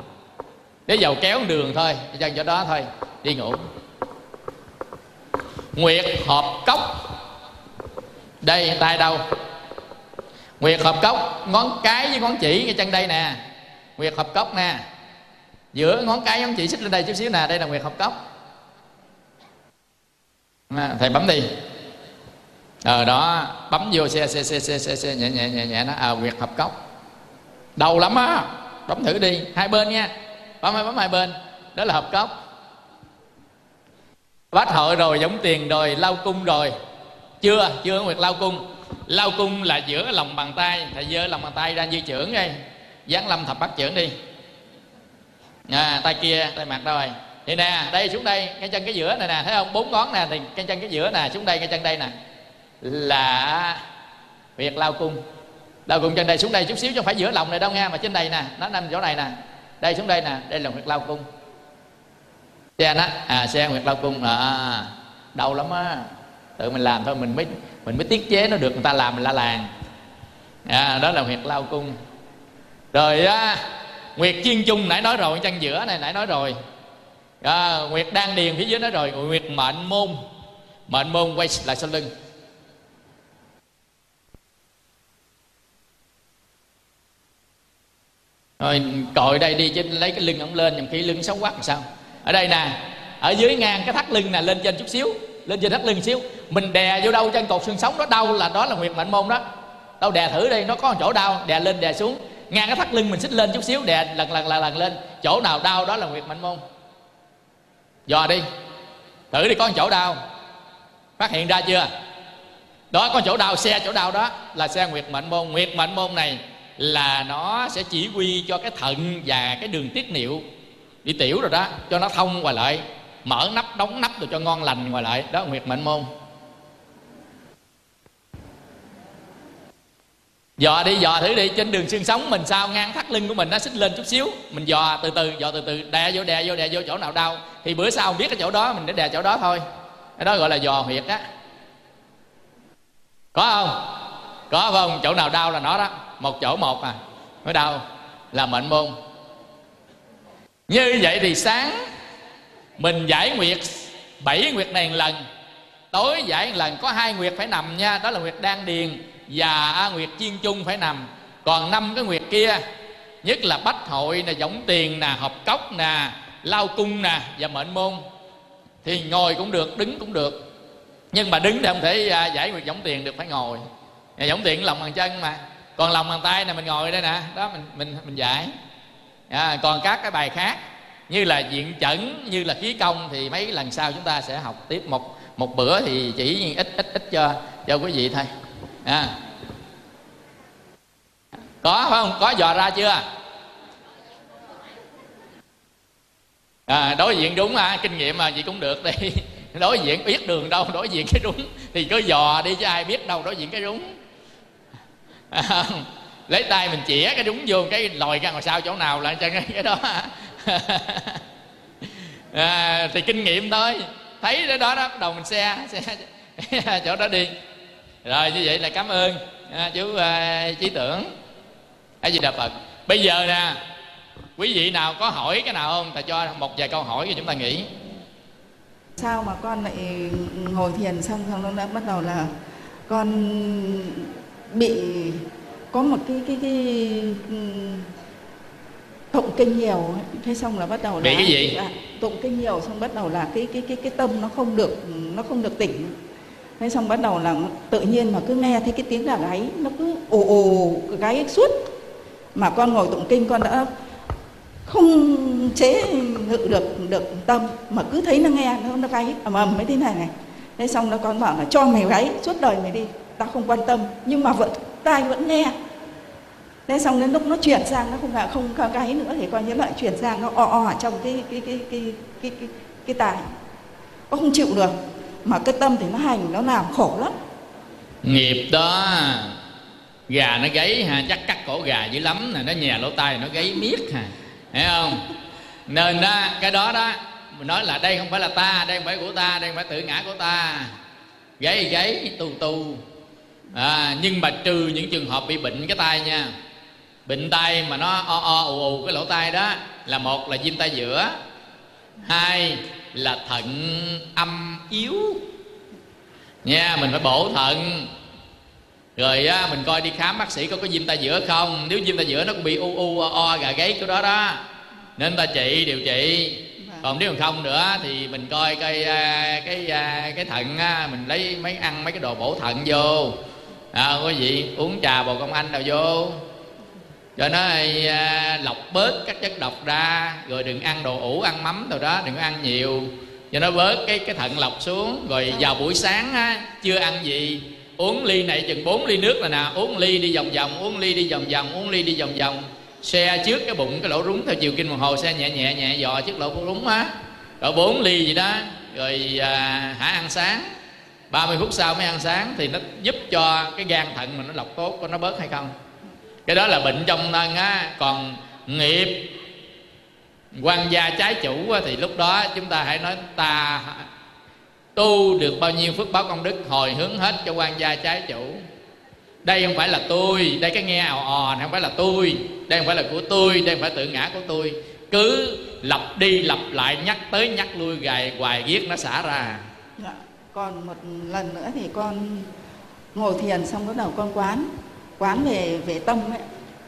Lấy dầu kéo đường thôi chân chỗ đó thôi đi ngủ nguyệt hợp cốc. Đây tay đâu? Nguyệt hợp cốc ngón cái với ngón chỉ cái chân đây nè. Nguyệt hợp cốc nè. Giữa ngón cái ngón chỉ xích lên đây chút xíu nè đây là nguyệt hợp cốc. À, thầy bấm đi. Ờ đó bấm vô xe xe xe xe xe, xe nhẹ nhẹ nhẹ nhẹ nó à nguyệt hợp cốc. Đầu lắm á. Bấm thử đi hai bên nha. Bấm hai bấm hai bên. Đó là hợp cốc bát hội rồi giống tiền rồi lao cung rồi. Chưa chưa nguyệt lao cung. Lao cung là giữa lòng bàn tay. Thầy giơ lòng bàn tay ra như trưởng đây. Dán lâm thập bát trưởng đi. À, tay kia tay mặt rồi. Thì nè đây xuống đây cái chân cái giữa này nè thấy không? Bốn ngón nè thì cái chân cái giữa nè xuống đây cái chân đây nè. Là việc lao cung. Lao cung chân đây xuống đây chút xíu chứ không phải giữa lòng này đâu nghe mà trên đây nè nó nằm chỗ này nè. Đây xuống đây nè đây là việc lao cung xe đó à xe nguyệt lao cung à, à, à đau lắm á. Tự mình làm thôi mình mới mình mới tiết chế nó được người ta làm mình la làng. À, đó là nguyệt lao cung. Rồi á nguyệt chiên chung nãy nói rồi chân giữa này nãy nói rồi. À, nguyệt đan điền phía dưới nói rồi nguyệt mệnh môn. Mệnh môn quay lại sau lưng. Rồi cội đây đi chứ lấy cái lưng ông lên nhầm khi lưng xấu quá làm sao? Ở đây nè, ở dưới ngang cái thắt lưng nè, lên trên chút xíu, lên trên thắt lưng xíu. Mình đè vô đâu trên cột xương sống đó, đau là đó là nguyệt mệnh môn đó. Đâu đè thử đi, nó có một chỗ đau, đè lên, đè xuống. Ngang cái thắt lưng mình xích lên chút xíu, đè lần lần lần lần lên. Chỗ nào đau đó là nguyệt mệnh môn. Dò đi, thử đi, có một chỗ đau. Phát hiện ra chưa? Đó, có chỗ đau, xe chỗ đau đó là xe nguyệt mệnh môn. Nguyệt mệnh môn này là nó sẽ chỉ huy cho cái thận và cái đường tiết niệu đi tiểu rồi đó, cho nó thông ngoài lại, mở nắp, đóng nắp rồi cho ngon lành ngoài lại. Đó, nguyệt mệnh môn. Dò đi, dò thử đi, trên đường xương sống mình sao? Ngang thắt lưng của mình nó xích lên chút xíu. Mình dò từ từ, dò từ từ, đè vô đè vô đè vô chỗ nào đau. Thì bữa sau biết cái chỗ đó, mình để đè chỗ đó thôi. Cái đó gọi là dò huyệt á. Có không? Có không? Chỗ nào đau là nó đó. Một chỗ một à. Mới đau. Là mệnh môn như vậy thì sáng, mình giải nguyệt, bảy nguyệt này một lần. Tối giải một lần, có hai nguyệt phải nằm nha, đó là nguyệt đan điền và nguyệt chiên chung phải nằm. Còn năm cái nguyệt kia, nhất là bách hội nè giống tiền nè, hợp cốc nè, lao cung nè và mệnh môn, thì ngồi cũng được, đứng cũng được. Nhưng mà đứng thì không thể à, giải nguyệt giống tiền được, phải ngồi. Giống tiền lòng bàn chân mà. Còn lòng bàn tay này mình ngồi đây nè, đó, mình mình mình giải à, còn các cái bài khác như là diện chẩn như là khí công thì mấy lần sau chúng ta sẽ học tiếp một một bữa thì chỉ ít ít ít cho cho quý vị thôi. À. có phải không? Có dò ra chưa? À, đối diện đúng à kinh nghiệm mà chị cũng được đi. Đối diện biết đường đâu đối diện cái đúng thì cứ dò đi chứ ai biết đâu đối diện cái đúng. À, lấy tay mình chĩa cái đúng vô cái lòi ra ngoài sau chỗ nào là cho cái, đó. À, thì kinh nghiệm thôi. Thấy cái đó đó bắt đầu mình xe xe chỗ đó đi. Rồi như vậy là cảm ơn à, chú uh, trí tưởng cái gì đà phật. Bây giờ nè quý vị nào có hỏi cái nào không? Thầy cho một vài câu hỏi cho chúng ta nghĩ. Sao mà con lại ngồi thiền xong xong nó đã bắt đầu là con bị có một cái cái cái tụng kinh nhiều thế xong là bắt đầu là bị cái gì? à, tụng kinh nhiều xong bắt đầu là cái cái cái cái tâm nó không được nó không được tỉnh. Thế xong bắt đầu là tự nhiên mà cứ nghe thấy cái tiếng gà gáy nó cứ ồ ồ gáy suốt. Mà con ngồi tụng kinh con đã không chế ngự được được tâm mà cứ thấy nó nghe nó nó gáy ầm ầm mấy thế này này. Thế xong nó con bảo là cho mày gáy suốt đời mày đi tao không quan tâm. Nhưng mà vẫn tai vẫn nghe. Thế xong đến lúc nó chuyển sang nó không là không cao gáy nữa thì coi như lại chuyển sang nó o o trong cái cái cái cái cái cái, cái tài nó không chịu được mà cái tâm thì nó hành nó làm khổ lắm. Nghiệp đó gà nó gáy ha chắc cắt cổ gà dữ lắm nè nó nhè lỗ tai nó gáy miết ha thấy không? Nên đó cái đó đó mình nói là đây không phải là ta đây không phải của ta đây không phải tự ngã của ta. Gáy gáy tu tu à, nhưng mà trừ những trường hợp bị bệnh cái tay nha. Bệnh tay mà nó o o ù ù cái lỗ tai đó là một là viêm tay giữa hai là thận âm yếu. Nha mình phải bổ thận. Rồi á, mình coi đi khám bác sĩ có có viêm tay giữa không. Nếu viêm tay giữa nó cũng bị u u o, o gà gáy của đó đó nên ta trị điều trị. Vâng. còn nếu không nữa thì mình coi cái à, cái à, cái thận á, mình lấy mấy ăn mấy cái đồ bổ thận vô à, quý vị uống trà bồ công anh nào vô? Cho nó à, lọc bớt các chất độc ra rồi đừng ăn đồ ủ ăn mắm đâu đó đừng ăn nhiều. Cho nó bớt cái cái thận lọc xuống rồi vào buổi sáng á, chưa ăn gì uống ly này chừng 4 ly nước là nè uống ly đi vòng vòng uống ly đi vòng vòng uống ly đi vòng vòng. Xe trước cái bụng cái lỗ rúng theo chiều kinh đồng hồ xe nhẹ nhẹ nhẹ dò trước lỗ rúng á. Rồi bốn ly gì đó rồi à, hả ăn sáng. 30 phút sau mới ăn sáng thì nó giúp cho cái gan thận mình nó lọc tốt có nó bớt hay không. Cái đó là bệnh trong thân á. Còn nghiệp, quan gia trái chủ thì lúc đó chúng ta hãy nói ta tu được bao nhiêu phước báo công đức hồi hướng hết cho quan gia trái chủ. Đây không phải là tôi, đây cái nghe ào ò này không phải là tôi, đây không phải là của tôi, đây không phải tự ngã của tôi. Cứ lặp đi lặp lại, nhắc tới nhắc lui gài hoài giết nó xả ra còn một lần nữa thì con ngồi thiền xong bắt đầu con quán. Quán về về tâm ấy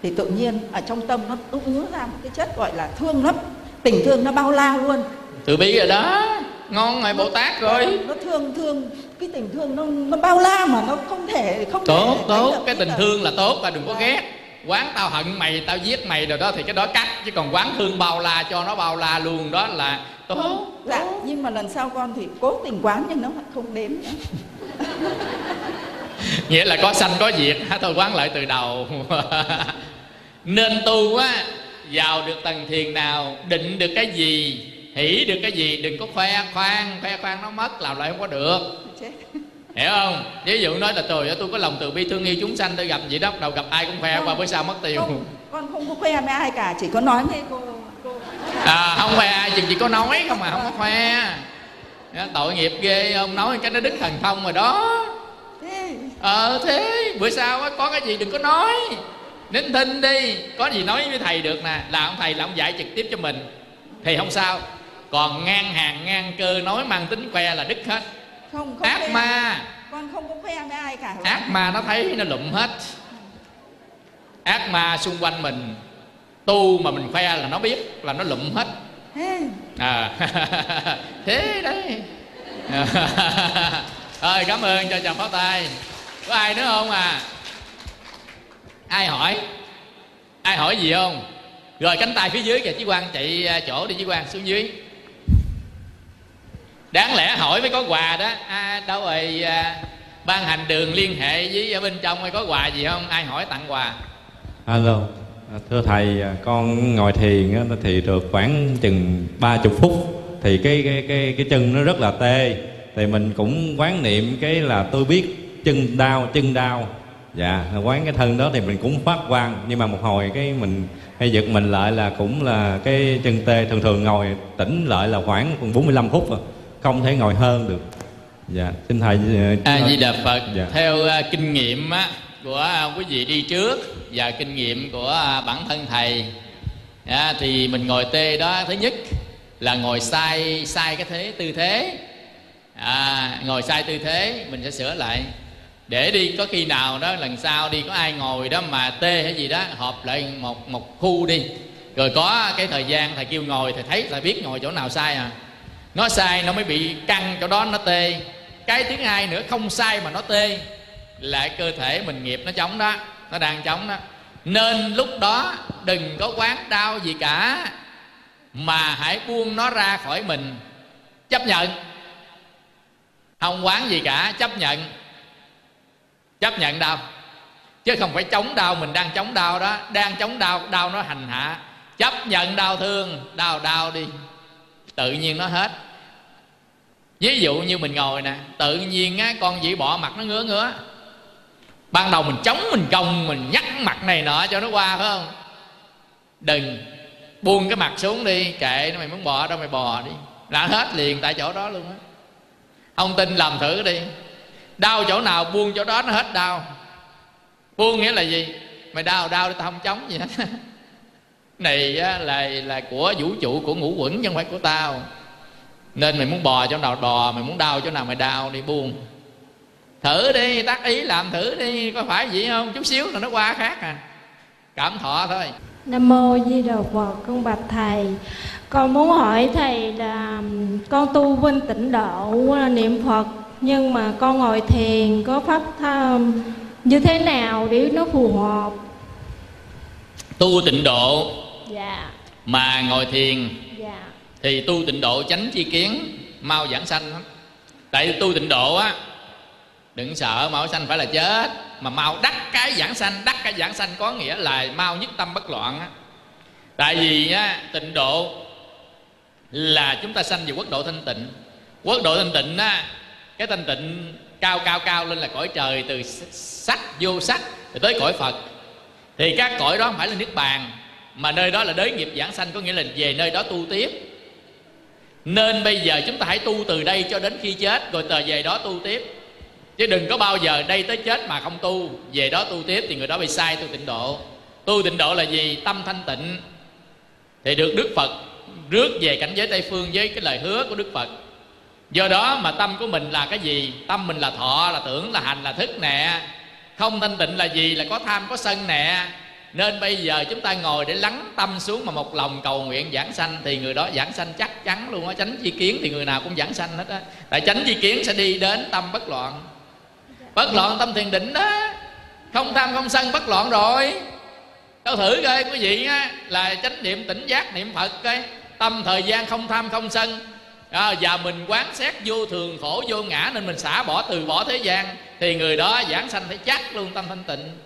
thì tự nhiên ở trong tâm nó ứa ra một cái chất gọi là thương lắm. Tình thương nó bao la luôn. Từ bi rồi đó. Ngon rồi bồ tát rồi. nó thương thương. Cái tình thương nó nó bao la mà nó không thể không tốt thể tốt. cái tình thương là tốt và đừng có ghét. Quán tao hận mày tao giết mày rồi đó thì cái đó cắt. Chứ còn quán thương bao la cho nó bao la luôn đó là tốt dạ nhưng mà lần sau con thì cố tình quán nhưng nó không đến nữa. Nghĩa là có sanh có diệt thôi quán lại từ đầu. Nên tu á vào được tầng thiền nào định được cái gì hỷ được cái gì đừng có khoe khoang khoe khoang nó mất làm lại không có được. Chết. Hiểu không? Ví dụ nói là trời ơi tôi có lòng từ bi thương yêu chúng sanh tôi gặp gì đó đầu gặp ai cũng khoe qua bữa sau mất tiêu. không, con không có khoe với ai cả chỉ có nói với cô cô à, không khoe ai chừng chỉ có nói không mà không có khoe. Tội nghiệp ghê ông nói cái nó đức thần thông rồi đó. Ờ thế bữa sau á có cái gì đừng có nói. Nín thinh đi có gì nói với thầy được nè. Là ông thầy là ông dạy trực tiếp cho mình. Thì không sao. Còn ngang hàng ngang cơ nói mang tính khoe là đứt hết. Không không ác khoe. ma. Con không có khoe với ai cả. Ác ma nó thấy nó lụm hết. Ác ma xung quanh mình tu mà mình khoe là nó biết là nó lụm hết. Thế à? Thế đấy. Rồi cảm ơn cho chàng pháo tay. Có ai nữa không à? Ai hỏi? Ai hỏi gì không? Rồi cánh tay phía dưới kìa chí quan chạy à, chỗ đi chí quan xuống dưới. Đáng lẽ hỏi mới có quà đó. À, đâu rồi à, ban hành đường liên hệ với ở bên trong hay có quà gì không? Ai hỏi tặng quà? Alo, à, thưa thầy, à, con ngồi thiền thì được khoảng chừng ba chục phút. Thì cái cái cái cái chân nó rất là tê. Thì mình cũng quán niệm cái là tôi biết chân đau chân đau. Dạ quán cái thân đó thì mình cũng phát quan nhưng mà một hồi cái mình hay giật mình lại là cũng là cái chân tê. Thường thường ngồi tỉnh lại là khoảng 45 phút rồi không thể ngồi hơn được. Dạ xin thầy a di đà phật Dạ. theo à, kinh nghiệm á, của à, quý vị đi trước và kinh nghiệm của à, bản thân thầy. À, thì mình ngồi tê đó thứ nhất là ngồi sai sai cái thế tư thế. À, ngồi sai tư thế mình sẽ sửa lại. Để đi có khi nào đó lần sau đi có ai ngồi đó mà tê hay gì đó họp lại một một khu đi. Rồi có cái thời gian thầy kêu ngồi thầy thấy thầy biết ngồi chỗ nào sai à. Nó sai nó mới bị căng chỗ đó nó tê. Cái thứ hai nữa không sai mà nó tê là cơ thể mình nghiệp nó chống đó, nó đang chống đó. Nên lúc đó đừng có quán đau gì cả, mà hãy buông nó ra khỏi mình. Chấp nhận. Không quán gì cả, chấp nhận. Chấp nhận đau. Chứ không phải chống đau, mình đang chống đau đó. Đang chống đau đau nó hành hạ. Chấp nhận đau thương, đau đau đi. Tự nhiên nó hết. Ví dụ như mình ngồi nè, tự nhiên á, con dĩ bỏ mặt nó ngứa ngứa ban đầu mình chống mình gồng mình nhắc mặt này nọ cho nó qua phải không? Đừng buông cái mặt xuống đi kệ nó mày muốn bò đâu mày bò đi. Là hết liền tại chỗ đó luôn á. Ông tin làm thử đi. Đau chỗ nào buông chỗ đó nó hết đau. Buông nghĩa là gì? Mày đau đau tao không chống gì hết. Này á, là là của vũ trụ của ngũ quẩn chứ không phải của tao. Nên mày muốn bò chỗ nào bò mày muốn đau chỗ nào mày đau đi buông thử đi tác ý làm thử đi có phải vậy không? Chút xíu là nó qua khác à. Cảm thọ thôi. Nam mô Di Đà Phật, con bạch thầy. Con muốn hỏi thầy là con tu vinh tịnh độ niệm Phật nhưng mà con ngồi thiền có pháp tham như thế nào để nó phù hợp? tu tịnh độ Dạ, mà ngồi thiền dạ, thì tu tịnh độ tránh chi kiến mau giảng sanh lắm. Tại tu tịnh độ á đừng sợ, mau sanh phải là chết. Mà mau đắc cái giảng sanh, đắc cái giảng sanh có nghĩa là mau nhất tâm bất loạn á. Tại vì á, tịnh độ là chúng ta sanh về quốc độ thanh tịnh. Quốc độ thanh tịnh á, cái thanh tịnh cao cao cao lên là cõi trời từ sắc vô sắc rồi tới cõi phật. Thì các cõi đó không phải là nước bàn, mà nơi đó là đới nghiệp giảng sanh, có nghĩa là về nơi đó tu tiếp. Nên bây giờ chúng ta hãy tu từ đây cho đến khi chết, rồi tờ về đó tu tiếp chứ đừng có bao giờ đây tới chết mà không tu. Về đó tu tiếp thì người đó bị sai, tu tịnh độ. Tu tịnh độ là gì? Tâm thanh tịnh. Thì được đức phật rước về cảnh giới tây phương với cái lời hứa của đức phật. Do đó mà tâm của mình là cái gì? Tâm mình là thọ, là tưởng, là hành, là thức nè. Không thanh tịnh là gì? Là có tham, có sân nè. Nên bây giờ chúng ta ngồi để lắng tâm xuống mà một lòng cầu nguyện giảng sanh thì người đó giảng sanh chắc chắn luôn á. Tránh chi kiến thì người nào cũng giảng sanh hết á. Tại tránh chi kiến sẽ đi đến tâm bất loạn bất loạn tâm thiền định đó. Không tham không sân bất loạn rồi. Đâu thử coi quý vị á là chánh niệm tỉnh giác niệm phật coi. Tâm thời gian không tham không sân. À, và mình quán xét vô thường khổ vô ngã nên mình xả bỏ từ bỏ thế gian. Thì người đó giảng sanh thấy chắc luôn tâm thanh tịnh.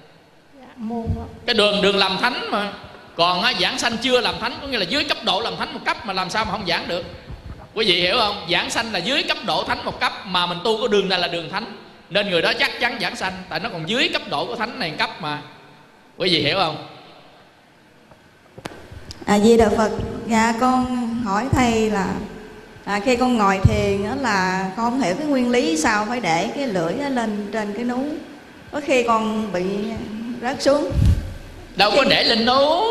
Mô cái đường đường làm thánh mà. Còn á, giảng sanh chưa làm thánh có nghĩa là dưới cấp độ làm thánh một cấp mà làm sao mà không giảng được. Quý vị hiểu không? Giảng sanh là dưới cấp độ thánh một cấp mà mình tu có đường này là đường thánh nên người đó chắc chắn giảng sanh tại nó còn dưới cấp độ của thánh này cấp mà quý vị hiểu không À Di Đà Phật, dạ con hỏi thầy là à, khi con ngồi thiền đó là con không hiểu cái nguyên lý sao phải để cái lưỡi nó lên trên cái núi. Có khi con bị rớt xuống. đâu có để lên nú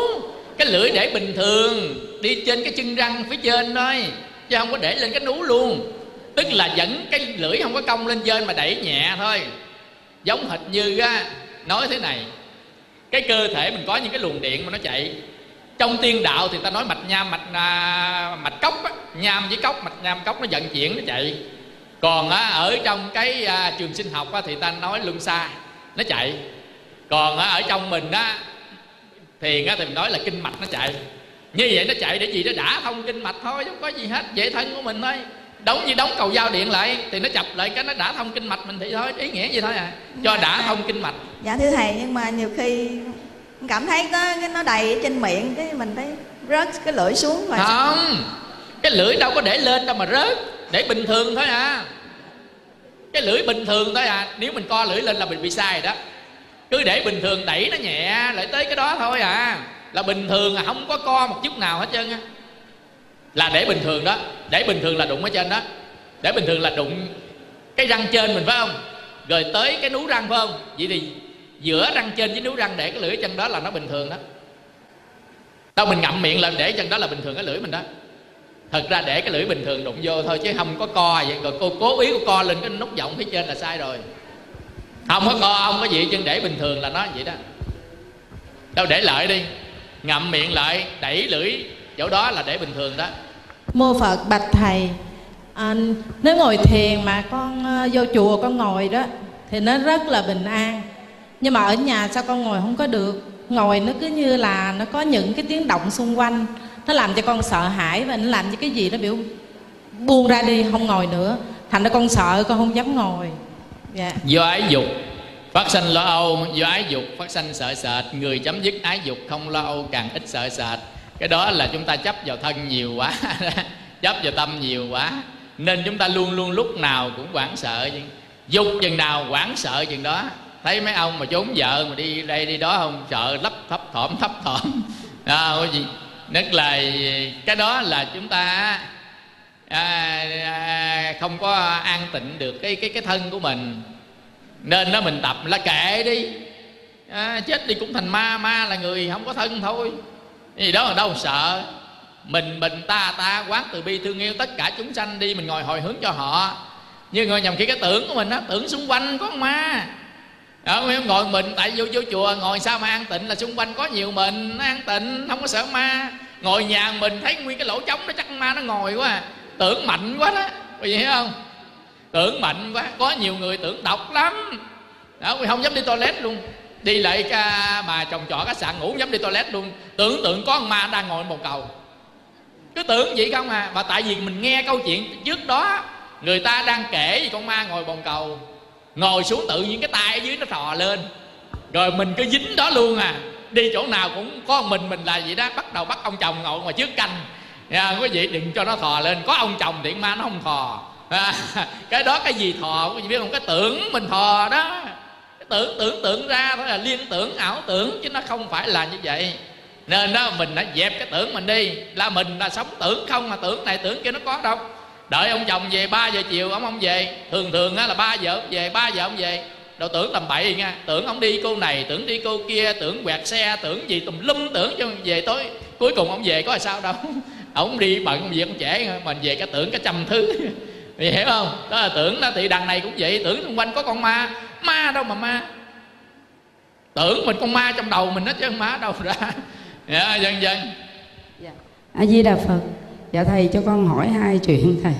cái lưỡi để bình thường đi trên cái chân răng phía trên thôi chứ không có để lên cái nú luôn tức là dẫn cái lưỡi không có cong lên trên mà đẩy nhẹ thôi. Giống hệt như á nói thế này cái cơ thể mình có những cái luồng điện mà nó chạy. Trong tiên đạo thì ta nói mạch nham mạch à, mạch cốc á, nham với cốc mạch nham cốc nó vận chuyển nó chạy. Còn á, ở trong cái à, trường sinh học á, thì ta nói luân xa nó chạy. Còn á, ở trong mình á thiền á, thì mình nói là kinh mạch nó chạy. Như vậy nó chạy để gì? Nó đã thông kinh mạch thôi không có gì hết dễ thân của mình thôi đóng như đóng cầu dao điện lại thì nó chập lại cái nó đã thông kinh mạch mình thì thôi ý nghĩa gì thôi à. Cho đã thông kinh mạch. Dạ thưa thầy nhưng mà nhiều khi cảm thấy cái nó đầy ở trên miệng cái mình thấy rớt cái lưỡi xuống rồi. không cái lưỡi đâu có để lên đâu mà rớt để bình thường thôi à. Cái lưỡi bình thường thôi à nếu mình co lưỡi lên là mình bị sai rồi đó. Cứ để bình thường đẩy nó nhẹ lại tới cái đó thôi à. Là bình thường à không có co một chút nào hết trơn á là để bình thường đó. Để bình thường là đụng ở trên đó. Để bình thường là đụng cái răng trên mình, phải không? Rồi tới cái nú răng, phải không? Vậy thì giữa răng trên với nú răng để cái lưỡi chân đó là nó bình thường đó. Đâu mình ngậm miệng lên để chân đó là bình thường cái lưỡi mình đó. Thật ra để cái lưỡi bình thường đụng vô thôi chứ không có co vậy. Rồi cô cố ý cô co lên cái nút giọng phía trên là sai rồi. Không có co, không có gì chân để bình thường là nó vậy đó. Đâu để lại đi. Ngậm miệng lại, đẩy lưỡi chỗ đó là để bình thường đó. Mô phật bạch thầy à, nếu ngồi thiền mà con ờ, vô chùa con ngồi đó thì nó rất là bình an. Nhưng mà ở nhà sao con ngồi không có được? Ngồi nó cứ như là nó có những cái tiếng động xung quanh. Nó làm cho con sợ hãi và nó làm cho cái gì nó biểu buông ra đi không ngồi nữa. Thành ra con sợ con không dám ngồi. Dạ. Do ái dục phát sanh lo âu. Do ái dục phát sanh sợ sệt. Người chấm dứt ái dục không lo âu càng ít sợ sệt cái đó là chúng ta chấp vào thân nhiều quá. Chấp vào tâm nhiều quá. Nên chúng ta luôn luôn lúc nào cũng hoảng sợ chứ. Dục chừng nào hoảng sợ chừng đó. Thấy mấy ông mà trốn vợ mà đi đây đi đó không? Sợ lấp thấp thỏm thấp thỏm. À, gì. Nhất là cái đó là chúng ta à, à, không có an tịnh được cái cái cái thân của mình. Nên đó mình tập là kệ đi. À, chết đi cũng thành ma ma là người không có thân thôi cái gì đó là đâu sợ. Mình mình ta ta quán từ bi thương yêu tất cả chúng sanh đi mình ngồi hồi hướng cho họ. Nhưng ngồi nhầm khi cái tưởng của mình á tưởng xung quanh có ma. Đó, không ngồi mình tại vô vô chùa ngồi sao mà an tịnh là xung quanh có nhiều mình nó an tịnh không có sợ ma. Ngồi nhà mình thấy nguyên cái lỗ trống đó chắc ma nó ngồi quá à. tưởng mạnh quá đó. Quý vị hiểu không? Tưởng mạnh quá có nhiều người tưởng độc lắm. Đó quý không dám đi toilet luôn đi lại ca mà chồng trọ khách sạn ngủ dám đi toilet luôn. Tưởng tượng có con ma đang ngồi bồn cầu. Cứ tưởng vậy không à. Mà tại vì mình nghe câu chuyện trước đó người ta đang kể gì con ma ngồi bồn cầu. Ngồi xuống tự nhiên cái tay ở dưới nó thò lên. Rồi mình cứ dính đó luôn à. Đi chỗ nào cũng có mình mình là vậy đó. Bắt đầu bắt ông chồng ngồi ngoài trước canh. Nha quý vị đừng cho nó thò lên. Có ông chồng điện ma nó không thò. À, cái đó cái gì thò quý vị biết không cái tưởng mình thò đó tưởng tưởng tượng ra thôi là liên tưởng, ảo tưởng, chứ nó không phải là như vậy. Nên đó, mình đã dẹp cái tưởng mình đi. Là mình là sống tưởng không mà tưởng này, tưởng kia nó có đâu. Đợi ông chồng về 3 giờ chiều, ông không về. Thường thường á là 3 giờ ông về 3 giờ ông về. Đâu tưởng tầm bậy nha. Tưởng ông đi cô này, tưởng đi cô kia, tưởng quẹt xe, tưởng gì tùm lum tưởng cho về tối. Cuối cùng ông về có là sao đâu. Ông đi bận công việc ông trễ, mình về cái tưởng cái trăm thứ. Vì hiểu không? Đó là tưởng đó thì đằng này cũng vậy tưởng xung quanh có con ma. Ma đâu mà ma? Tưởng mình con ma trong đầu mình hết chứ ma đâu ra. Dạ, dần dần a di đà phật. Dạ thầy cho con hỏi hai chuyện thầy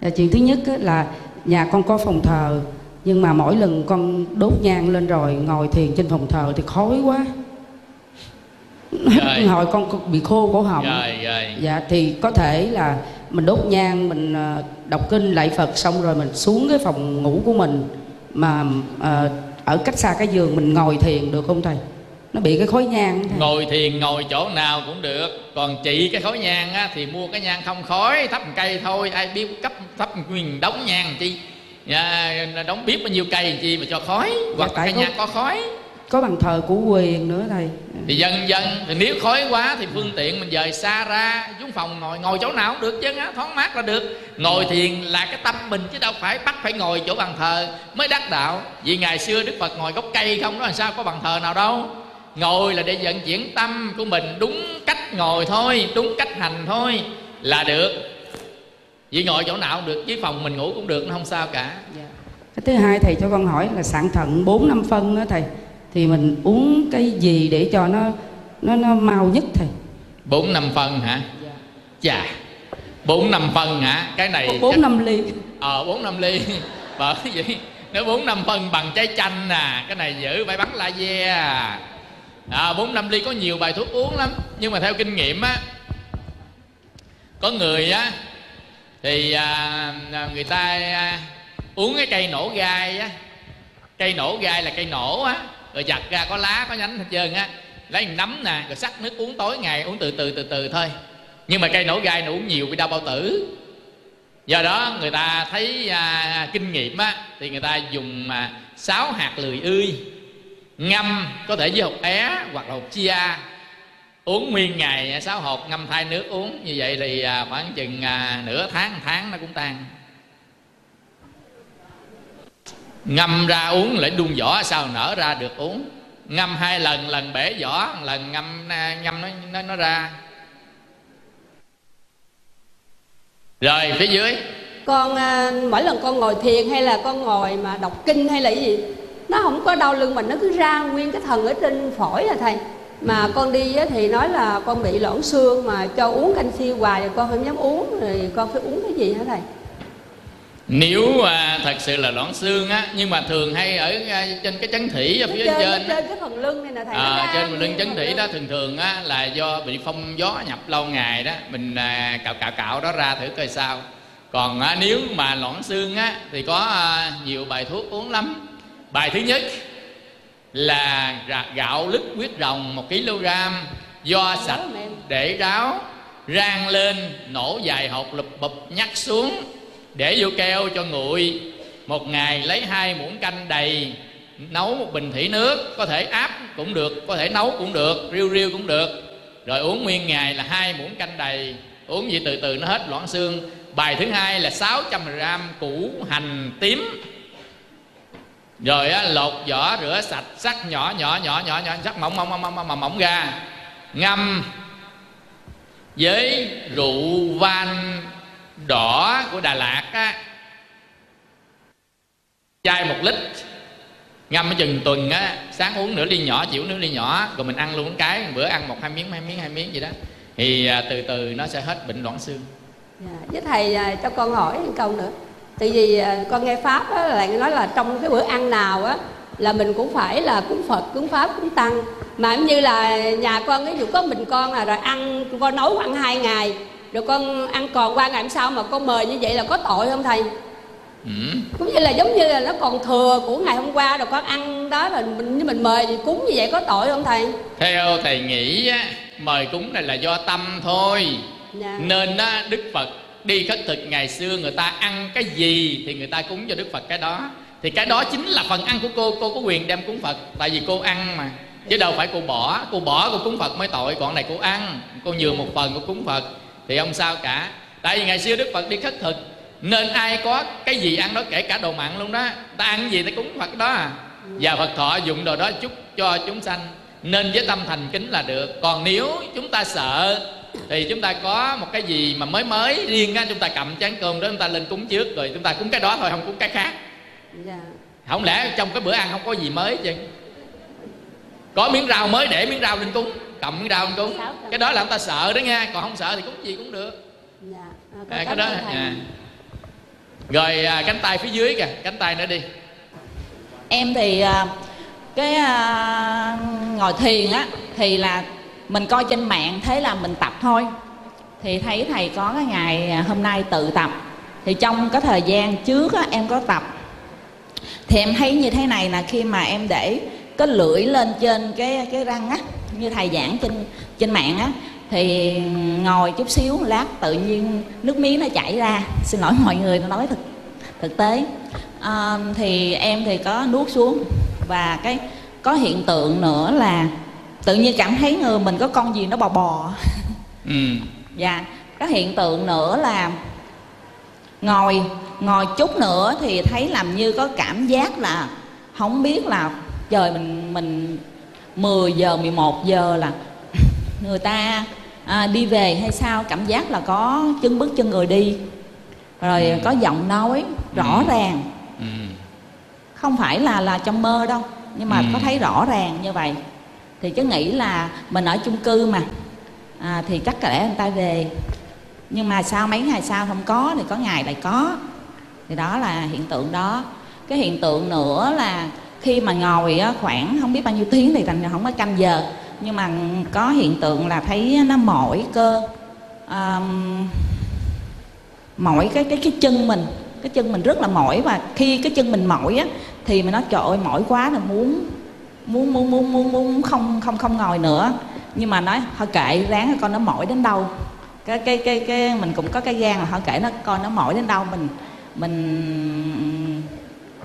dạ, chuyện thứ nhất là nhà con có phòng thờ nhưng mà mỗi lần con đốt nhang lên rồi ngồi thiền trên phòng thờ thì khói quá. Rồi. hồi con bị khô cổ họng. Rồi rồi. Dạ thì có thể là mình đốt nhang mình ờ, đọc kinh lạy phật xong rồi mình xuống cái phòng ngủ của mình mà ờ, ở cách xa cái giường mình ngồi thiền được không thầy? Nó bị cái khối nhang thầy. ngồi thiền ngồi chỗ nào cũng được. Còn trị cái khối nhang á, thì mua cái nhang không khói thắp một cây thôi. Ai biết cấp thắp nguyên đống nhang chi? À, đóng biết bao nhiêu cây chi mà cho khói hoặc là tại cái có- nhang có khói có bàn thờ của quyền nữa thầy. Thì dần dần thì nếu khói quá thì phương tiện mình dời xa ra xuống phòng ngồi ngồi chỗ nào cũng được chứ á thoáng mát là được. Ngồi thiền là cái tâm mình chứ đâu phải bắt phải ngồi chỗ bàn thờ mới đắc đạo. Vì ngày xưa đức phật ngồi gốc cây không đó làm sao có bàn thờ nào đâu. Ngồi là để vận chuyển tâm của mình đúng cách ngồi thôi đúng cách hành thôi là được. Vì ngồi chỗ nào cũng được với phòng mình ngủ cũng được nó không sao cả. Cái thứ hai thầy cho con hỏi là sạn thận 4 năm phân đó thầy thì mình uống cái gì để cho nó nó nó mau nhất thầy? Bốn năm phân hả? Chà bốn năm phân hả? Cái này bốn năm ly. Ờ bốn năm ly. Bởi vậy nếu bốn năm phân bằng trái chanh nè cái này giữ phải bắn laser à. À bốn năm ly có nhiều bài thuốc uống lắm. Nhưng mà theo kinh nghiệm á có người á thì à, người ta à, uống cái cây nổ gai á. Cây nổ gai là cây nổ á rồi giặt ra có lá có nhánh hết trơn á. Lấy nấm nè rồi sắc nước uống tối ngày uống từ từ từ từ thôi. Nhưng mà cây nổ gai nó uống nhiều bị đau bao tử. Do đó người ta thấy à, kinh nghiệm á thì người ta dùng mà sáu hạt lười ươi ngâm có thể với hột é hoặc là hột chia. Uống nguyên ngày à, sáu hột ngâm thay nước uống. Như vậy thì à, khoảng chừng à, nửa tháng một tháng nó cũng tan. Ngâm ra uống lại đun vỏ sao nở ra được uống? Ngâm hai lần lần bể vỏ lần ngâm à, ngâm nó nó, nó ra. Rồi phía dưới. Con à, mỗi lần con ngồi thiền hay là con ngồi mà đọc kinh hay là cái gì nó không có đau lưng mình nó cứ ra nguyên cái thần ở trên phổi là thầy. Mà con đi á thì nói là con bị loãng xương mà cho uống canxi hoài rồi con không dám uống rồi con phải uống cái gì hả thầy nếu à, thật sự là loãng xương á nhưng mà thường hay ở à, trên cái chấn thủy ở phía trên, trên cái phần lưng này nè thầy à, trên lưng nguyên chấn phần thủy lưng. đó thường thường á là do bị phong gió nhập lâu ngày đó mình à, cạo cạo cạo đó ra thử coi sao. Còn á, nếu mà loãng xương á thì có à, nhiều bài thuốc uống lắm. Bài thứ nhất là gạo lứt huyết rồng một kg do sạch để ráo rang lên nổ dài hột lụp bụp nhắc xuống để vô keo cho nguội. Một ngày lấy hai muỗng canh đầy nấu một bình thủy nước có thể áp cũng được có thể nấu cũng được riêu riêu cũng được. Rồi uống nguyên ngày là hai muỗng canh đầy. Uống gì từ từ nó hết loãng xương. Bài thứ hai là 600 gram củ hành tím. Rồi á, lột vỏ rửa sạch sắc nhỏ nhỏ nhỏ nhỏ nhỏ sắc mỏng mỏng mỏng mỏng mỏng, mỏng ra. Ngâm với rượu van đỏ của Đà Lạt á chai một lít ngâm ở chừng tuần á sáng uống nửa ly nhỏ chiều nửa ly nhỏ rồi mình ăn luôn cái bữa ăn một hai miếng hai miếng hai miếng gì đó. Thì à, từ từ nó sẽ hết bệnh loãng xương. Dạ, với thầy à, cho con hỏi một câu nữa. Tại vì à, con nghe pháp á, là nói là trong cái bữa ăn nào á là mình cũng phải là cúng phật cúng pháp cúng tăng. Mà cũng như là nhà con ví dụ có mình con là rồi ăn con nấu ăn hai ngày rồi con ăn còn qua ngày hôm sau mà con mời như vậy là có tội không thầy? Ừ. cũng như là giống như là nó còn thừa của ngày hôm qua rồi con ăn đó là mình như mình mời thì cúng như vậy có tội không thầy? Theo thầy nghĩ á, mời cúng này là do tâm thôi. Dạ. nên á, đức phật đi khất thực ngày xưa người ta ăn cái gì thì người ta cúng cho đức phật cái đó. Thì cái đó chính là phần ăn của cô cô có quyền đem cúng phật tại vì cô ăn mà. Chứ đâu phải cô bỏ cô bỏ cô cúng phật mới tội còn này cô ăn cô nhường một phần cô cúng phật thì không sao cả? Tại vì ngày xưa đức phật đi khất thực nên ai có cái gì ăn đó kể cả đồ mặn luôn đó ta ăn cái gì ta cúng phật đó à. Và phật thọ dụng đồ đó chúc cho chúng sanh nên với tâm thành kính là được. Còn nếu chúng ta sợ thì chúng ta có một cái gì mà mới mới riêng á chúng ta cầm chén cơm đó chúng ta lên cúng trước rồi chúng ta cúng cái đó thôi không cúng cái khác. Dạ. không lẽ trong cái bữa ăn không có gì mới chứ? Có miếng rau mới để miếng rau lên cúng cầm miếng rau lên cúng cái đó là chúng ta sợ đó nha còn không sợ thì cúng gì cũng được. Dạ. À, à, cái đó à. rồi à, cánh tay phía dưới kìa cánh tay nữa đi. Em thì à, cái à, ngồi thiền á thì là mình coi trên mạng thế là mình tập thôi. Thì thấy thầy có cái ngày à, hôm nay tự tập. Thì trong cái thời gian trước á, em có tập. Thì em thấy như thế này là khi mà em để cái lưỡi lên trên cái cái răng á như thầy giảng trên trên mạng á thì ngồi chút xíu lát tự nhiên nước miếng nó chảy ra. Xin lỗi mọi người nói thực thực tế. À, thì em thì có nuốt xuống. Và cái có hiện tượng nữa là tự nhiên cảm thấy người mình có con gì nó bò bò. Ừ. dạ có hiện tượng nữa là ngồi ngồi chút nữa thì thấy làm như có cảm giác là không biết là trời mình mình 10 giờ 11 giờ là người ta à, đi về hay sao cảm giác là có chân bước chân người đi rồi ừ. có giọng nói rõ ừ. ràng ừ. không phải là là trong mơ đâu nhưng mà ừ. có thấy rõ ràng như vậy thì chứ nghĩ là mình ở chung cư mà à, thì chắc có lẽ người ta về nhưng mà sau mấy ngày sau không có thì có ngày lại có thì đó là hiện tượng đó cái hiện tượng nữa là khi mà ngồi khoảng không biết bao nhiêu tiếng thì thành không có canh giờ. Nhưng mà có hiện tượng là thấy nó mỏi cơ. Um, mỏi cái cái cái chân mình. Cái chân mình rất là mỏi và khi cái chân mình mỏi á thì mình nói trời ơi mỏi quá là muốn muốn muốn muốn muốn muốn không không không ngồi nữa. Nhưng mà nói thôi kệ ráng con nó mỏi đến đâu. Cái cái cái cái mình cũng có cái gan là thôi kệ nó coi nó mỏi đến đâu mình mình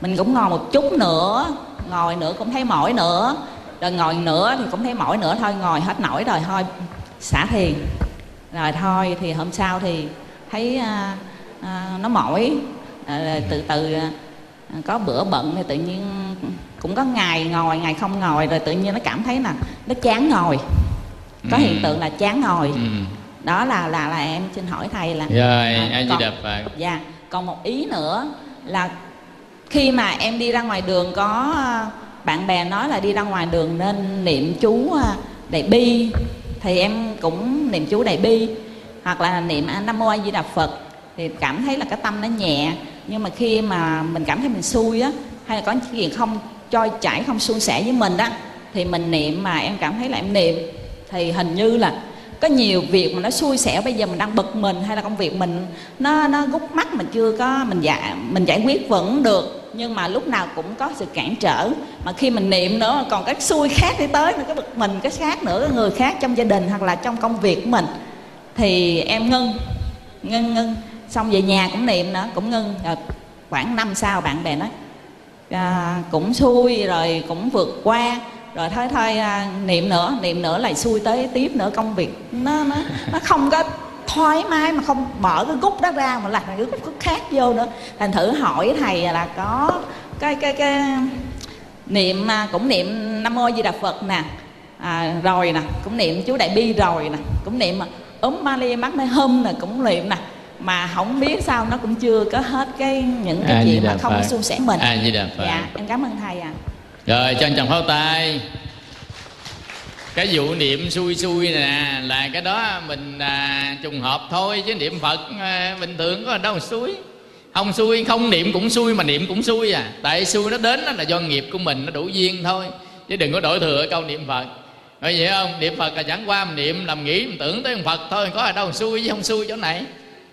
mình cũng ngồi một chút nữa ngồi nữa cũng thấy mỏi nữa. Rồi ngồi nữa thì cũng thấy mỏi nữa thôi ngồi hết nổi rồi thôi xả thiền. Rồi thôi thì hôm sau thì thấy à, à, nó mỏi. À, từ từ à, có bữa bận thì tự nhiên cũng có ngày ngồi ngày không ngồi rồi tự nhiên nó cảm thấy là nó chán ngồi. Có ừ. hiện tượng là chán ngồi. Ừ. đó là là là em xin hỏi thầy là rồi à, anh còn, đập dạ còn một ý nữa là khi mà em đi ra ngoài đường có ờ, bạn bè nói là đi ra ngoài đường nên niệm chú ờ, đại bi. Thì em cũng niệm chú đại bi. Hoặc là niệm à, nam mô a di đà phật. Thì cảm thấy là cái tâm nó nhẹ. Nhưng mà khi mà mình cảm thấy mình xui á, hay là có chuyện không, cho chảy không suôn sẻ với mình đó thì mình niệm mà em cảm thấy là em niệm. Thì hình như là có nhiều việc mà nó xui xẻo, bây giờ mình đang bực mình, hay là công việc mình nó nó gút mắt mình chưa có, mình giải mình giải quyết vẫn được nhưng mà lúc nào cũng có sự cản trở. Mà khi mình niệm nữa còn cái xui khác đi tới nữa cái bực mình cái khác nữa cái người khác trong gia đình hoặc là trong công việc của mình thì em ngưng ngưng ngưng. Xong về nhà cũng niệm nữa cũng ngưng. Rồi khoảng năm sau bạn bè nói à, cũng xui rồi cũng vượt qua. Rồi thôi thôi à, niệm nữa niệm nữa lại xui tới tiếp nữa công việc nó nó nó không có thoải mái mà không mở cái gút đó ra mà là cái gút khác vô nữa. Thành thử hỏi thầy là có cái cái cái niệm à, cũng niệm nam mô di đà phật nè à, rồi nè cũng niệm chú đại bi rồi nè cũng niệm ốm Mali mắt nơi hôm nè cũng niệm nè mà không biết sao nó cũng chưa có hết cái những cái à, chuyện mà không suôn sẻ mình. À, dạ em cảm ơn thầy ạ. À. rồi cho anh chồng pháo tay cái vụ niệm xui xui nè là cái đó mình à, trùng hợp thôi chứ niệm phật à, bình thường có đâu xui. Không xui không niệm cũng xui mà niệm cũng xui à. Tại xui nó đến đó là do nghiệp của mình nó đủ duyên thôi chứ đừng có đổi thừa câu niệm phật. Bởi vậy không? Niệm phật là chẳng qua mình niệm làm nghĩ mình tưởng tới phật thôi có ở đâu xui chứ không xui chỗ này.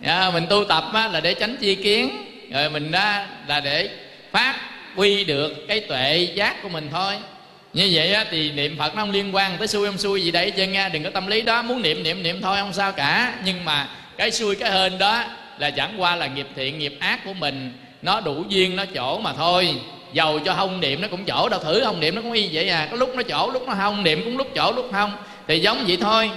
À, mình tu tập á, là để tránh chi kiến rồi mình á, là để phát huy được cái tuệ giác của mình thôi như vậy á, thì niệm phật nó không liên quan tới xui không xui gì đấy chứ nghe đừng có tâm lý đó muốn niệm niệm niệm thôi không sao cả. Nhưng mà cái xui cái hên đó là chẳng qua là nghiệp thiện nghiệp ác của mình. Nó đủ duyên nó chỗ mà thôi. Giàu cho không niệm nó cũng chỗ đâu thử không niệm nó cũng y vậy à. Có lúc nó chỗ lúc nó không niệm cũng lúc chỗ lúc không. Thì giống vậy thôi.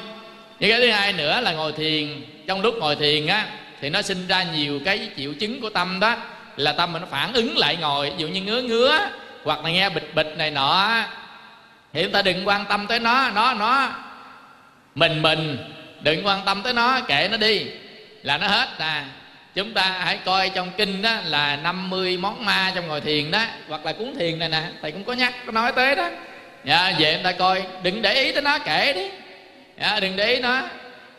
Nhưng cái thứ hai nữa là ngồi thiền. Trong lúc ngồi thiền á thì nó sinh ra nhiều cái triệu chứng của tâm đó. Là tâm mình nó phản ứng lại ngồi. Ví dụ như ngứa ngứa hoặc là nghe bịch bịch này nọ thì chúng ta đừng quan tâm tới nó nó nó. Mình mình đừng quan tâm tới nó kệ nó đi là nó hết à. Chúng ta hãy coi trong kinh đó là 50 món ma trong ngồi thiền đó hoặc là cuốn thiền này nè thầy cũng có nhắc có nói tới đó. Dạ, về chúng ta coi đừng để ý tới nó kệ đi. Dạ, đừng để ý nó.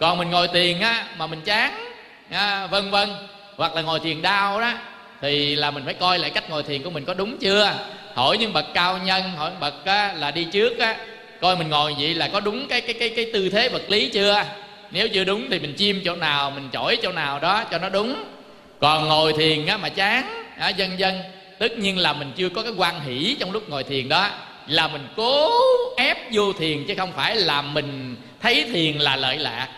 Còn mình ngồi thiền á mà mình chán dạ, vân vân hoặc là ngồi thiền đau đó thì là mình phải coi lại cách ngồi thiền của mình có đúng chưa? Hỏi những bậc cao nhân hỏi bậc á, là đi trước á. Coi mình ngồi vậy là có đúng cái cái cái cái tư thế vật lý chưa? Nếu chưa đúng thì mình chim chỗ nào mình chổi chỗ nào đó cho nó đúng. Còn ngồi thiền á mà chán á, dân dân tất nhiên là mình chưa có cái quan hỷ trong lúc ngồi thiền đó. Là mình cố ép vô thiền chứ không phải là mình thấy thiền là lợi lạc.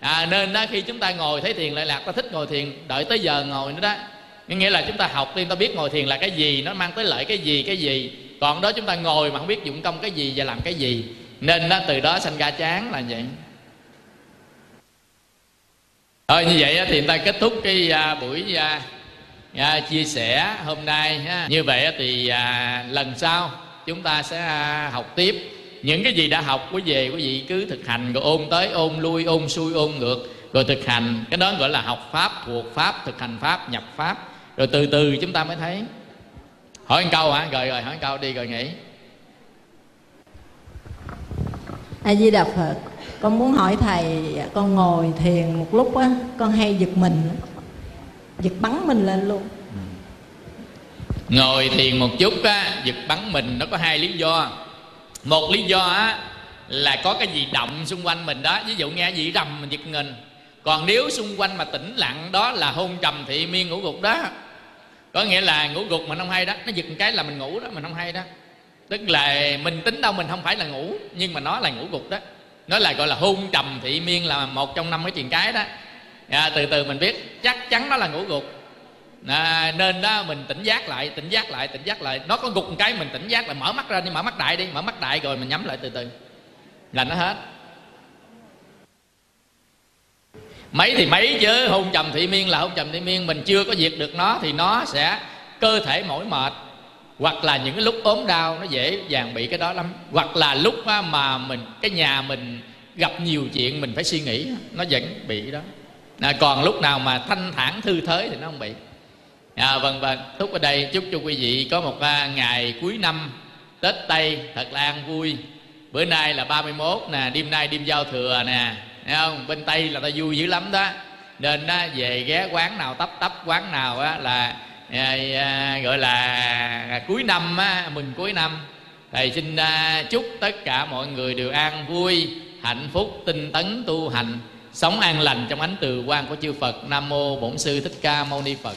À, nên đó khi chúng ta ngồi thấy thiền lợi lạc ta thích ngồi thiền đợi tới giờ ngồi nữa đó nghĩa là chúng ta học thì ta biết ngồi thiền là cái gì nó mang tới lợi cái gì cái gì. Còn đó chúng ta ngồi mà không biết dụng công cái gì và làm cái gì. Nên đó từ đó sanh ra chán là vậy. Thôi như vậy thì người ta kết thúc cái à, buổi à, à, chia sẻ hôm nay ha. như vậy thì à, lần sau chúng ta sẽ à, học tiếp những cái gì đã học. Quý về quý vị cứ thực hành rồi ôn tới ôn lui ôn xuôi ôn ngược rồi thực hành. Cái đó gọi là học pháp thuộc pháp thực hành pháp nhập pháp rồi từ từ chúng ta mới thấy. Hỏi một câu hả? Rồi rồi hỏi một câu đi rồi nghỉ. A di đà phật con muốn hỏi thầy con ngồi thiền một lúc á con hay giật mình giật bắn mình lên luôn. Ngồi thiền một chút á giật bắn mình nó có hai lý do. Một lý do á là có cái gì động xung quanh mình đó. Ví dụ nghe gì rầm mình giật mình còn nếu xung quanh mà tĩnh lặng đó là hôn trầm thị miên ngủ gục đó. Có nghĩa là ngủ gục mình không hay đó. Nó giật một cái là mình ngủ đó mình không hay đó. Tức là mình tính đâu mình không phải là ngủ nhưng mà nó là ngủ gục đó. Nó là gọi là hôn trầm thị miên là một trong năm cái chuyện cái đó. À, từ từ mình biết chắc chắn nó là ngủ gục. À, nên đó mình tỉnh giác lại tỉnh giác lại tỉnh giác lại. Nó có gục một cái mình tỉnh giác lại mở mắt ra đi mở mắt đại đi mở mắt đại rồi mình nhắm lại từ từ. Là nó hết. Mấy thì mấy chứ hôn trầm thị miên là hôn trầm thị miên mình chưa có diệt được nó thì nó sẽ cơ thể mỏi mệt. Hoặc là những cái lúc ốm đau nó dễ dàng bị cái đó lắm. Hoặc là lúc mà mình cái nhà mình gặp nhiều chuyện mình phải suy nghĩ nó vẫn bị đó. À, còn lúc nào mà thanh thản thư thới thì nó không bị. À, vâng vâng. Thúc ở đây chúc cho quý vị có một à, ngày cuối năm tết tây thật là an vui. Bữa nay là 31 nè đêm nay đêm giao thừa nè thấy không? Bên tây là ta vui dữ lắm đó. Nên á, về ghé quán nào tấp tấp quán nào á, là à, à, gọi là à, cuối năm á, mừng cuối năm. Thầy xin à, chúc tất cả mọi người đều an vui hạnh phúc tinh tấn tu hành sống an lành trong ánh từ quang của chư Phật. Nam mô Bổn sư Thích Ca Mâu Ni Phật.